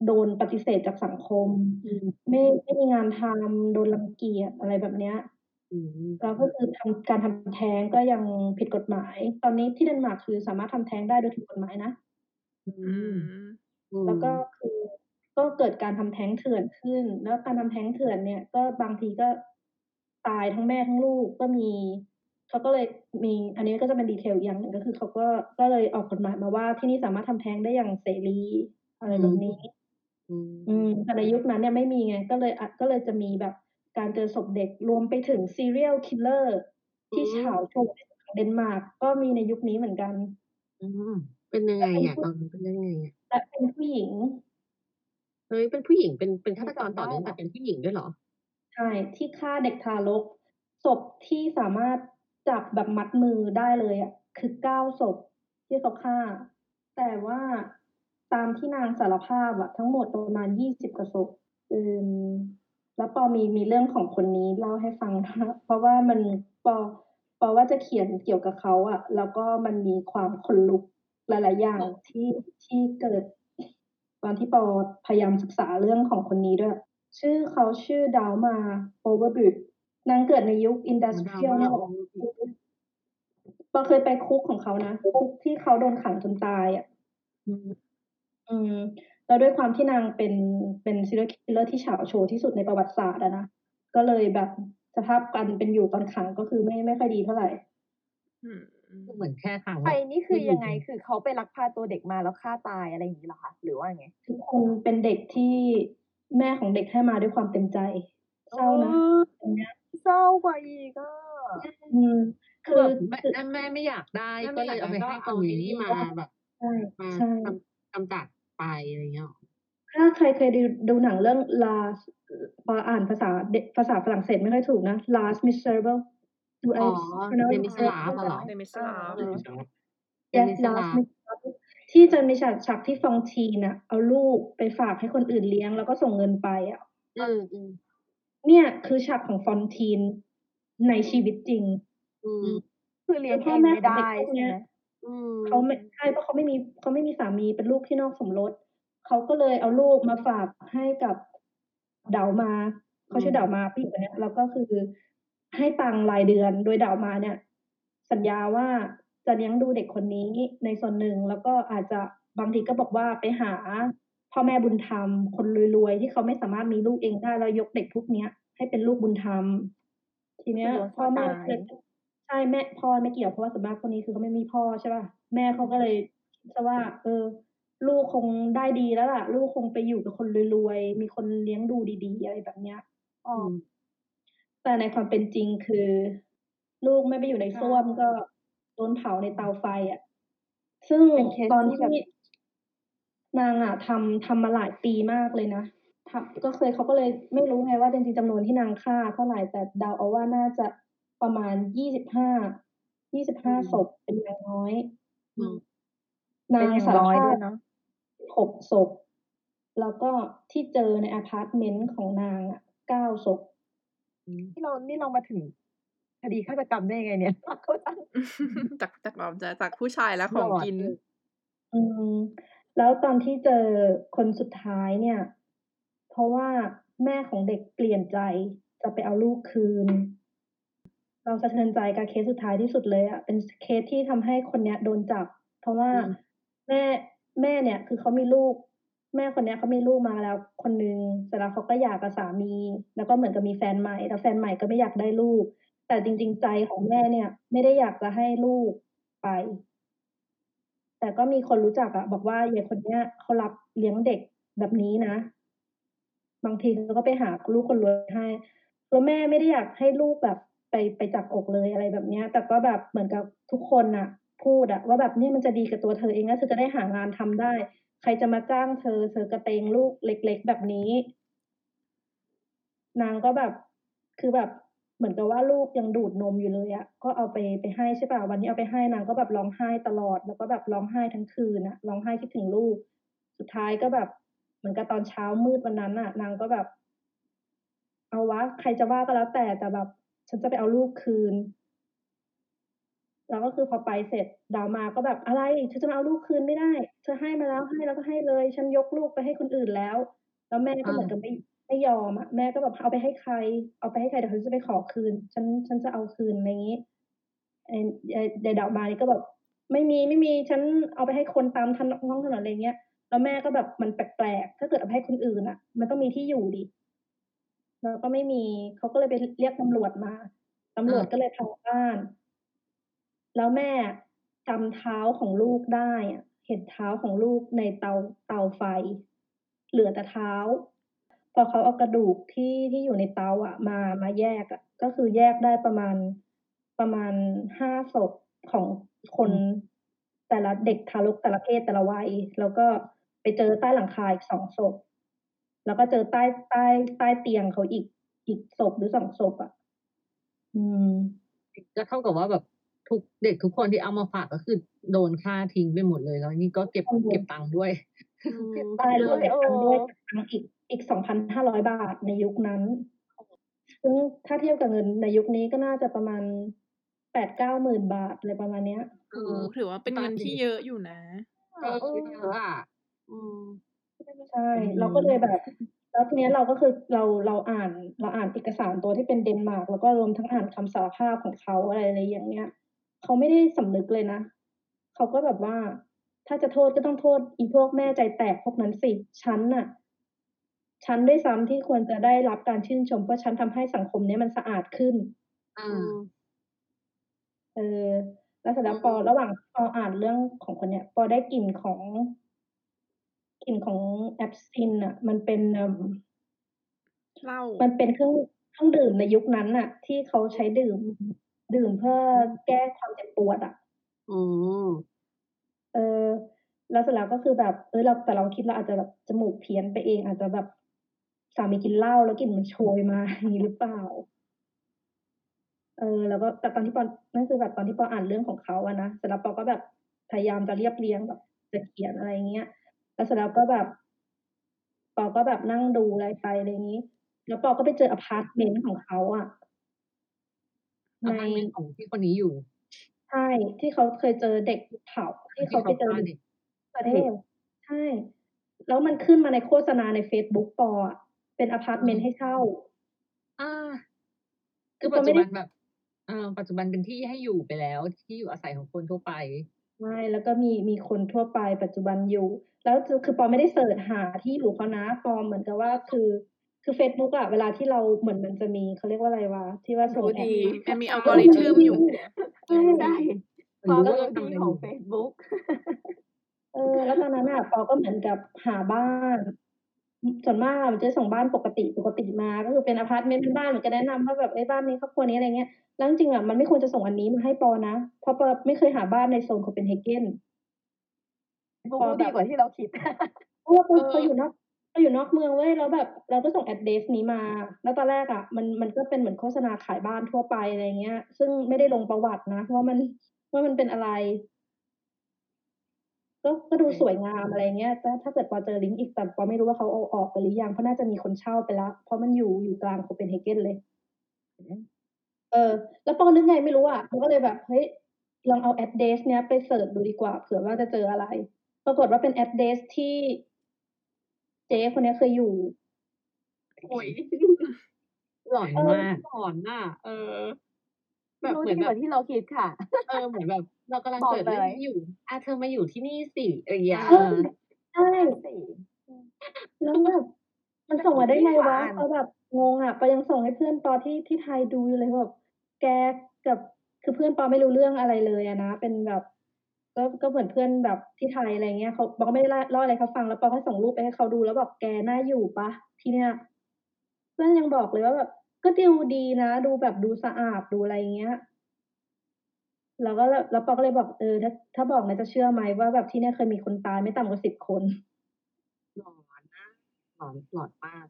โดนปฏิเสธจากสังคม อืม ไม่ไม่มีงานทำโดนรังเกียจอะไรแบบเนี้ย อืม แล้วก็คือทำการทำแท้งก็ยังผิดกฎหมาย ตอนนี้ที่เดนมาร์กคือสามารถทำแท้งได้โดยถูกกฎหมายนะ อือืม ม อืมแล้วก็คือ ก็เกิดการทำแท้งเถื่อนขึ้น แล้วการทำแท้งเถื่อนเนี่ย ก็บางทีก็ ตายทั้งแม่ทั้งลูกก็มีเขาก็เลยมีอันนี้ก็จะเป็นดีเทลอีกอย่างหนึ่งก็คือเขาก็ก็เลยออกกฎหมายมาว่าที่นี่สามารถทำแท้งได้อย่างเสรีอะไรแบบนี้อืมอืมแต่ในยุคนั้นเนี่ยไม่มีไงก็เลยอะก็เลยจะมีแบบการเจอศพเด็กรวมไปถึง serial killer ที่เฉาโชว์ของเดนมาร์กก็มีในยุคนี้เหมือนกันอืมเป็นยังไงอะตอนนั้นเป็นยังไงอะและเป็นผู้หญิงเฮ้ยเป็นผู้หญิงเป็นเป็นฆาตกรต่อจำได้เนื่องเหรอแต่เป็นผู้หญิงด้วยเหรอ ใช่ ที่ฆ่าเด็กทารก ศพที่สามารถจับแบบมัดมือได้เลยอะคือเก้าศพที่เขาฆ่า แต่ว่าตามที่นางสารภาพอะทั้งหมดประมาณยี่สิบกว่าศพอืมแล้วปอมีมีเรื่องของคนนี้เล่าให้ฟังนะเพราะว่ามันปอปอว่าจะเขียนเกี่ยวกับเขาอะแล้วก็มันมีความขนลุกหลายๆอย่างที่ที่เกิด ตอนที่ปอพยายามศึกษาเรื่องของคนนี้ด้วย ชื่อเขาชื่อ Dagmar Overby นางเกิดในยุค industrial Dagmar เนี่ยปอเคยไปคุกของเขานะ คุกที่เขาโดนขังจนตายอะ อืมอืมแล้วด้วยความที่นางเป็นเป็น serial killer ที่ฉาวโฉ่ที่สุดในประวัติศาสตร์อะนะ ก็เลยแบบสภาพการเป็นอยู่ตอนขังก็คือไม่ไม่ค่อยดีเท่าไหร่อืมเหมือนแค่ครั้งไปนี่คือยังไงผู้หญิคือเขาไปลักพาตัวเด็กมาแล้วฆ่าตายอะไรอย่างนี้เหรอคะหรือว่าไงทุกคนเป็นเด็กที่ แม่ของเด็กให้มาด้วยความเต็มใจ เศร้านะเอออันเนี้ยเศร้ากว่าอีกอะอืมคืคืออแบบแม่คือแม่ไม่อยากได้แม่ก็ไม่เลอยยากเอาไปได้ให้ก็คนเอานี้ไอ้นี่มามาแบบใช่มาใช่กำกำจัดไปอะไรเงี้ยหรอถ้าใครเคยดูดูหนังเรื่อง last พออ่านภาษาเด็กภาษาฝรั่งเศสไม่ค่อยถูกนะ last miserable do อ๋ I อ pronounce เด it นิส correctly? ลาฟอะเหรอในมิสลาฟเออ yes Dennis last Love miserable ที่จะมีฉากฉากที่ฟองทีน่ะ เอาลูกไปฝากให้คนอื่นเลี้ยงแล้วก็ส่งเงินไปอะอืมอืมเนี่ยคือฉากของฟอนทีนในชีวิตจริง อืมคือเลี้ยงคือพ่เอองแม่ไม่ได้ของเด็กพวกเนี้ใช่ยไหมอืมเขาไม่ใช่เพราะเขาไม่มีเขาไม่มีสามีเป็นลูกที่นอกสมรสเขาก็เลยเอาลูกมาฝากให้กับเดามาเขาชื่อเดามาผู้หญิงคนเนี้ยแล้วก็คือให้ตังค์รายเดือนโดยเดามาเนี่ย สัญญาว่า จะเลี้ยงดูเด็กคนนี้ในส่วนหนึ่ง แล้วก็อาจจะบางทีก็บอกว่าไปหาพ่อแม่บุญธรรม คนรวยๆ ที่เขาไม่สามารถมีลูกเองได้แล้วยกเด็กพวกเนี้ย ให้เป็นลูกบุญธรรม ทีเนี้ยคือโดนพ่อแม่ฆ่าตายเลยใช่แม่พ่อไม่เกี่ยวเพราะว่าส่วนมากคนนี้คือเขาไม่มีพ่อใช่ป่ะแม่เขาก็เลยคิดซะว่า เออ ลูกคงได้ดีแล้วล่ะ ลูกคงไปอยู่กับคนรวยๆมีคนเลี้ยงดูดีๆอะไรแบบเนี้ยอ๋ออืมแต่ในความเป็นจริงคือ ลูกไม่ไปอยู่ในค่ะส้วมก็ โดนเผาในเตาไฟอะ ซึ่งเป็นเคสตอนที่แบบที่นางอะทำทำมาหลายปีมากเลยนะทำก็เคยเขาก็เลยไม่รู้ไงว่าจริงๆจำนวนที่นางฆ่าเท่าไหร่แต่เดาเอาว่าน่าจะประมาณยี่สิบห้ายี่สิบห้าศพเป็นอย่างน้อยอืมเป็นอย่างน้อยด้วยเนาะนางสารภาพหกศพแล้วก็ที่เจอในอพาร์ตเมนต์ของนางอะเก้าศพนี่เรานี่เรามาถึง คดีฆาตกรรมได้ยังไงเนี่ยเขาตั้งจากจากแบบจากผู้ชายและของกิน อืมแล้วตอนที่เจอคนสุดท้ายเนี่ย เพราะว่าแม่ของเด็กเปลี่ยนใจจะไปเอาลูกคืน เราสะเทือนใจกับเคสสุดท้ายที่สุดเลยอะเป็นเคสที่ทำให้คนเนี้ยโดนจับ เพราะว่าอืมแม่แม่เนี่ย คือเขามีลูก แม่คนเนี้ยเขามีลูกมาแล้ว คนนึงเสร็จแล้วเขาก็หย่ากับสามี แล้วก็เหมือนกับมีแฟนใหม่แล้วแฟนใหม่ก็ไม่อยากได้ลูก แต่จริง ๆ ใจของแม่เนี่ยไม่ได้อยากจะให้ลูกไป แต่ก็มีคนรู้จักอะบอกว่า ยายคนเนี้ย เขารับเลี้ยงเด็กแบบนี้นะ บางที เขาก็ไปหาลูกคน รวย ให้ แล้วแม่ไม่ได้อยากให้ลูกแบบไป ไปจากอกเลย อะไรแบบเนี้ย แต่ก็แบบเหมือนกับทุกคนน่ะพูดอะว่าแบบนี่มันจะดีกับตัวเธอเองนะ เธอจะได้หางานทำได้ ใครจะมาจ้างเธอ เธอกระเตงลูกเล็ก ๆ แบบนี้ นางก็แบบ คือแบบ เหมือนกับว่าลูกยังดูดนมอยู่เลยอะก็เอาไปไปให้ใช่ป่ะวันนี้เอาไปให้นางก็แบบร้องไห้ตลอด แล้วก็แบบร้องไห้ทั้งคืนอะร้องไห้คิดถึงลูก สุดท้ายก็แบบ เหมือนกับตอนเช้ามืดวันนั้นอะนางก็แบบ เอาวะใครจะว่าก็แล้วแต่แต่แบบฉันจะไปเอาลูกคืนแล้วก็คือพอไปเสร็จดาวมาก็แบบอะไรเธอจะมาเอาลูกคืนไม่ได้ เธอให้มาแล้วให้แล้วก็ให้เลย ฉันยกลูกไปให้คนอื่นแล้ว แล้วแม่ก็เหมือนกับไม่ ไม่ยอมอะแม่ก็แบบเอาไปให้ใคร เอาไปให้ใครเดี๋ยวเขาจะไปขอคืน ฉันฉันจะเอาคืนอะไรอย่างนี้ไอ้ไอ้ไอ้ดาวมานี่ก็แบบไม่มีไม่มีฉันเอาไปให้คนตามถนนท้องถนนอะไรเงี้ยแล้วแม่ก็แบบมันแปลกๆถ้าเกิดเอาไปให้คนอื่นอะมันต้องมีที่อยู่ดิแล้วก็ไม่มีเขาก็เลยไปเรียกตำรวจมาตำรวจก็เลยพาบ้าน แล้วแม่จำเท้าของลูกได้อะเห็นเท้าของลูกในเตาเตาไฟ เหลือแต่เท้า พอเขาเอากระดูกที่ที่อยู่ในเตาอะมามาแยกอะก็คือแยกได้ประมาณประมาณห้าศพของคนแต่ละเด็กทารกแต่ละเพศแต่ละวัย แล้วก็ไปเจอใต้หลังคาอีกสองศพ แล้วก็เจอใต้ใต้ใต้เตียงเขาอีกอีกศพหรือสองศพอะ อืม ก็เท่ากับว่าแบบทุกเด็กทุกคนที่เอามาฝากก็คือโดนฆ่าทิ้งไปหมดเลยแล้วนี่ก็เก็บอืมเก็บตังค์ด้วย ตายแล้วด้วยเก็บตังค์เออด้วยเก็บตังค์อีกอีกสองพันห้าร้อยบาทในยุคนั้น ซึ่งถ้าเทียบกับเงินในยุคนี้ก็น่าจะประมาณแปดเก้าหมื่นบาทอะไรประมาณเนี้ยเอโอ้อถือว่าเป็นเงินที่เยอะอยู่นะก็คือเยอะอะอืมใช่อืมเราก็เลยแบบ แล้วทีเนี้ยเราก็คือเราเราอ่านเราอ่านเอกสารตัวที่เป็นเดนมาร์กแล้วก็รวมทั้งอ่านคำสารภาพของเขาอะไรอะไรอย่างเงี้ย เขาไม่ได้สำนึกเลยนะ เขาก็แบบว่า ถ้าจะโทษก็ต้องโทษอีพวกแม่ใจแตกพวกนั้นสิ ฉันน่ะ ฉันด้วยซ้ำที่ควรจะได้รับการชื่นชม เพราะฉันทำให้สังคมเนี้ยมันสะอาดขึ้น อ่า เออ แล้วเสร็จแล้วอืมปอระหว่างปออ่านเรื่องของคนเนี้ย ปอได้กลิ่นของกลิ่นของแอปซินอะ มันเป็นเอิ่มเหล้ามันเป็นเครื่องเครื่องดื่มในยุคนั้นน่ะ ที่เขาใช้ดื่ม ดื่มเพื่อแก้ความเจ็บปวดอะ อืม เออแล้วเสร็จแล้วก็คือแบบเออเราแต่เราคิดเราอาจจะแบบจมูกเพี้ยนไปเอง อาจจะแบบสามีกินเหล้าแล้วกลิ่นมันโชยมาอย่างนี้หรือเปล่า เออ แล้วก็แต่ตอนที่ปอนนั่นคือแบบตอนที่ปออ่านเรื่องของเขาอะนะเสร็จแล้วปอก็แบบพยายามจะเรียบเรียงแบบจะเขียนอะไรเงี้ย แล้วเสร็จแล้วก็แบบปอก็แบบนั่งดูอะไรไปอะไรอย่างนี้ แล้วปอก็ไปเจออพาร์ตเมนต์ของเขาอะอในพาร์ตเมนต์ของที่คนนี้อยู่ ช่ ที่เขาเคยเจอเด็กเผาที่เขาไปเจอฆ่าเด็เด็กกประเทศ ใช่ แล้วมันขึ้นมาในโฆษณาใน Facebook ปออะเป็นอพาร์ตเมนต์ให้เช่า อ่า คืคืออปอปัจไม่จุได้บันแบบเอ่าปัจจุบันเป็นที่ให้อยู่ไปแล้ว ที่อยู่อาศัยของคนทั่วไปใช่แล้วก็มีมีคนทั่วไปปัจจุบันอยู่ แล้วคือปอไม่ได้ search หาที่อยู่เขานะปอเหมือนกับว่าคือ คือ Facebook อะเวลาที่เราเหมือนมันจะมีเขาเรียกว่าอะไรวะ ที่ว่าส่งรู้ ad ดีมามันมีอัลกอริทึมอยู่ใช่ใช่เหมือนความรู้ว่ารู้เราทำที่อะไรขอองยู่ Facebook เออแล้วตอนนั้นอะปอก็เหมือนกับหาบ้านส่วนมากมันจะส่งบ้านปกติปกติมา ก็คือเป็นอพาร์ตเมนต์เป็นบ้านเหมือนกันแนะนำว่าแบบไอ้ยบ้านนี้ครอบครัวนี้อะไรเงี้ยแล้วจริงๆอะมันไม่ควรจะส่งอันนี้มาให้ปอนะเพราะปอไม่เคยหาบ้านในโซนโคเปนเฮเกน Facebook พอรู้แบบดีกว่าที่เราคิดเพราะว่าเขาเขาอยู่นอก เขาอยู่นอกเมืองเว้ยแล้วแบบเราก็ส่งแอดเดสนี้มา แล้วตอนแรกอะ มันมันก็เป็นเหมือนโฆษณาขายบ้านทั่วไปอะไรเงี้ย ซึ่งไม่ได้ลงประวัตินะว่ามันว่ามันเป็นอะไร ก็ก็ดูสวยงามอะไรเงี้ยแต่ถ้าเกิดปอเจอลิงก์อีกแต่ปอไม่รู้ว่าเขาเอาออกไปหรือยังเพราะน่าจะมีคนเช่าไปแล้วเพราะมันอยู่อยู่กลางโคเปนเฮเกนเลยเออ แล้วปอนึกไงไม่รู้อะปอก็เลยแบบเฮ้ยลองเอาแอดเดสเนี้ยไปเสิร์ชดูดีกว่าเผื่อว่าจะเจออะไร ปรากฏว่าเป็นแอดเดสที่ เจ๊คนเนี้ยเคยอยู่โอ้ยหลอนเออมากหลอนน่ะ เออ แบบรู้เหมือนดีกแบบว่าที่เราคิดค่ะ เออเหมือนแบบ เรากำลังบอกเกิดเรื่อเลงยอยู่อะเธอมาอยู่ที่นี่สิอะไรอย่างเงี้ยเอเอออใช่สิแล้วแบบมันส่งมาได้ไงวะอ่านเขาแบบงงอะปอยังส่งให้เพื่อนปอที่ที่ไทยดูอยู่เลยแบบแกกับคือเพื่อนปอไม่รู้เรื่องอะไรเลยอะนะเป็นแบบ ก็ก็เหมือนเพื่อนแบบที่ไทยอะไรเงี้ยเขาปอก็ไม่ได้เล่าอะไรเขาฟังแล้วปอก็ส่งรูปไปให้เขาดูแล้วแบบแกน่าอยู่ปะที่เนี้ยเพื่อนยังบอกเลยว่าแบบก็ดูดีนะ ดูแบบดูสะอาดดูอะไรเงี้ยแล้วก็แล้วปอก็เลยบอกเออถ้าถ้าบอกนะจะเชื่อไหมว่าแบบที่เนี่ยเคยมีคนตายไม่ต่ำกว่าสิบคนหลอนนะหลอนหลอนมาก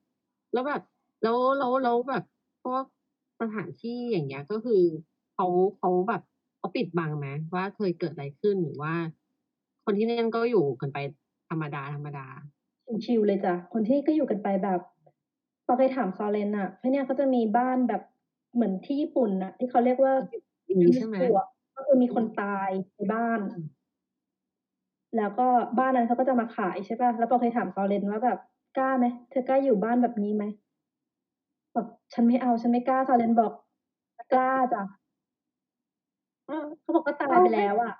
แล้วแบบแล้วแล้วแล้วแบบพวกสถานที่อย่างเงี้ยก็คือเขาเขาแบบ เขาปิดบังไหมว่าเคยเกิดอะไรขึ้นหรือว่า คนที่นั่นก็อยู่กันไปธรรมดาธรรมดา ชิวๆเลยจ้ะคนที่ก็อยู่กันไปแบบพอเคยถามซอเลนอะเพราะเนี่ยเขาจะมีบ้านแบบเหมือนที่ญี่ปุ่นอะที่เขาเรียกว่าอย่างนี้ใช่ไหมยูอะก็คือมีคนตายในบ้านอืมแล้วก็บ้านนั้นเขาก็จะมาขายใช่ป่ะแล้วพอเคยถามซอเลนว่าแบบกล้าไหมเธอกล้าอยู่บ้านแบบนี้ไหมแบบฉันไม่เอาฉันไม่กล้าซอเลนบอกกล้าจ้ะ เออ เขาบอกก็ตายไปแล้วอะ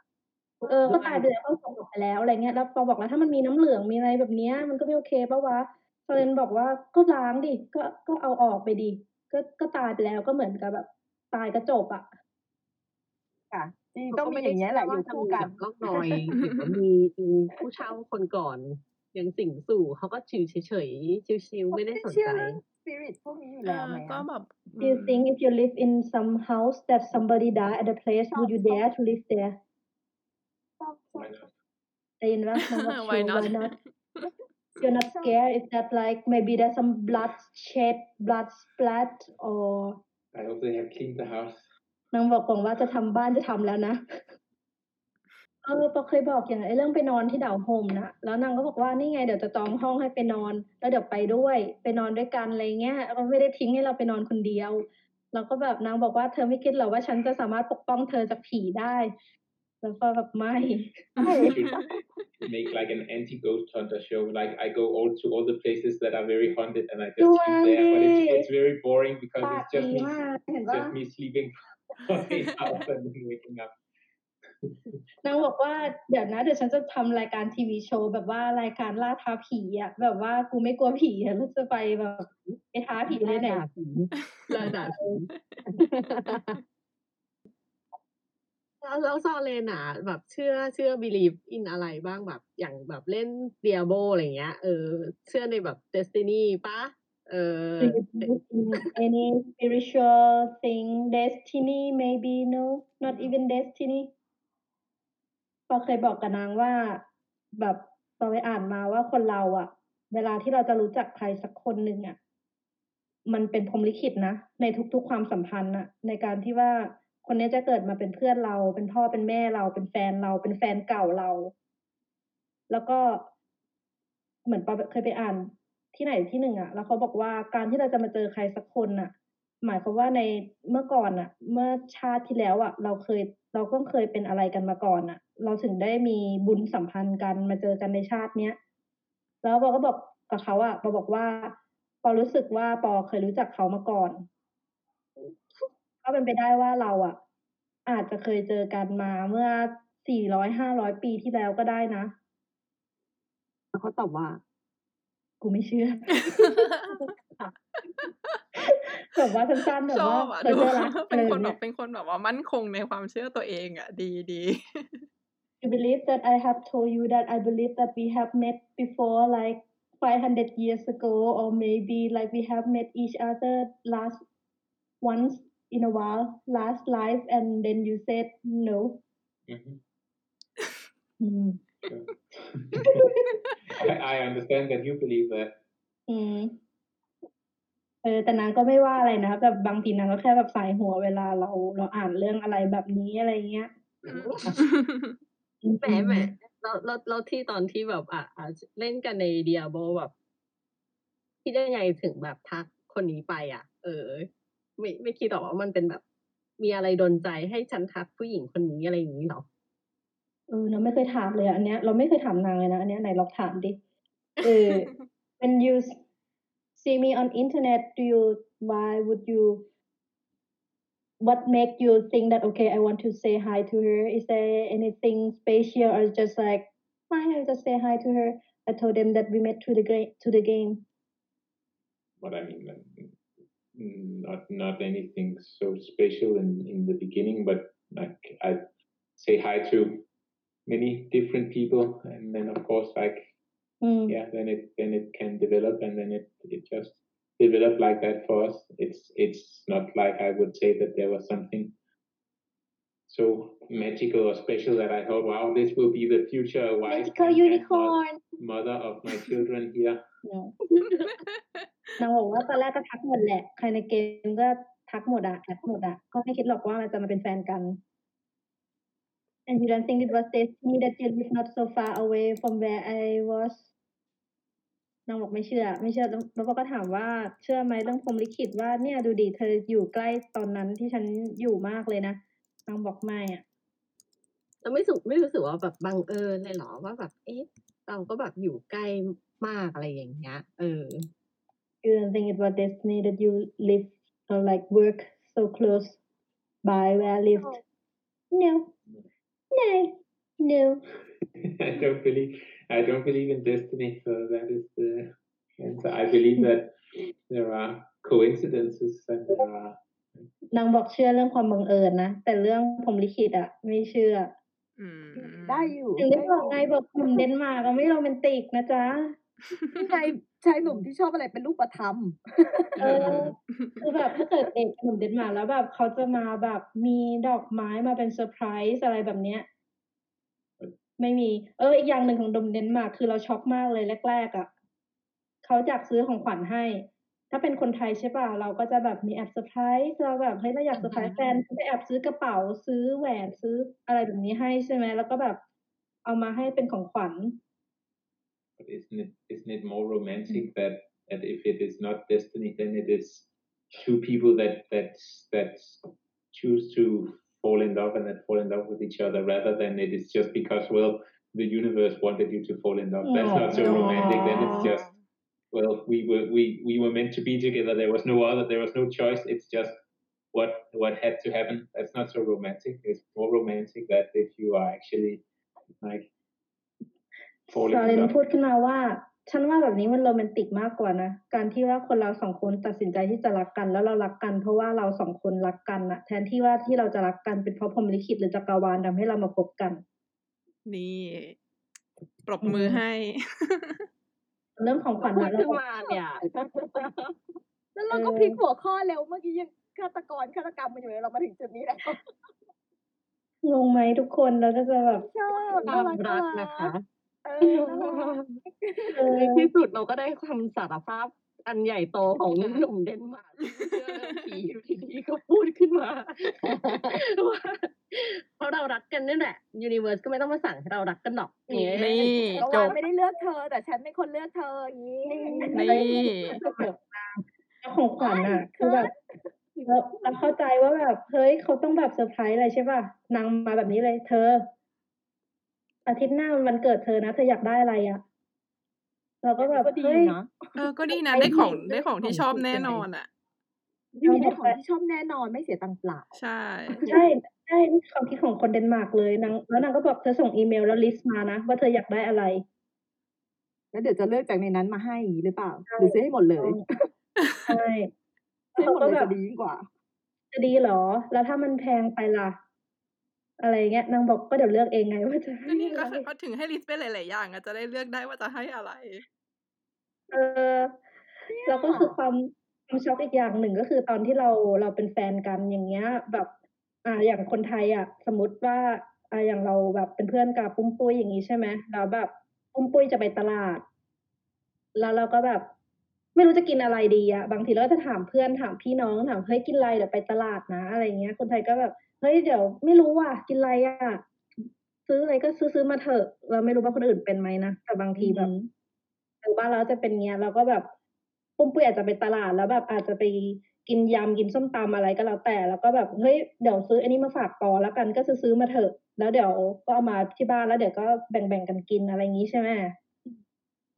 เออ ก็ตายไปแล้ว ก็ส่งออกไปแล้ว อะไรเงี้ย แล้วปอบอกแล้วถ้ามันมีน้ำเหลือง มีอะไรแบบเนี้ย มันก็ไม่โอเคปะวะซอเลนบอกว่าก็ล้างดิ ก็ ก็เอาออกไปดิ ก็ ก็ตายไปแล้ว ก็เหมือนกับแบบ ตายก็จบอะ ค่ะจริงๆต้องมีอย่างเงี้ยแหละอยู่คู่กันร่องรอยหรือว่ามีมีผู้เช่าคนก่อน ยังสิงสู่เขาก็ชิวเฉยๆชิวๆไม่ได้สนเชื่ใจอเรื่องสปิริตพวกนี้อยู่เอแล้วอไหมก็อะแบบ Do you think if you live in some house that somebody died at the place, would you dare to live there? ชอบชอบ Why not? ได้ยินว่า I'm not Why sure not? why not you're not scared if that like maybe there's some blood shed blood splat or I hope they have cleaned the house. นางบอกผมว่าจะทำบ้านจะทำแล้วนะ เออ ปอเคยบอกอย่างไอ้เรื่องไปนอนที่ดาวโฮมนะแล้วนางก็บอกว่า นี่ไงเดี๋ยวจะจองห้องให้ไปนอน แล้วเดี๋ยวไปด้วย ไปนอนด้วยกัน อะไรเงี้ยก็ไม่ได้ทิ้งให้เราไปนอนคนเดียวแล้วก็แบบ นางบอกว่า เธอไม่คิดหรอว่า ฉันจะสามารถปกป้องเธอจากผีได้แล้วก็แบบ ไม่ Should make like an anti-ghost hunter show. Like I go all to all the places that are very haunted, and I just Do sleep there. But it's, Andy. it's very boring because ปาก it's just ดี me, มาก เห็น it's ว่า just me sleeping for eight hours and then waking up. นางบอกว่าเดี๋ยวนะเดี๋ยวฉันจะทำรายการทีวีโชว์แบบว่ารายการล่าท้าผีอะแบบว่ากูไม่กลัวผีอะแล้วจะไปแบบไปท้าผีเลยไหนด่าผีล่าด่าผีแล้วแล้วซอเลนอะ แบบเชื่อเชื่อ believe in อะไรบ้างแบบอย่างแบบเล่น Diablo อะไรเงี้ยเออ เชื่อในแบบ Destiny ปะเออ Do you believe in any spiritual thing destiny maybe no not even destiny พอเคยบอกกับนางว่า แบบพอไปอ่านมาว่าคนเราอะเวลาที่เราจะรู้จักใครสักคนหนึ่งอะมันเป็นพรมลิขิตนะในทุกๆความสัมพันธ์อะในการที่ว่าคนนี้จะเกิดมาเป็นเพื่อนเรา เป็นพ่อเป็นแม่เรา เป็นแฟนเรา เป็นแฟนเก่าเรา แล้วก็เหมือนปอเคยไปอ่านที่ไหนที่หนึ่งอะแล้วเขาบอกว่าการที่เราจะมาเจอใครสักคนอะหมายความว่าในเมื่อก่อนอะเมื่อชาติที่แล้วอะเราเคยเราก็เคยเป็นอะไรกันมาก่อนอะ เราถึงได้มีบุญสัมพันธ์กันมาเจอกันในชาติเนี้ยแล้วปอก็บอกกับเขาอะปอบอกว่าปอรู้สึกว่าปอเคยรู้จักเขามาก่อนก็เป็นไปได้ว่าเราอะอาจจะเคยเจอกันมาเมื่อสี่ร้อยห้าร้อยปีที่แล้วก็ได้นะแล้วเขาตอบว่า กูไม่เชื่อแบบว่าสั้นๆแบบชอว่าบอะเคยดูเจอรักเป็นคนอะไรแบแบบบเป็นคนแบบว่ามั่นคงในความเชื่อตัวเองอะ ดีดี You believe that I have told you that I believe that we have met before like 500 years ago or maybe like we have met each other last once in a while last life and then you said no Mhm. อืม Sure. I, I understand that you believe that. อืมเออแต่นางก็ไม่ว่าอะไรนะแบบบางทีนางก็แค่แบบสายหัวเวลาเราเราอ่านเรื่องอะไรแบบนี้อะไรเงี้ย แหมแหมแล้วแล้วแล้วที่ตอนที่แบบอะอะเล่นกันใน Diablo แบบคิดยังไงถึงแบบทักคนนี้ไป อะ เออ ไม่ไม่คิดหรอกว่ามันเป็นแบบ มีอะไรดนใจให้ฉันทักผู้หญิงคนนี้อะไรอย่างนี้หรอเออเราไม่เคยถามเลยอะอันเนี้ย เราไม่เคยถามนางเลยนะอันเนี้ยไหนลองถามดิเออ when you see me on internet do you why would you what make you think that okay I want to say hi to her? Is there anything special or just like fine I just say hi to her. I told them that we met to the gra- to the game. But I mean, like, not not anything so special in in the beginning, but like I say hi to many different people, and then of course, like mm. yeah, then it then it can develop, and then it it just developed like that for us. It's it's not like I would say that there was something so magical or special that I thought, wow, this will be the future wife magical and- and mo- unicorn mother of my children here. no นางบอกว่าตอนแรกก็ทักหมดแหละ ใครในเกมก็ทักหมดอะแอดหมดอะก็ไม่คิดหรอกว่ามันจะมาเป็นแฟนกัน [LAUGHS] [LAUGHS] and you don't think it was destiny that you live not so far away from where I was นางบอกไม่เชื่อ ไม่เชื่อแล้วแล้วก็ถามว่าเชื่อไหมเรื่องพรหมลิขิตว่าเนี่ยดูดิเธออยู่ใกล้ตอนนั้นที่ฉันอยู่มากเลยนะนางบอกไม่อะเราไม่สุไม่รู้สึกว่าแบบบังเอิญเลยเหรอว่าแบบ เอ๊ะ เราก็แบบอยู่ใกล้มากอะไรอย่างเงี้ย เออ you don't think it was destiny that you live or like work so close by where I lived no no no I don't believe I don't believe in destiny, so that is the answer. I believe that there are coincidences and there are นางบอกเชื่อเรื่องความบังเอิญนะ แต่เรื่องพรหมลิขิตอะไม่เชื่ออืมได้อยู่ถึงได้บอกไงบอกหนุ่มเดนมาร์กอะไม่โรแมนติกนะจ๊ะนี่ไงชายหนุ่มที่ชอบอะไรเป็นรูปธรรมเออคือแบบถ้าเกิดเด็กหนุ่มเดนมาร์กแล้วแบบเขาจะมาแบบมีดอกไม้มาเป็นเซอร์ไพรส์อะไรแบบเนี้ย ไม่มี เออ อีกอย่างหนึ่งของหนุ่มเดนมาร์กคือเราช็อกมากเลยแรกๆอะเขาอยากซื้อของขวัญให้ ถ้าเป็นคนไทยใช่ป่ะเราก็จะแบบมีแอบเซอร์ไพรส์เราแบบเฮ้ยเราอยากเซอร์ไพรส์แฟนก็ไปแอบซื้อกระเป๋าซื้อแหวนซื้ออะไรแบบนี้ให้ใช่ไหมแล้วก็แบบเอามาให้เป็นของขวัญ but isn't it isn't it more romantic that that if it is not destiny then it is two people that that that choose to fall in love and that fall in love with each other rather than it is just because well the universe wanted you to fall in love that's not so romantic then it's just well we were we we were meant to be together there was no other there was no choice it's just what what had to happen that's not so romantic it's more romantic that if you are actually like ซา falling เล in น love พูดขึ้นมาว่า ฉันว่าแบบนี้มันโรแมนติกมากกว่านะ การที่ว่าคนเราสองคนตัดสินใจที่จะรักกัน แล้วเรารักกัน เพราะว่าเราสองคนรักกันนะแทนที่ว่าที่เราจะรักกันเป็นเพราะพรหมลิขิตหรือจักรวาลทำให้เรามาพบกัน นี่ปรบมือให้ เรื่องของขวัญพูดนะเราขึ้นมาเนี่ยแล้วเราก็พลิกหัวข้อเร็วเมื่อกี้ยังฆาตกรฆาตกรรมมันอยู่เลยเรามาถึงจุดนี้แล้วงงไหมทุกคนเราก็จะแบบชอบคน่าวามรักรักน่านะคะ เออน่ารักเออในที่สุดเราก็ได้คำสารภาพอันใหญ่โตของหนุ่มเดนมาร์กที่เชื่อเรื่องผีอยู่ดีๆก็พูดขึ้นมาว่าเพราะเรารักกันนี่แหละ universe ก็ไม่ต้องมาสั่งให้เรารักกันหรอกอย่างเงี้ยนี่เพราะจักรวาลไม่ได้เลือกเธอ แต่ฉันเป็นคนเลือกเธออย่างนี้นี่แล้วของขวัญอะคือแบบเราเราเข้าใจว่าแบบเฮ้ยเขาต้องแบบเซอร์ไพรส์อะไรใช่ป่ะนางมาแบบนี้เลย เธอ อาทิตย์หน้ามันวันเกิดเธอนะเธออยากได้อะไรอะเราก็แบบก็ดีเฮ้ยนะเออก็ดีนะได้ของได้ของที่ชอบแน่นอนอะได้ของที่ชอบแน่นอนไม่เสียตังค์เปล่าใช่ ใช่ใช่นี่คือความคิดของคนเดนมาร์กเลยนางแล้วนางก็บอกเธอส่งอีเมลแล้ว list มานะว่าเธออยากได้อะไร แล้วเดี๋ยวจะเลือกจากในนั้นมาให้อย่างนี้หรือเปล่า หรือซื้อให้หมดเลยใช่ซื้อให้หมดเลยเขาก็แบบจะดียิ่งกว่า จะดีเหรอ แล้วถ้ามันแพงไปล่ะ อะไรเงี้ยนางบอกก็เดี๋ยวเลือกเองไงว่าจะก็นี่ก็ให้อะไรก็ถึงให้ list ไปหลายๆอย่างอะจะได้เลือกได้ว่าจะให้อะไร เออแล้วก็คือความความช็อกอีกอย่างหนึ่งก็คือตอนที่เราเราเป็นแฟนกันอย่างเงี้ย แบบ อ่าอย่างคนไทยอะ สมมติว่าอ่าอย่างเราแบบเป็นเพื่อนกับปุ้มปุ้ยอย่างนี้ใช่ไหมแล้วแบบปุ้มปุ้ยจะไปตลาด แล้วเราก็แบบ ไม่รู้จะกินอะไรดีอะบางทีเราก็จะถามเพื่อนถามพี่น้องถามเฮ้ยกินอะไรเดี๋ยวไปตลาดนะ อะไรเงี้ย คนไทยก็แบบ เฮ้ยเดี๋ยวไม่รู้ว่ะกินอะไรอะซื้ออะไรก็ซื้อซื้อมาเถอะเราไม่รู้ว่าคนอื่นเป็นไหมนะแต่บางทีแบบหรือบ้านเราจะเป็นเงี้ยเราก็แบบปุ้มปุ้ยอาจจะไปตลาดแล้วแบบอาจจะไปกินยำกินส้มตำอะไรก็แล้วแต่ แล้วก็แบบเฮ้ยเดี๋ยวซื้ออันนี้มาฝากปอแล้วกันก็ซื้อซื้อมาเถอะ แล้วเดี๋ยวก็เอามาที่บ้านแล้วเดี๋ยวก็แบ่งๆกันกินอะไรอย่างนี้ใช่ไหม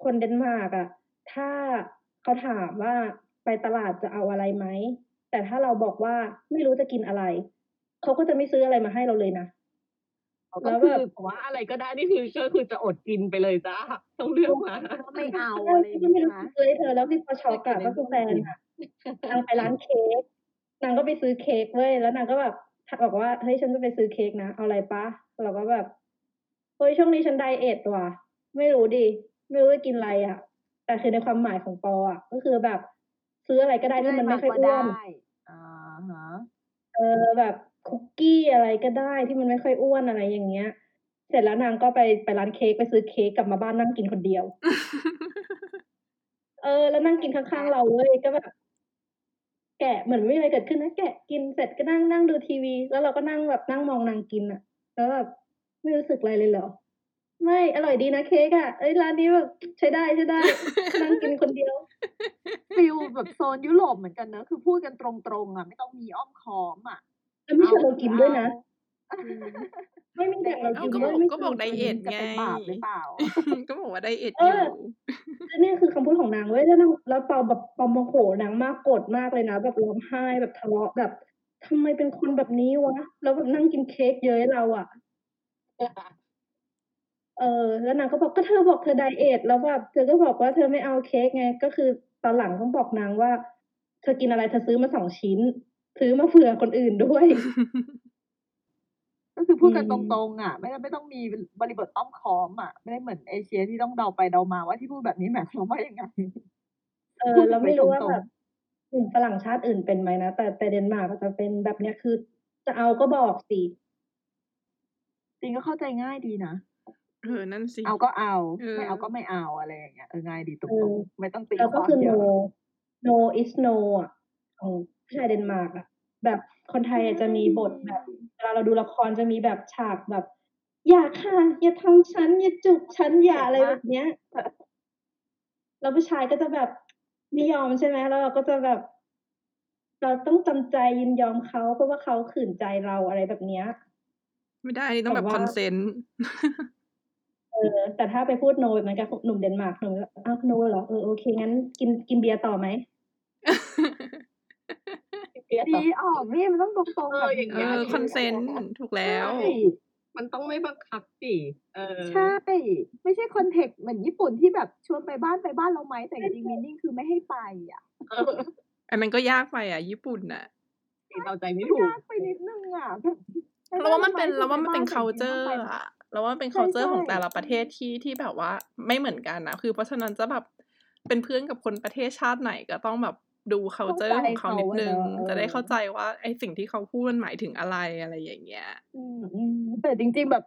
คนเดนมาร์กอะถ้าเขาถามว่าไปตลาดจะเอาอะไรไหมแต่ถ้าเราบอกว่าไม่รู้จะกินอะไร เขาก็จะไม่ซื้ออะไรมาให้เราเลยนะก็แล้วคืแบอบว่าอะไรก็ได้นี่คือก็คือจะอดกินไปเลยจ้าต้องเลือกมาก็ไม่เอาอะไรอย่างก็ไม่เงี้ยรู้นะซื้อให้เธอแล้วพี่พอช็อกอะก็คือแฟนอะนางไปร้านเค้กนางก็ไปซื้อเค้กเว้ยแล้วนางก็แบบบอกว่าเฮ้ยฉันจะไปซื้อเค้กนะเอาอะไรปะเราก็แบบเฮ้ยช่วงนี้ฉันไดเอทว่ะไม่รู้ดิไม่รู้จะกินอะไรอะแต่คือในความหมายของปออะก็คือแบบ ซื้ออะไรก็ได้ที่มันไม่ค่อยอ้วนได้อ่าฮะเออแบบ คุกกี้อะไรก็ได้ที่มันไม่ค่อยอ้วนอะไรอย่างเงี้ย เสร็จแล้วนางก็ไปไปร้านเค้กไปซื้อเค้กกลับมาบ้านนั่งกินคนเดียว เออ แล้วนั่งกินข้างๆเราเว้ยก็แบบแกะเหมือนไม่มีอะไรเกิดขึ้นนะแกะกินเสร็จก็นั่งนั่งดูทีวี แล้วเราก็นั่งแบบนั่งมองนางกินอะแล้วแบบไม่รู้สึกอะไรเลยเหรอ ไม่อร่อยดีนะเค้กอะเอ้ยร้านนี้แบบใช้ได้ใช้ได้นั่งกินคนเดียวฟิลแบบโซนยุโรปเหมือนกันเนอะคือพูดกันตรงๆอะไม่ต้องมีอ้อมค้อมอะ แล้วไม่ชวนเรากินด้วยนะเอาไม่ไม่แบ่งเราเอ้ากินก็ด้บวอยกไม่ก็บอกชวนไดกินเอทจะไงเป็นบาปหรือเปล่า ก็บอกว่าไดเอทเออยู่อแล้วนี่คือคำพูดของนางเว้ยแล้วนางแล้วปอแบบปอโมโหนางมากโกรธมากเลยนะ แบบร้องไห้แบบทะเลาะแบบทำไมเป็นคนแบบนี้วะ แล้วแบบนั่งกินเค้กเย้ยเราอะเออแล้วนางก็บอกก็เธอบอกเธอไดเอทแล้วแบบเธอก็บอกว่าเธอไม่เอาเค้กไง ก็คือตอนหลังต้องบอกนางว่า เธอกินอะไรเธอซื้อมาสองชิ้น ซื้อมาเผื่อคนอื่นด้วย ก็คือพูดกันอืตมรงๆ อะ ไม่ได้ไม่ต้องมีบริบทอ้อมค้อมอะ ไม่ได้เหมือนเอเชียที่ต้องเดาไปเดามาว่าที่พูดแบบนี้หมายความว่ายังไงเออพูดเราไปไม่ตรู้ว่ารงแบบกลุ่มฝรั่งชาติอื่นเป็นไหมนะแต่แต่เดนมาร์กก็จะเป็นแบบเนี้ยคือ จะเอาก็บอกสิๆจริงก็เข้าใจง่ายดีนะเออนั่นสิเอาก็เอาเออไม่เอาก็ไม่เอาอะไรอย่างเงี้ยเออง่ายดีตรเอองๆไม่ต้องตีแล้วคก็วามคือเย no อะ no is no อะของ ผู้ชายเดนมาร์กอะแบบคนไทยอะจะมีบทแบบเวลาเราดูละครจะมีแบบฉากแบบ อย่าค่ะ อย่าทำฉัน อย่าจุบฉันอย่าอะไรแบบเนี้ยแล้วผู้ชายก็จะแบบไม่ยอมใช่ไหมแล้วเราก็จะแบบ เราต้องจำใจยินยอมเขาเพราะว่าเขาขืนใจเราอะไรแบบเนี้ย ไม่ได้นี่ต้องแบบแต่ว่า consentเออ แต่ถ้าไปพูด no แบบนั้นกับหนุ่มเดนมาร์กหนุ่มก็อ้าว no เหรอเออโอเคงั้นกินกินเบียร์ต่อไหม ดีออกนี่มันต้องตรงๆเอแบอบอย่างเอเงี้ยอ consent ถูกแล้วใช่มันต้องไม่บังคับสิเออใช่ ไม่ใช่ context เหมือนญี่ปุ่นที่แบบชวนไปบ้านไปบ้านเราไหมแต่จริงๆ meaning คือไม่ให้ไปอะเอออันนั้นก็ยากไปอะ ญี่ปุ่นน่ะเราใจไม่ถูกยากไปนิดนึงอะแบบไปเราว่ามันเป็นบ้เราว่ามันเป็นชวไปบ้ culture แต่จริงๆต้องไปอะเราว่ามันเป็นใช่ culture ของใช่แต่ละประเทศที่ที่แบบว่าไม่เหมือนกันนะคือเพราะฉะนั้นจะแบบเป็นเพื่อนกับคนประเทศชาติไหนก็ต้องแบบ ดู culture ของเขานิดนึง จะได้เข้าใจว่าไอสิ่งที่เขาพูดมันหมายถึงอะไรอะไรอย่างเงี้ยอืมอืมแต่จริง ๆแบบ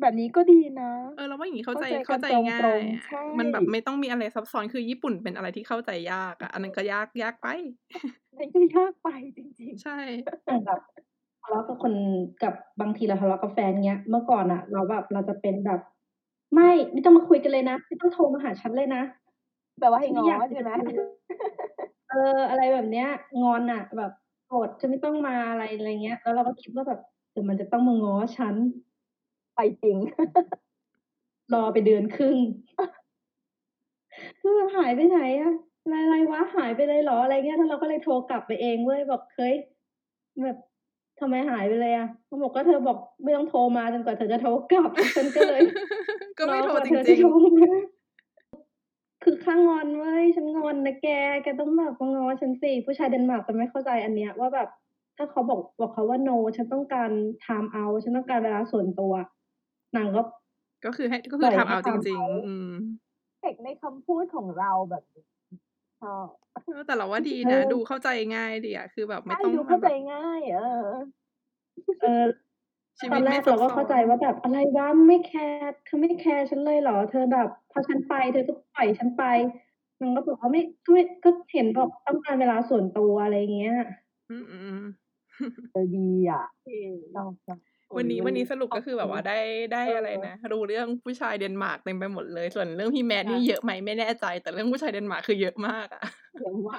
แบบนี้ก็ดีนะ เออเราว่าอย่างนี้เข้าใจเข้าเข้าใจใจกันง่าตรยงๆอะใช่มันแบบไม่ต้องมีอะไรซับซ้อนคือญี่ปุ่นเป็นอะไรที่เข้าใจยากอะอันนั้นก็ยากยากไปมันก็ยากไปจริงใช่อย่างแบบทะเลาะกับคนกับบางทีเราทะเลาะกับแฟนเงี้ยเมื่อก่อนอะเราแบบเราจะเป็นแบบ ไม่ไม่ต้องมาคุยกันเลยนะ ไม่ต้องโทรมาหาฉันเลยนะๆแปลว่าให้ฉันงไม่ออยากใช่ไหมจะคุย เออ อะไรแบบเนี้ย งอนอะแบบ โกรธจะไม่ต้องมา อะไร อะไรเงี้ย แล้วเราก็คิดว่าแบบ เดี๋ยวมันจะต้องมาง้อฉัน ไปจริง รอไปเดือนครึ่ง คือแบบ หายไปไหนอะ อะไร อะไรวะ หายไปเลยเหรอ อะไรเงี้ย แล้วเราก็เลยโทรกลับไปเองเว้ย บอก เฮ้ย แบบ ทำไมหายไปเลยอะเขาบอก ก็เธอบอกไม่ต้องโทรมาจนกว่าเธอจะโทรกลับ ฉันก็เลย ก็ไม่โทรอกว่าจเธอริจะงโทรมา คือข้างงอนเว้ย ฉันงอนนะแก แกต้องแบบมางอฉันสิ ผู้ชายเดนมาร์กจะไม่เข้าใจอันเนี้ยว่าแบบ ถ้าเขาบอกบอกเขาว่า no ฉันต้องการ time out ฉันต้องการเวลาส่วนตัว นางก็ๆก็คือให้ก็ปคืล่ออยทำให้เอาจทำริงเขาๆอืมเทคในคำพูดของเราแบบนี้ชอบเออแต่เราว่าดีเอนะอดูเข้าใจง่ายดีอะคือแบบไม่ใช่ต้องดูมาเข้าแบใจบง่าย เออ เออ ชีตวิอตนแรไม่กซัเราบก็ซ้อเข้าใจนว่าแบบอะไรวะไม่แคร์เธอไม่แคร์ฉันเลยเหรอ เธอแบบพอฉันไปเธอก็ปล่อยฉันไปนางก็บอกว่าไม่ก็ไม่ก็เห็นบอกต้องการเวลาส่วนตัวอะไรเงี้ยอืมอืม เออดีอะชอบชอบ วันนี้วันนี้สรุปก็คือแบบว่าได้ได้เออออะไรนะรู้เรื่องผู้ชายเดนมาร์กเต็มไปหมดเลย ส่วนเรื่องพี่แมทนี่ค่ะเยอะไหมไม่แน่ใจ แต่เรื่องผู้ชายเดนมาร์กคือเยอะมากอะเยังว่า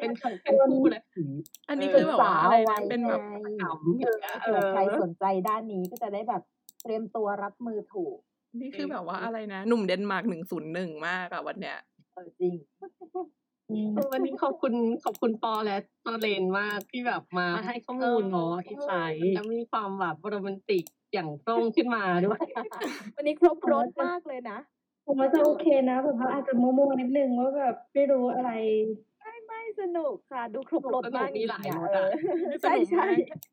เป็นทั้งเป็นผู้และผีอันนี้เออคือแบบว่าอะไรศึกษานะเอาไว้เป็นแบบไงขำอย่างเออเงี้ยเอเผื่ออใครสนใจด้านนี้ก็จะได้แบบเตรียมตัวรับมือถูก นี่คือแบบว่าอะไรนะ หนุ่มเดนมาร์กหนึ่งศูนย์หนึ่งมากอะวันเนี้ยเออจริงอืมเออ วันนี้ขอบคุณขอบคุณปอและตอเลนมากที่แบบมาให้ข้อมูลเนาะอินไซต์แล้วมีความแบบโรแมนติกอย่างตรงขึ้นมาด้วย วันนี้ครบรถมากเลยนะ ผมว่าจะโอเคนะแบบว่าอาจจะโมโมๆนิดนึงว่าแบบไม่รู้อะไร ไม่สนุกค่ะ ดูครบรถมากสนุกมีหลายจริงๆรสเออะอใช่ใช่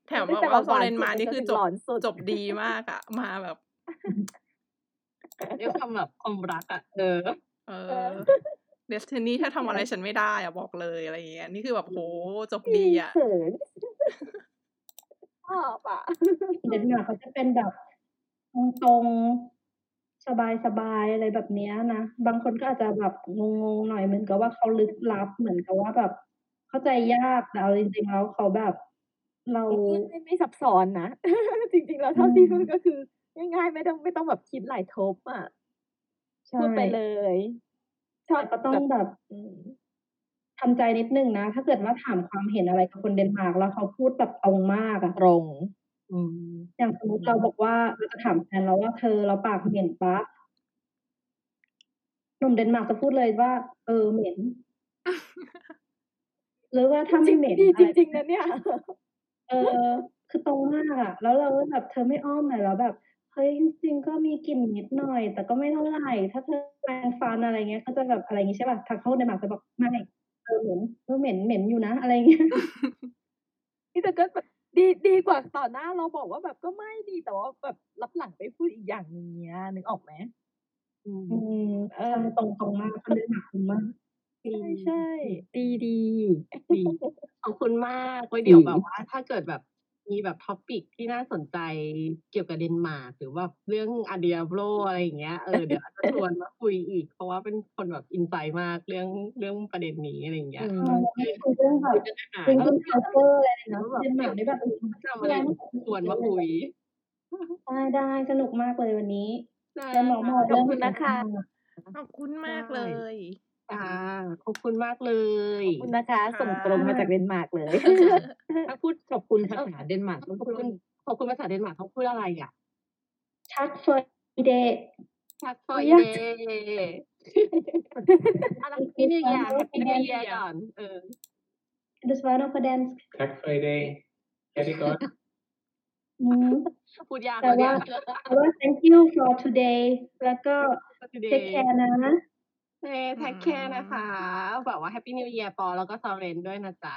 แถมไม่แบบแต่ว่าละโซเลนวันมานี่คือจบหลอนสุดจบดีมากอะมาแบบด้วยความแบบความรักอะเออเออ destiny ถ้าทำอะไรฉันไม่ได้อะบอกเลยอะไรอย่างเงี้ยนี่คือแบบโหจบดีอะเขินชอบอะเดนมาร์กเขาจะเป็นแบบตรงๆสบายๆอะไรแบบเนี้ยนะ บางคนก็อาจจะแบบงงๆหน่อยเหมือนกับว่าเขาลึกลับเหมือนกับว่าแบบ เข้าใจยากแต่เอาจริงๆแล้วเขาแบบ เราไม่ไม่ซับซ้อนนะจริงๆแล้วเท่าที่รู้ก็คือ ง่ายๆไม่ต้องไม่ต้องแบบคิดหลายทบอะใช่พูดไปเลยชอบ แต่ก็ต้องแบบอืมทำใจนิดนึงนะ ถ้าเกิดว่าถามความเห็นอะไรกับคนเดนมาร์กแล้วเขาพูดแบบตรงมากอะตรงอืมอย่างสมมติเราบอกว่าเราจะถามแฟนเราว่าเธอเราปากเหม็นปะหนุ่มเดนมาร์กจะพูดเลยว่า เออเหม็น หรือว่าถ้าไม่เหม็นดีอะไรจริงๆนะเนี่ย เออ คือตรงมากอะแล้วเราก็แบบเธอไม่อ้อมหน่อยแล้วแบบ เฮ้ยจริง ๆ ก็มีกลิ่นนิดหน่อย แต่ก็ไม่เท่าไหร่ถ้าเธอ แปรงฟัน อะไรเงี้ย ก็จะแบบ อะไรอย่างงี้ ใช่ป่ะทางเขาในหมากจะบอก ไม่เออเหม็นเออเหม็น เหม็นอยู่นะ อะไร เงี้ย นี่แต่ก็แบบ ดี ดีกว่าต่อหน้าเราบอกว่าแบบ ก็ไม่ดี แต่ว่าแบบรับหลังไปพูดอีกอย่างหนึ่งเนี้ย นึกออกไหม อืม อืม เออตรง ตรงมากคนเดนมาร์กตรงมากใช่ใช่ดี ดี ดี ขอบคุณมาก ไว้เดี๋ยวแบบว่า ถ้าเกิดแบบ มีแบบ topic ที่น่าสนใจเกี่ยวกับเดนมาร์กหรือว่าเรื่องอาเดียโบอะไรอย่างเงี้ยเออเดี๋ยวอาจจะชวนมาคุยอีก เพราะว่าเป็นคนแบบ insight มากเรื่องเรื่องประเด็นนี้อะไรอย่างเงี้ยอืเอมอไม่คุยเรื่องแบบจะได้อ่านจริงแล้วๆ culture อะไรเนาะเดนมาร์กนี่แบบทำอะไรชวนมาคุยได้ได้สนุกมากเลยวันนี้ได้จะหมอหมอขอบคุณนะคะขอบคุณมากเลย จ้าขอบคุณมากเลยขอบคุณนะคะส่งตรงมาจากเดนมาร์กเลย ถ้าพูดขอบคุณภาษาเดนมาร์กต้องพูดขอบคุณภาษาเดนมาร์กต้องพูดอะไรอะชักเฟอร์เดย์ทักฟอยอยากเดย์อะไรพี่นิวยาแฮปปี้นิวเยียก่อนเออดูสวานอฟเดนส์ Tack Friday. Är det gott? อืมพูดยากแต่แล้วว่าเนี่ยแต่ว่า thank you for today แล้วก็ take care นะ เฮ้ take care นะคะแบบว่า Happy New Year ปอแล้วก็ซอเรนด้วยนะจ๊ะ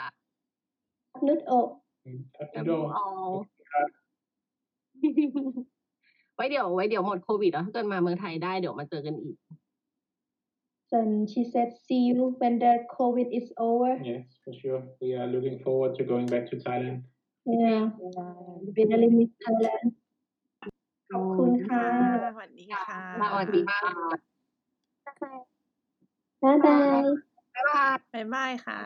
นุดโอ Mm, Tack แล้ว då. เอาไว้เดี๋ยวไว้เดี๋ยวหมดโควิดแล้วถ้าเกิดมาเมืองไทยได้เดี๋ยวมาเจอกันอีก and she said see you when the covid is over Yes, for sure. We are looking forward to going back to Thailand. yeah we really miss Thailand ขอบคุณค่ะสวัสดีค่ะสวัสดีค่ะ บ๊ายบายบ๊ายบายบ๊ายบายค่ะ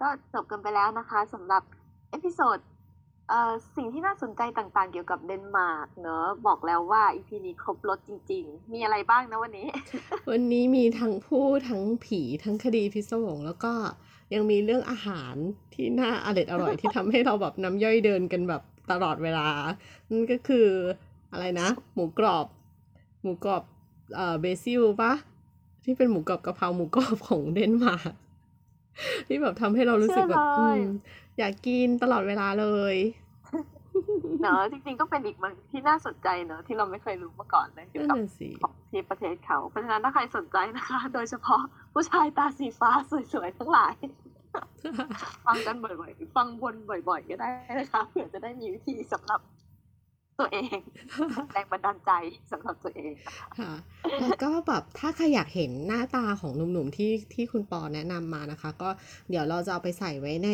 ก็จบกันไปแล้วนะคะสำหรับ episode เอ่อสิ่งที่น่าสนใจต่างๆ เกี่ยวกับเดนมาร์กเนอะบอกแล้วว่า EP นี้ครบรสจริง ๆ มีอะไรบ้างนะวันนี้ วันนี้มีทั้งผู้ทั้งผีทั้งคดีพิศวงแล้วก็ยังมีเรื่องอาหารที่น่าอร่อยอร่อยที่ทำให้เราแบบน้ำย่อยเดินกันแบบตลอดเวลา นั่นก็คืออะไรนะ หมูกรอบ หมูกรอบเอ่อเบซิลปะที่เป็นหมูกรอบกะเพราหมูกรอบของเดนมาร์กที่แบบทำให้เรารู้สึกแบบเชื่อเลยอืมอยากกินตลอดเวลาเลยเนอะจริงๆก็เป็นอีกมันที่น่าสนใจเนอะที่เราไม่เคยรู้มาก่อนเลยเกี่ยวนั่นกับน่ะสิของที่ประเทศเขา เพราะฉะนั้นถ้าใครสนใจนะคะ โดยเฉพาะผู้ชายตาสีฟ้าสวยๆทั้งหลาย ฟังกันบ่อยๆ ฟังวนบ่อยๆ ก็ได้นะคะเผื่อจะได้มีวิธีสำหรับ ตัวเอง แรงบันดาลใจสำหรับตัวเองค่ะแล้วก็แบบถ้าใครอยากเห็นหน้าตาของหนุ่มๆที่ที่คุณปอแนะนำมานะคะ ก็เดี๋ยวเราจะเอาไปใส่ไว้ใน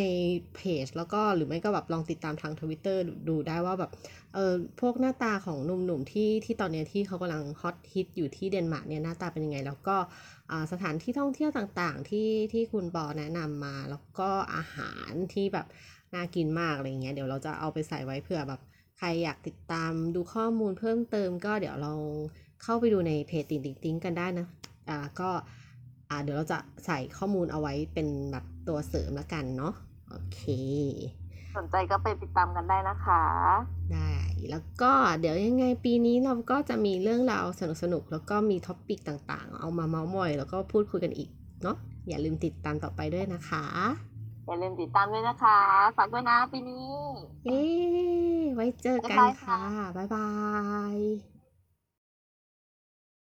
เพจ แล้วก็หรือไม่ก็แบบลองติดตามทางทวิตเตอร์ดูได้ว่าแบบเออพวกหน้าตาของหนุ่มๆที่ที่ตอนเนี้ยที่เขากำลังฮอตฮิตอยู่ที่เดนมาร์กเนี่ยหน้าตาเป็นยังไง แล้วก็อ่าสถานที่ท่องเที่ยวต่างๆ ที่ที่คุณปอแนะนำมา แล้วก็อาหารที่แบบน่ากินมากอะไรเงี้ยเดี๋ยวเราจะเอาไปใส่ไว้เผื่อแบบ ใครอยากติดตามดูข้อมูลเพิ่มเติม ก็เดี๋ยวลองเข้าไปดูในเพจติงติงติงกันได้นะอ่าก็อ่าเดี๋ยวเราจะใส่ข้อมูลเอาไว้เป็นแบบตัวเสริมแล้วกันเนาะโอเค สนใจก็ไปติดตามกันได้นะคะ ได้แล้วก็เดี๋ยวยังไงปีนี้เราก็จะมีเรื่องราวสนุกๆแล้วก็มี topic ต่างๆ เอามาเมาส์มอย แล้วก็พูดคุยกันอีกเนาะอย่าลืมติดตามต่อไปด้วยนะคะ อย่าลืมติดตามด้วยนะคะ ฝากด้วยนะปีนี้เอ๊ไว้เจอกันบ๊ายบายค่ะค่ะ บ๊ายบาย